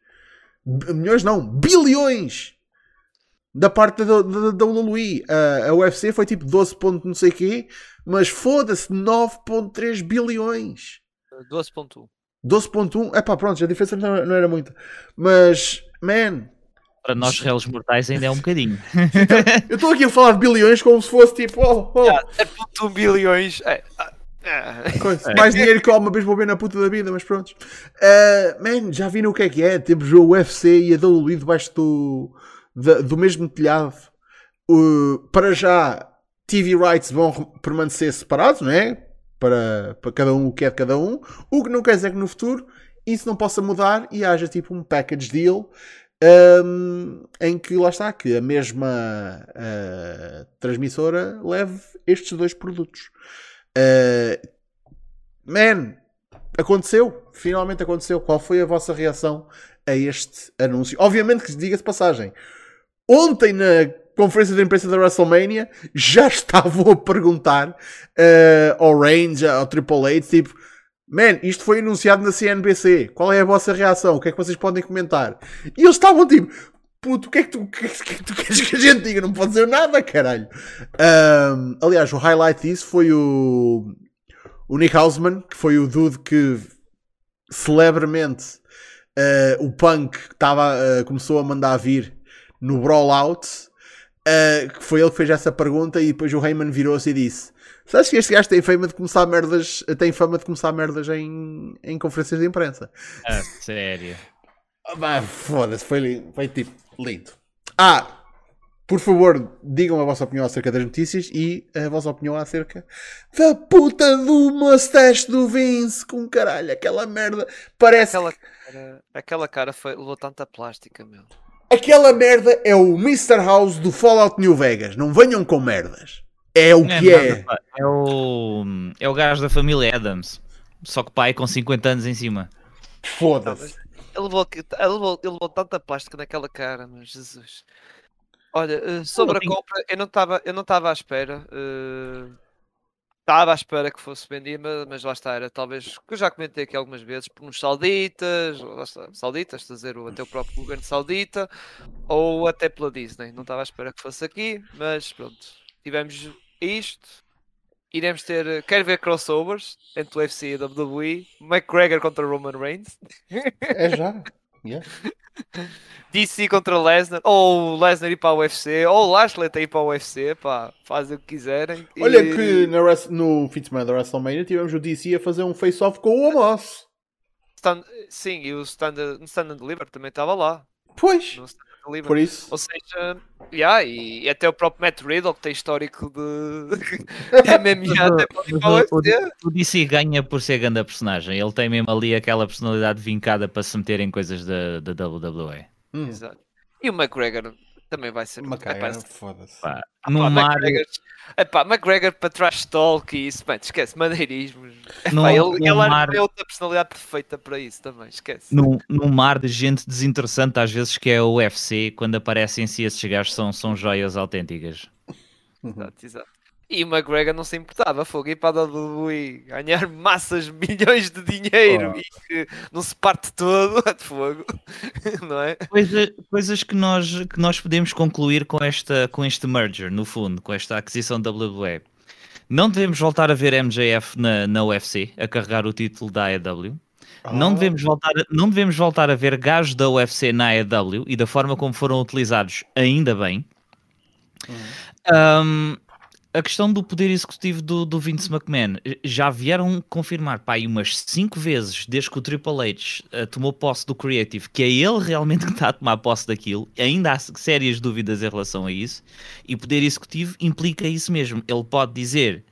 S1: Milhões não, bilhões da parte da, da, da WWE. Uh, a UFC foi tipo 12 pontos não sei quê, mas foda-se, 9.3 bilhões.
S2: 12.1.
S1: 12.1, é pá, pronto, a diferença não, não, era muita. Mas, man.
S3: Para nós, réus mortais, ainda é um bocadinho.
S1: eu estou aqui a falar de bilhões como se fosse tipo, oh, oh.
S2: Yeah, 0.1 bilhões. É,
S1: é. Mais dinheiro que alguma vez vou ver na puta da vida, mas pronto. Uh, man, já viram o que é que é? Temos o UFC e a WWE debaixo do, do, do mesmo telhado. Uh, para já, TV rights vão permanecer separados, não é? Para, para cada um o que é de cada um. O que não quer dizer que no futuro isso não possa mudar e haja tipo um package deal um, em que lá está, que a mesma uh, transmissora leve estes dois produtos. Uh, man, aconteceu, finalmente aconteceu. Qual foi a vossa reação a este anúncio? Obviamente que diga-se passagem. Ontem na conferência de imprensa da WrestleMania já estavam a perguntar uh, ao Range, ao Triple H, tipo, man, isto foi anunciado na CNBC, qual é a vossa reação? O que é que vocês podem comentar? E eles estavam tipo, puto, o que é que tu, que, é que, que tu queres que a gente diga? Não pode dizer nada, caralho. Um, aliás, o highlight disso foi o, o Nick Hausman, que foi o dude que celebremente uh, o Punk tava, uh, começou a mandar vir no Brawl Out Uh, que foi ele que fez essa pergunta e depois o Heyman virou-se e disse: Sabes que este gajo tem fama de começar merdas, tem fama de começar merdas em, em conferências de imprensa.
S3: Ah, sério.
S1: Ah, Foda-se, foi, foi tipo lindo. Ah, por favor, digam a vossa opinião acerca das notícias e a vossa opinião acerca da puta do mustache do Vince com caralho, aquela merda. Parece.
S2: Aquela cara, aquela cara foi, levou tanta plástica, meu.
S1: Aquela merda é o Mr. House do Fallout New Vegas. Não venham com merdas. É o que é.
S3: É o, é o gajo da família Adams. Só que pai com 50 anos em cima.
S1: Foda-se.
S2: Ele levou, ele, levou, ele levou tanta plástica naquela cara, mas Jesus. Olha, uh, sobre a compra, eu não estava eu não estava à espera. Uh, estava à espera que fosse vendida, mas lá está, era talvez, que eu já comentei aqui algumas vezes, por uns sauditas, está, sauditas, a dizer, até o próprio governo saudita, ou até pela Disney. Não estava à espera que fosse aqui, mas pronto, tivemos isto. Iremos ter, quero ver crossovers entre o UFC e a WWE, McGregor contra Roman Reigns.
S1: É já. Yeah.
S2: DC contra Lesnar, ou Lesnar ir para o UFC, ou Lashley ir para o UFC, pá, fazem o que quiserem.
S1: Olha e... que no, no fim de semana da WrestleMania tivemos o DC a fazer um face-off com o Omos.
S2: Stand... Sim, e o Stand, Stand and Deliver também estava lá.
S1: Pois. Por isso.
S2: Ou seja, yeah, e, e até o próprio Matt Riddle que tem histórico de MMA até pode o.
S3: O DC ganha por ser grande personagem. Ele tem mesmo ali aquela personalidade vincada para se meter em coisas da, da WWE.
S2: Hum. Exato. E o McGregor, Também vai ser.
S1: McGregor,
S2: Epá,
S1: foda-se.
S3: Pá,
S2: pá,
S3: no mar,
S2: McGregor, epá, McGregor para trash talk e isso, mano, esquece, maneirismos. Epá,
S3: No-
S2: ele
S3: no
S2: ele
S3: mar-
S2: é outra personalidade perfeita para isso também, esquece.
S3: num, num mar de gente desinteressante, às vezes, que é o UFC, quando aparecem em si esses gajos são, são joias autênticas.
S2: Exato, exato. E o McGregor não se importava, fogo, ir para a WWE, ganhar massas, milhões de dinheiro
S3: Oh.
S2: e que não se parte todo de fogo, não é?
S3: Coisa- coisas que nós, que nós podemos concluir com, esta, com este merger, no fundo, com esta aquisição da WWE. Não devemos voltar a ver MJF na, na UFC a carregar o título da AEW. Não,
S1: Ah,
S3: devemos voltar, a- não devemos voltar a ver gajos da UFC na AEW e da forma como foram utilizados, ainda bem. Um, a questão do poder executivo do, do Vince McMahon já vieram confirmar pá, umas 5 vezes desde que o Triple H eh, tomou posse do Creative que é ele realmente que está a tomar posse daquilo. Ainda há sérias dúvidas em relação a isso. E poder executivo implica isso mesmo. Ele pode dizer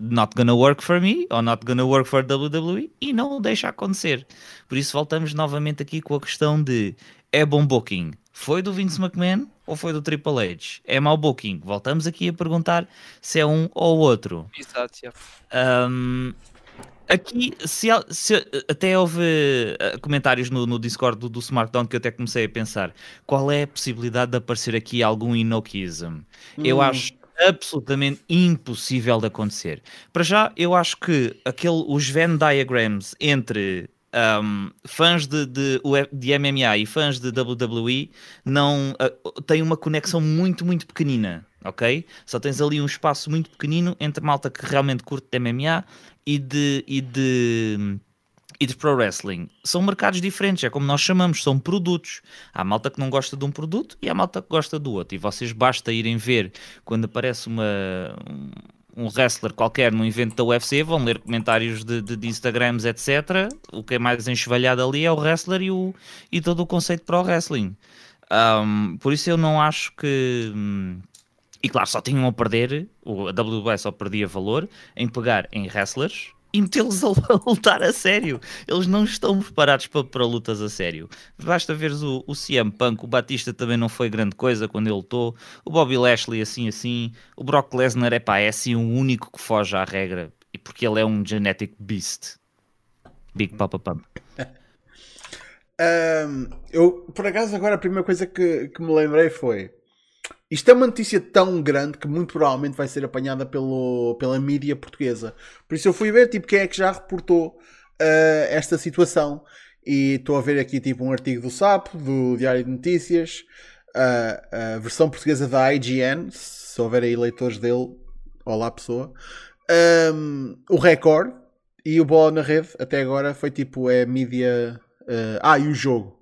S3: not gonna work for me ou not gonna work for WWE e não o deixa acontecer. Por isso voltamos novamente aqui com a questão de é bom booking? Foi do Vince McMahon ou foi do Triple H? É mau booking? Voltamos aqui a perguntar se é um ou outro.
S2: Exato, já.
S3: Um, aqui, se, se- até houve uh, comentários no, no Discord do, do SmackDown que eu até comecei a pensar qual é a possibilidade de aparecer aqui algum Inokiism. Eu
S1: Hum.
S3: acho absolutamente impossível de acontecer. Para já, eu acho que aquele, os Venn diagrams entre um, fãs de, de, de MMA e fãs de WWE não uh, têm uma conexão muito, muito pequenina, ok? Só tens ali um espaço muito pequenino entre malta que realmente curte de MMA e de, e de e de pro wrestling são mercados diferentes, é como nós chamamos, são produtos. Há malta que não gosta de um produto e há malta que gosta do outro. E vocês basta irem ver quando aparece uma, um, um wrestler qualquer num evento da UFC, vão ler comentários de, de, de Instagrams, etc. O que é mais enxovalhado ali é o wrestler e, o, e todo o conceito pro wrestling. Um, por isso eu não acho que. hum, E claro, só tinham a perder, o- a WWE só perdia valor em pegar em wrestlers e metê-los a, lutar a sério. Eles não estão preparados para, para lutas a sério. Basta veres o, o CM Punk, o Batista também não foi grande coisa quando ele lutou, o Bobby Lashley assim assim, o Brock Lesnar é pá, é assim o único que foge à regra, e porque ele é um genetic beast. Big Papa Pump.
S1: Ahm, eu, por acaso, agora a primeira coisa que, que me lembrei foi. Isto é uma notícia tão grande que muito provavelmente vai ser apanhada pelo, pela mídia portuguesa. Por isso eu fui ver tipo, quem é que já reportou ah, esta situação. E estou a ver aqui tipo um artigo do Sapo, do Diário de Notícias, ah, a versão portuguesa da IGN, se houver aí leitores dele, olá pessoa. Ahm, o Record e o Bola na Rede, até agora foi tipo é mídia. ah, ah, e o jogo.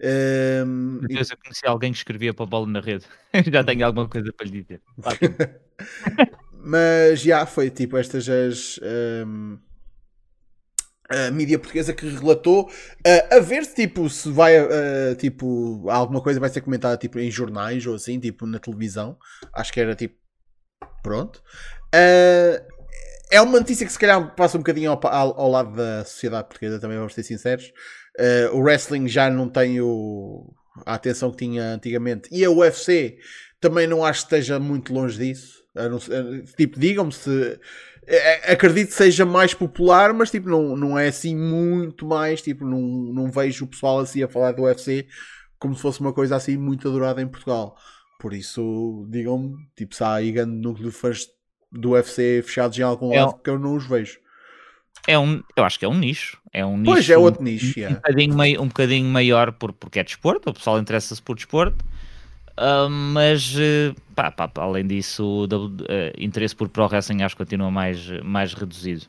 S3: Meu Deus, eu conheci alguém que escrevia para a bola na rede. Já tenho alguma coisa para lhe dizer.
S1: Mas já foi tipo estas as hum, a mídia portuguesa que relatou uh, a ver se tipo se vai uh, tipo alguma coisa vai ser comentada tipo em jornais ou assim tipo na televisão acho que era tipo pronto Uh, é uma notícia que se calhar passa um bocadinho ao, ao- ao lado da sociedade portuguesa também vamos ser sinceros Uh, o wrestling já não tem o, a atenção que tinha antigamente e a UFC também não acho que esteja muito longe disso. Não ser- tipo, digam-me se. é- Acredito que seja mais popular, mas tipo, não, não é assim muito mais. Tipo, não, não vejo o pessoal assim a falar do UFC como se fosse uma coisa assim muito adorada em Portugal. Por isso, digam-me, tipo, se há aí grande núcleo de fãs do UFC fechados em algum
S3: É
S1: lado que eu não os vejo.
S3: É um, eu acho que é um nicho. É um nicho
S1: Pois é,
S3: um-
S1: outro nicho.
S3: um,
S1: yeah.
S3: bocadinho, mai- um bocadinho maior por, porque é desporto, o pessoal interessa-se por desporto. Ah, mas eh, pá, pá, pá, além disso, o eh, interesse por pro wrestling acho que continua mais, mais reduzido.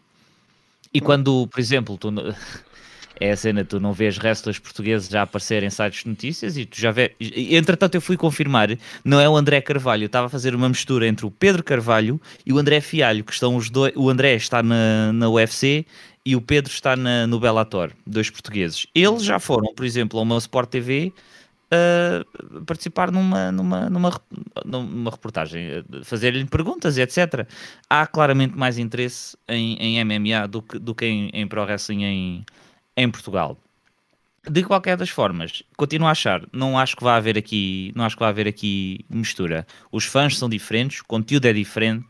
S3: E quando, por exemplo, tu, é a cena, tu não vês wrestlers portugueses já aparecer em sites de notícias e tu já vês. Entretanto, eu fui confirmar, não é o André Carvalho, eu estava a fazer uma mistura entre o Pedro Carvalho e o André Fialho, que estão os dois. O André está na, na UFC e o Pedro está na, no Bellator, dois portugueses. Eles já foram, por exemplo, ao meu Sport TV a participar numa, numa, numa, numa reportagem, eh, fazer-lhe perguntas etc. Há claramente mais interesse em, em MMA do que, do que em, em Pro Wrestling em, em Portugal. De qualquer das formas, continuo a achar, não acho que vai haver aqui, não acho que vai haver aqui mistura. Os fãs são diferentes, o conteúdo é diferente,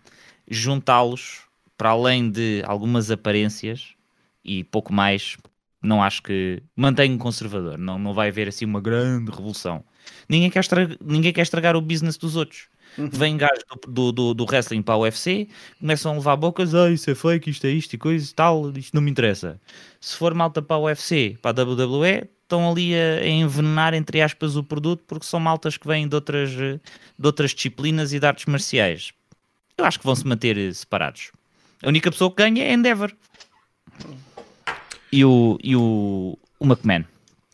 S3: juntá-los para além de algumas aparências e pouco mais, não acho que mantenho conservador, não, não vai haver assim uma grande revolução. Ninguém quer estragar, ninguém quer estragar o business dos outros.
S1: Uhum.
S3: Vem gajos do, do, do, do wrestling para o UFC, começam a levar bocas, ah, isso é fake, isto é isto e coisa e tal, isto não me interessa. Se for malta para o UFC, para a WWE, estão ali a, a envenenar, entre aspas, o produto, porque são maltas que vêm de outras, de outras disciplinas e de artes marciais. Eu acho que vão se manter eh, separados. A única pessoa que ganha é Endeavor. E o, e o, o McMahon.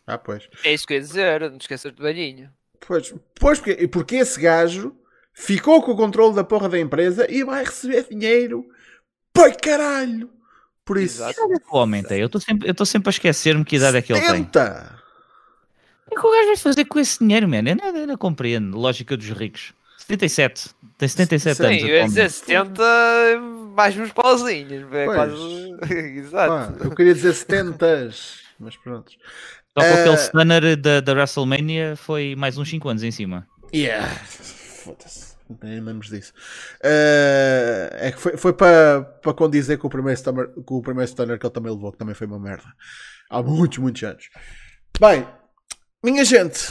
S1: Ah, pois.
S2: É isso que eu ia dizer, não te esqueças do velhinho.
S1: Pois, pois porque, porque esse gajo ficou com o controle da porra da empresa e vai receber dinheiro. Pai caralho! Por isso.
S3: É o homem tem? Eu estou sempre, eu estou sempre a esquecer-me que idade é que ele tem.
S1: 70!
S3: O que é que o gajo vai fazer com esse dinheiro, mano? Eu não, eu não compreendo. Lógica dos ricos. 77. Tem 77
S1: Sim,
S3: anos.
S2: Sim, eu ia dizer 70 mais uns pauzinhos. É quase... Exato.
S1: Pá, eu queria dizer 70, mas pronto.
S3: Só que aquele
S1: Eh,
S3: stunner da, da WrestleMania foi mais uns 5 anos em cima.
S1: Yeah. Foda-se. Nem lembramos disso. Eh, é que foi, foi para, para condizer com o, primeiro stunner, com o primeiro stunner que ele também levou, que também foi uma merda. Há muitos, muitos anos. Bem, minha gente,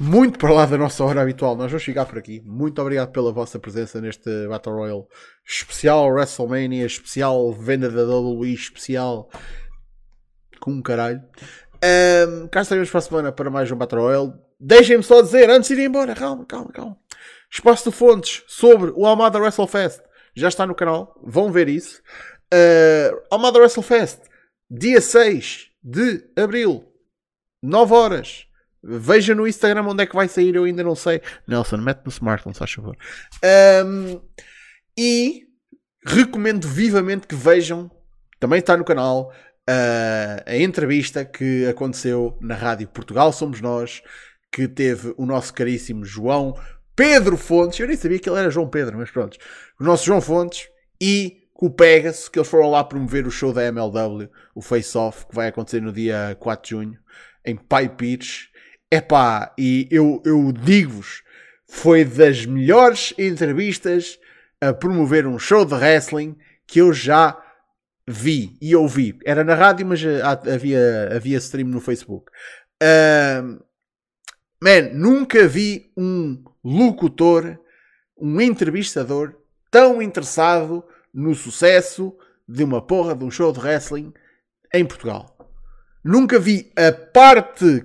S1: muito para lá da nossa hora habitual, nós vamos ficar por aqui. Muito obrigado pela vossa presença neste Battle Royale especial WrestleMania, especial venda da WWE, especial com um caralho. Um, cá estaremos para a semana para mais um Battle Royale. Deixem-me só dizer, antes de ir embora, calma, calma, calma. Espaço de fontes sobre o Almada WrestleFest já está no canal, vão ver isso. Uh, Almada WrestleFest, dia 6 de abril, 9 horas. Veja no Instagram onde é que vai sair, eu ainda não sei. Nelson, mete no smartphone, se faz favor. Um, e recomendo vivamente que vejam, também está no canal, uh, a entrevista que aconteceu na Rádio Portugal Somos Nós, que teve o nosso caríssimo João Pedro Fontes. Eu nem sabia que ele era João Pedro, mas pronto. O nosso João Fontes e com o Pegasus, que eles foram lá promover o show da MLW, o Face Off, que vai acontecer no dia 4 de junho, em Pai Pires. Epá, e eu, eu digo-vos, foi das melhores entrevistas a promover um show de wrestling que eu já vi e ouvi. Era na rádio, mas havia, havia stream no Facebook. Ahm, man, nunca vi um locutor, um entrevistador tão interessado no sucesso de uma porra de um show de wrestling em Portugal. Nunca vi a parte,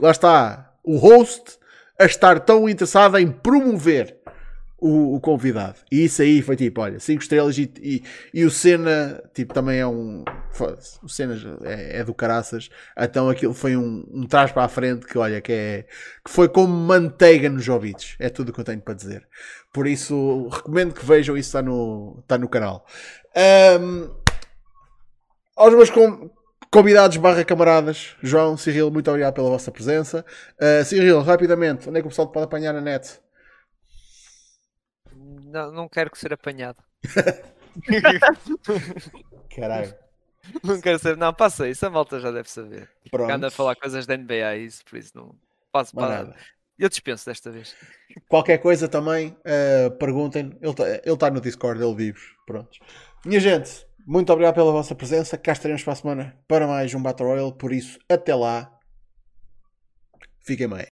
S1: lá está, o host, a estar tão interessado em promover o, o convidado. E isso aí foi tipo, olha, 5 estrelas e, e, e o Senna, tipo, também é um. O Senna é, é do caraças. Então aquilo foi um, um trás para a frente que, olha, que, é, que foi como manteiga nos ouvidos. É tudo o que eu tenho para dizer. Por isso, recomendo que vejam, isso está no, está no canal. Ahm, aos meus com- convidados barra camaradas, João, Cyril, muito obrigado pela vossa presença. Uh, Cyril, rapidamente, onde é que o pessoal te pode apanhar na net?
S2: Não, não quero ser apanhado.
S1: Caralho.
S2: Não quero ser. Não, passa isso, a malta já deve saber.
S1: Pronto.
S2: Anda a falar coisas da NBA isso, por isso não passo para
S1: nada.
S2: Eu dispenso desta vez.
S1: Qualquer coisa também, uh, perguntem. Ele está tá no Discord, ele vive. Pronto. Minha gente, muito obrigado pela vossa presença. Cá estaremos para a semana para mais um Battle Royale. Por isso, até lá. Fiquem bem.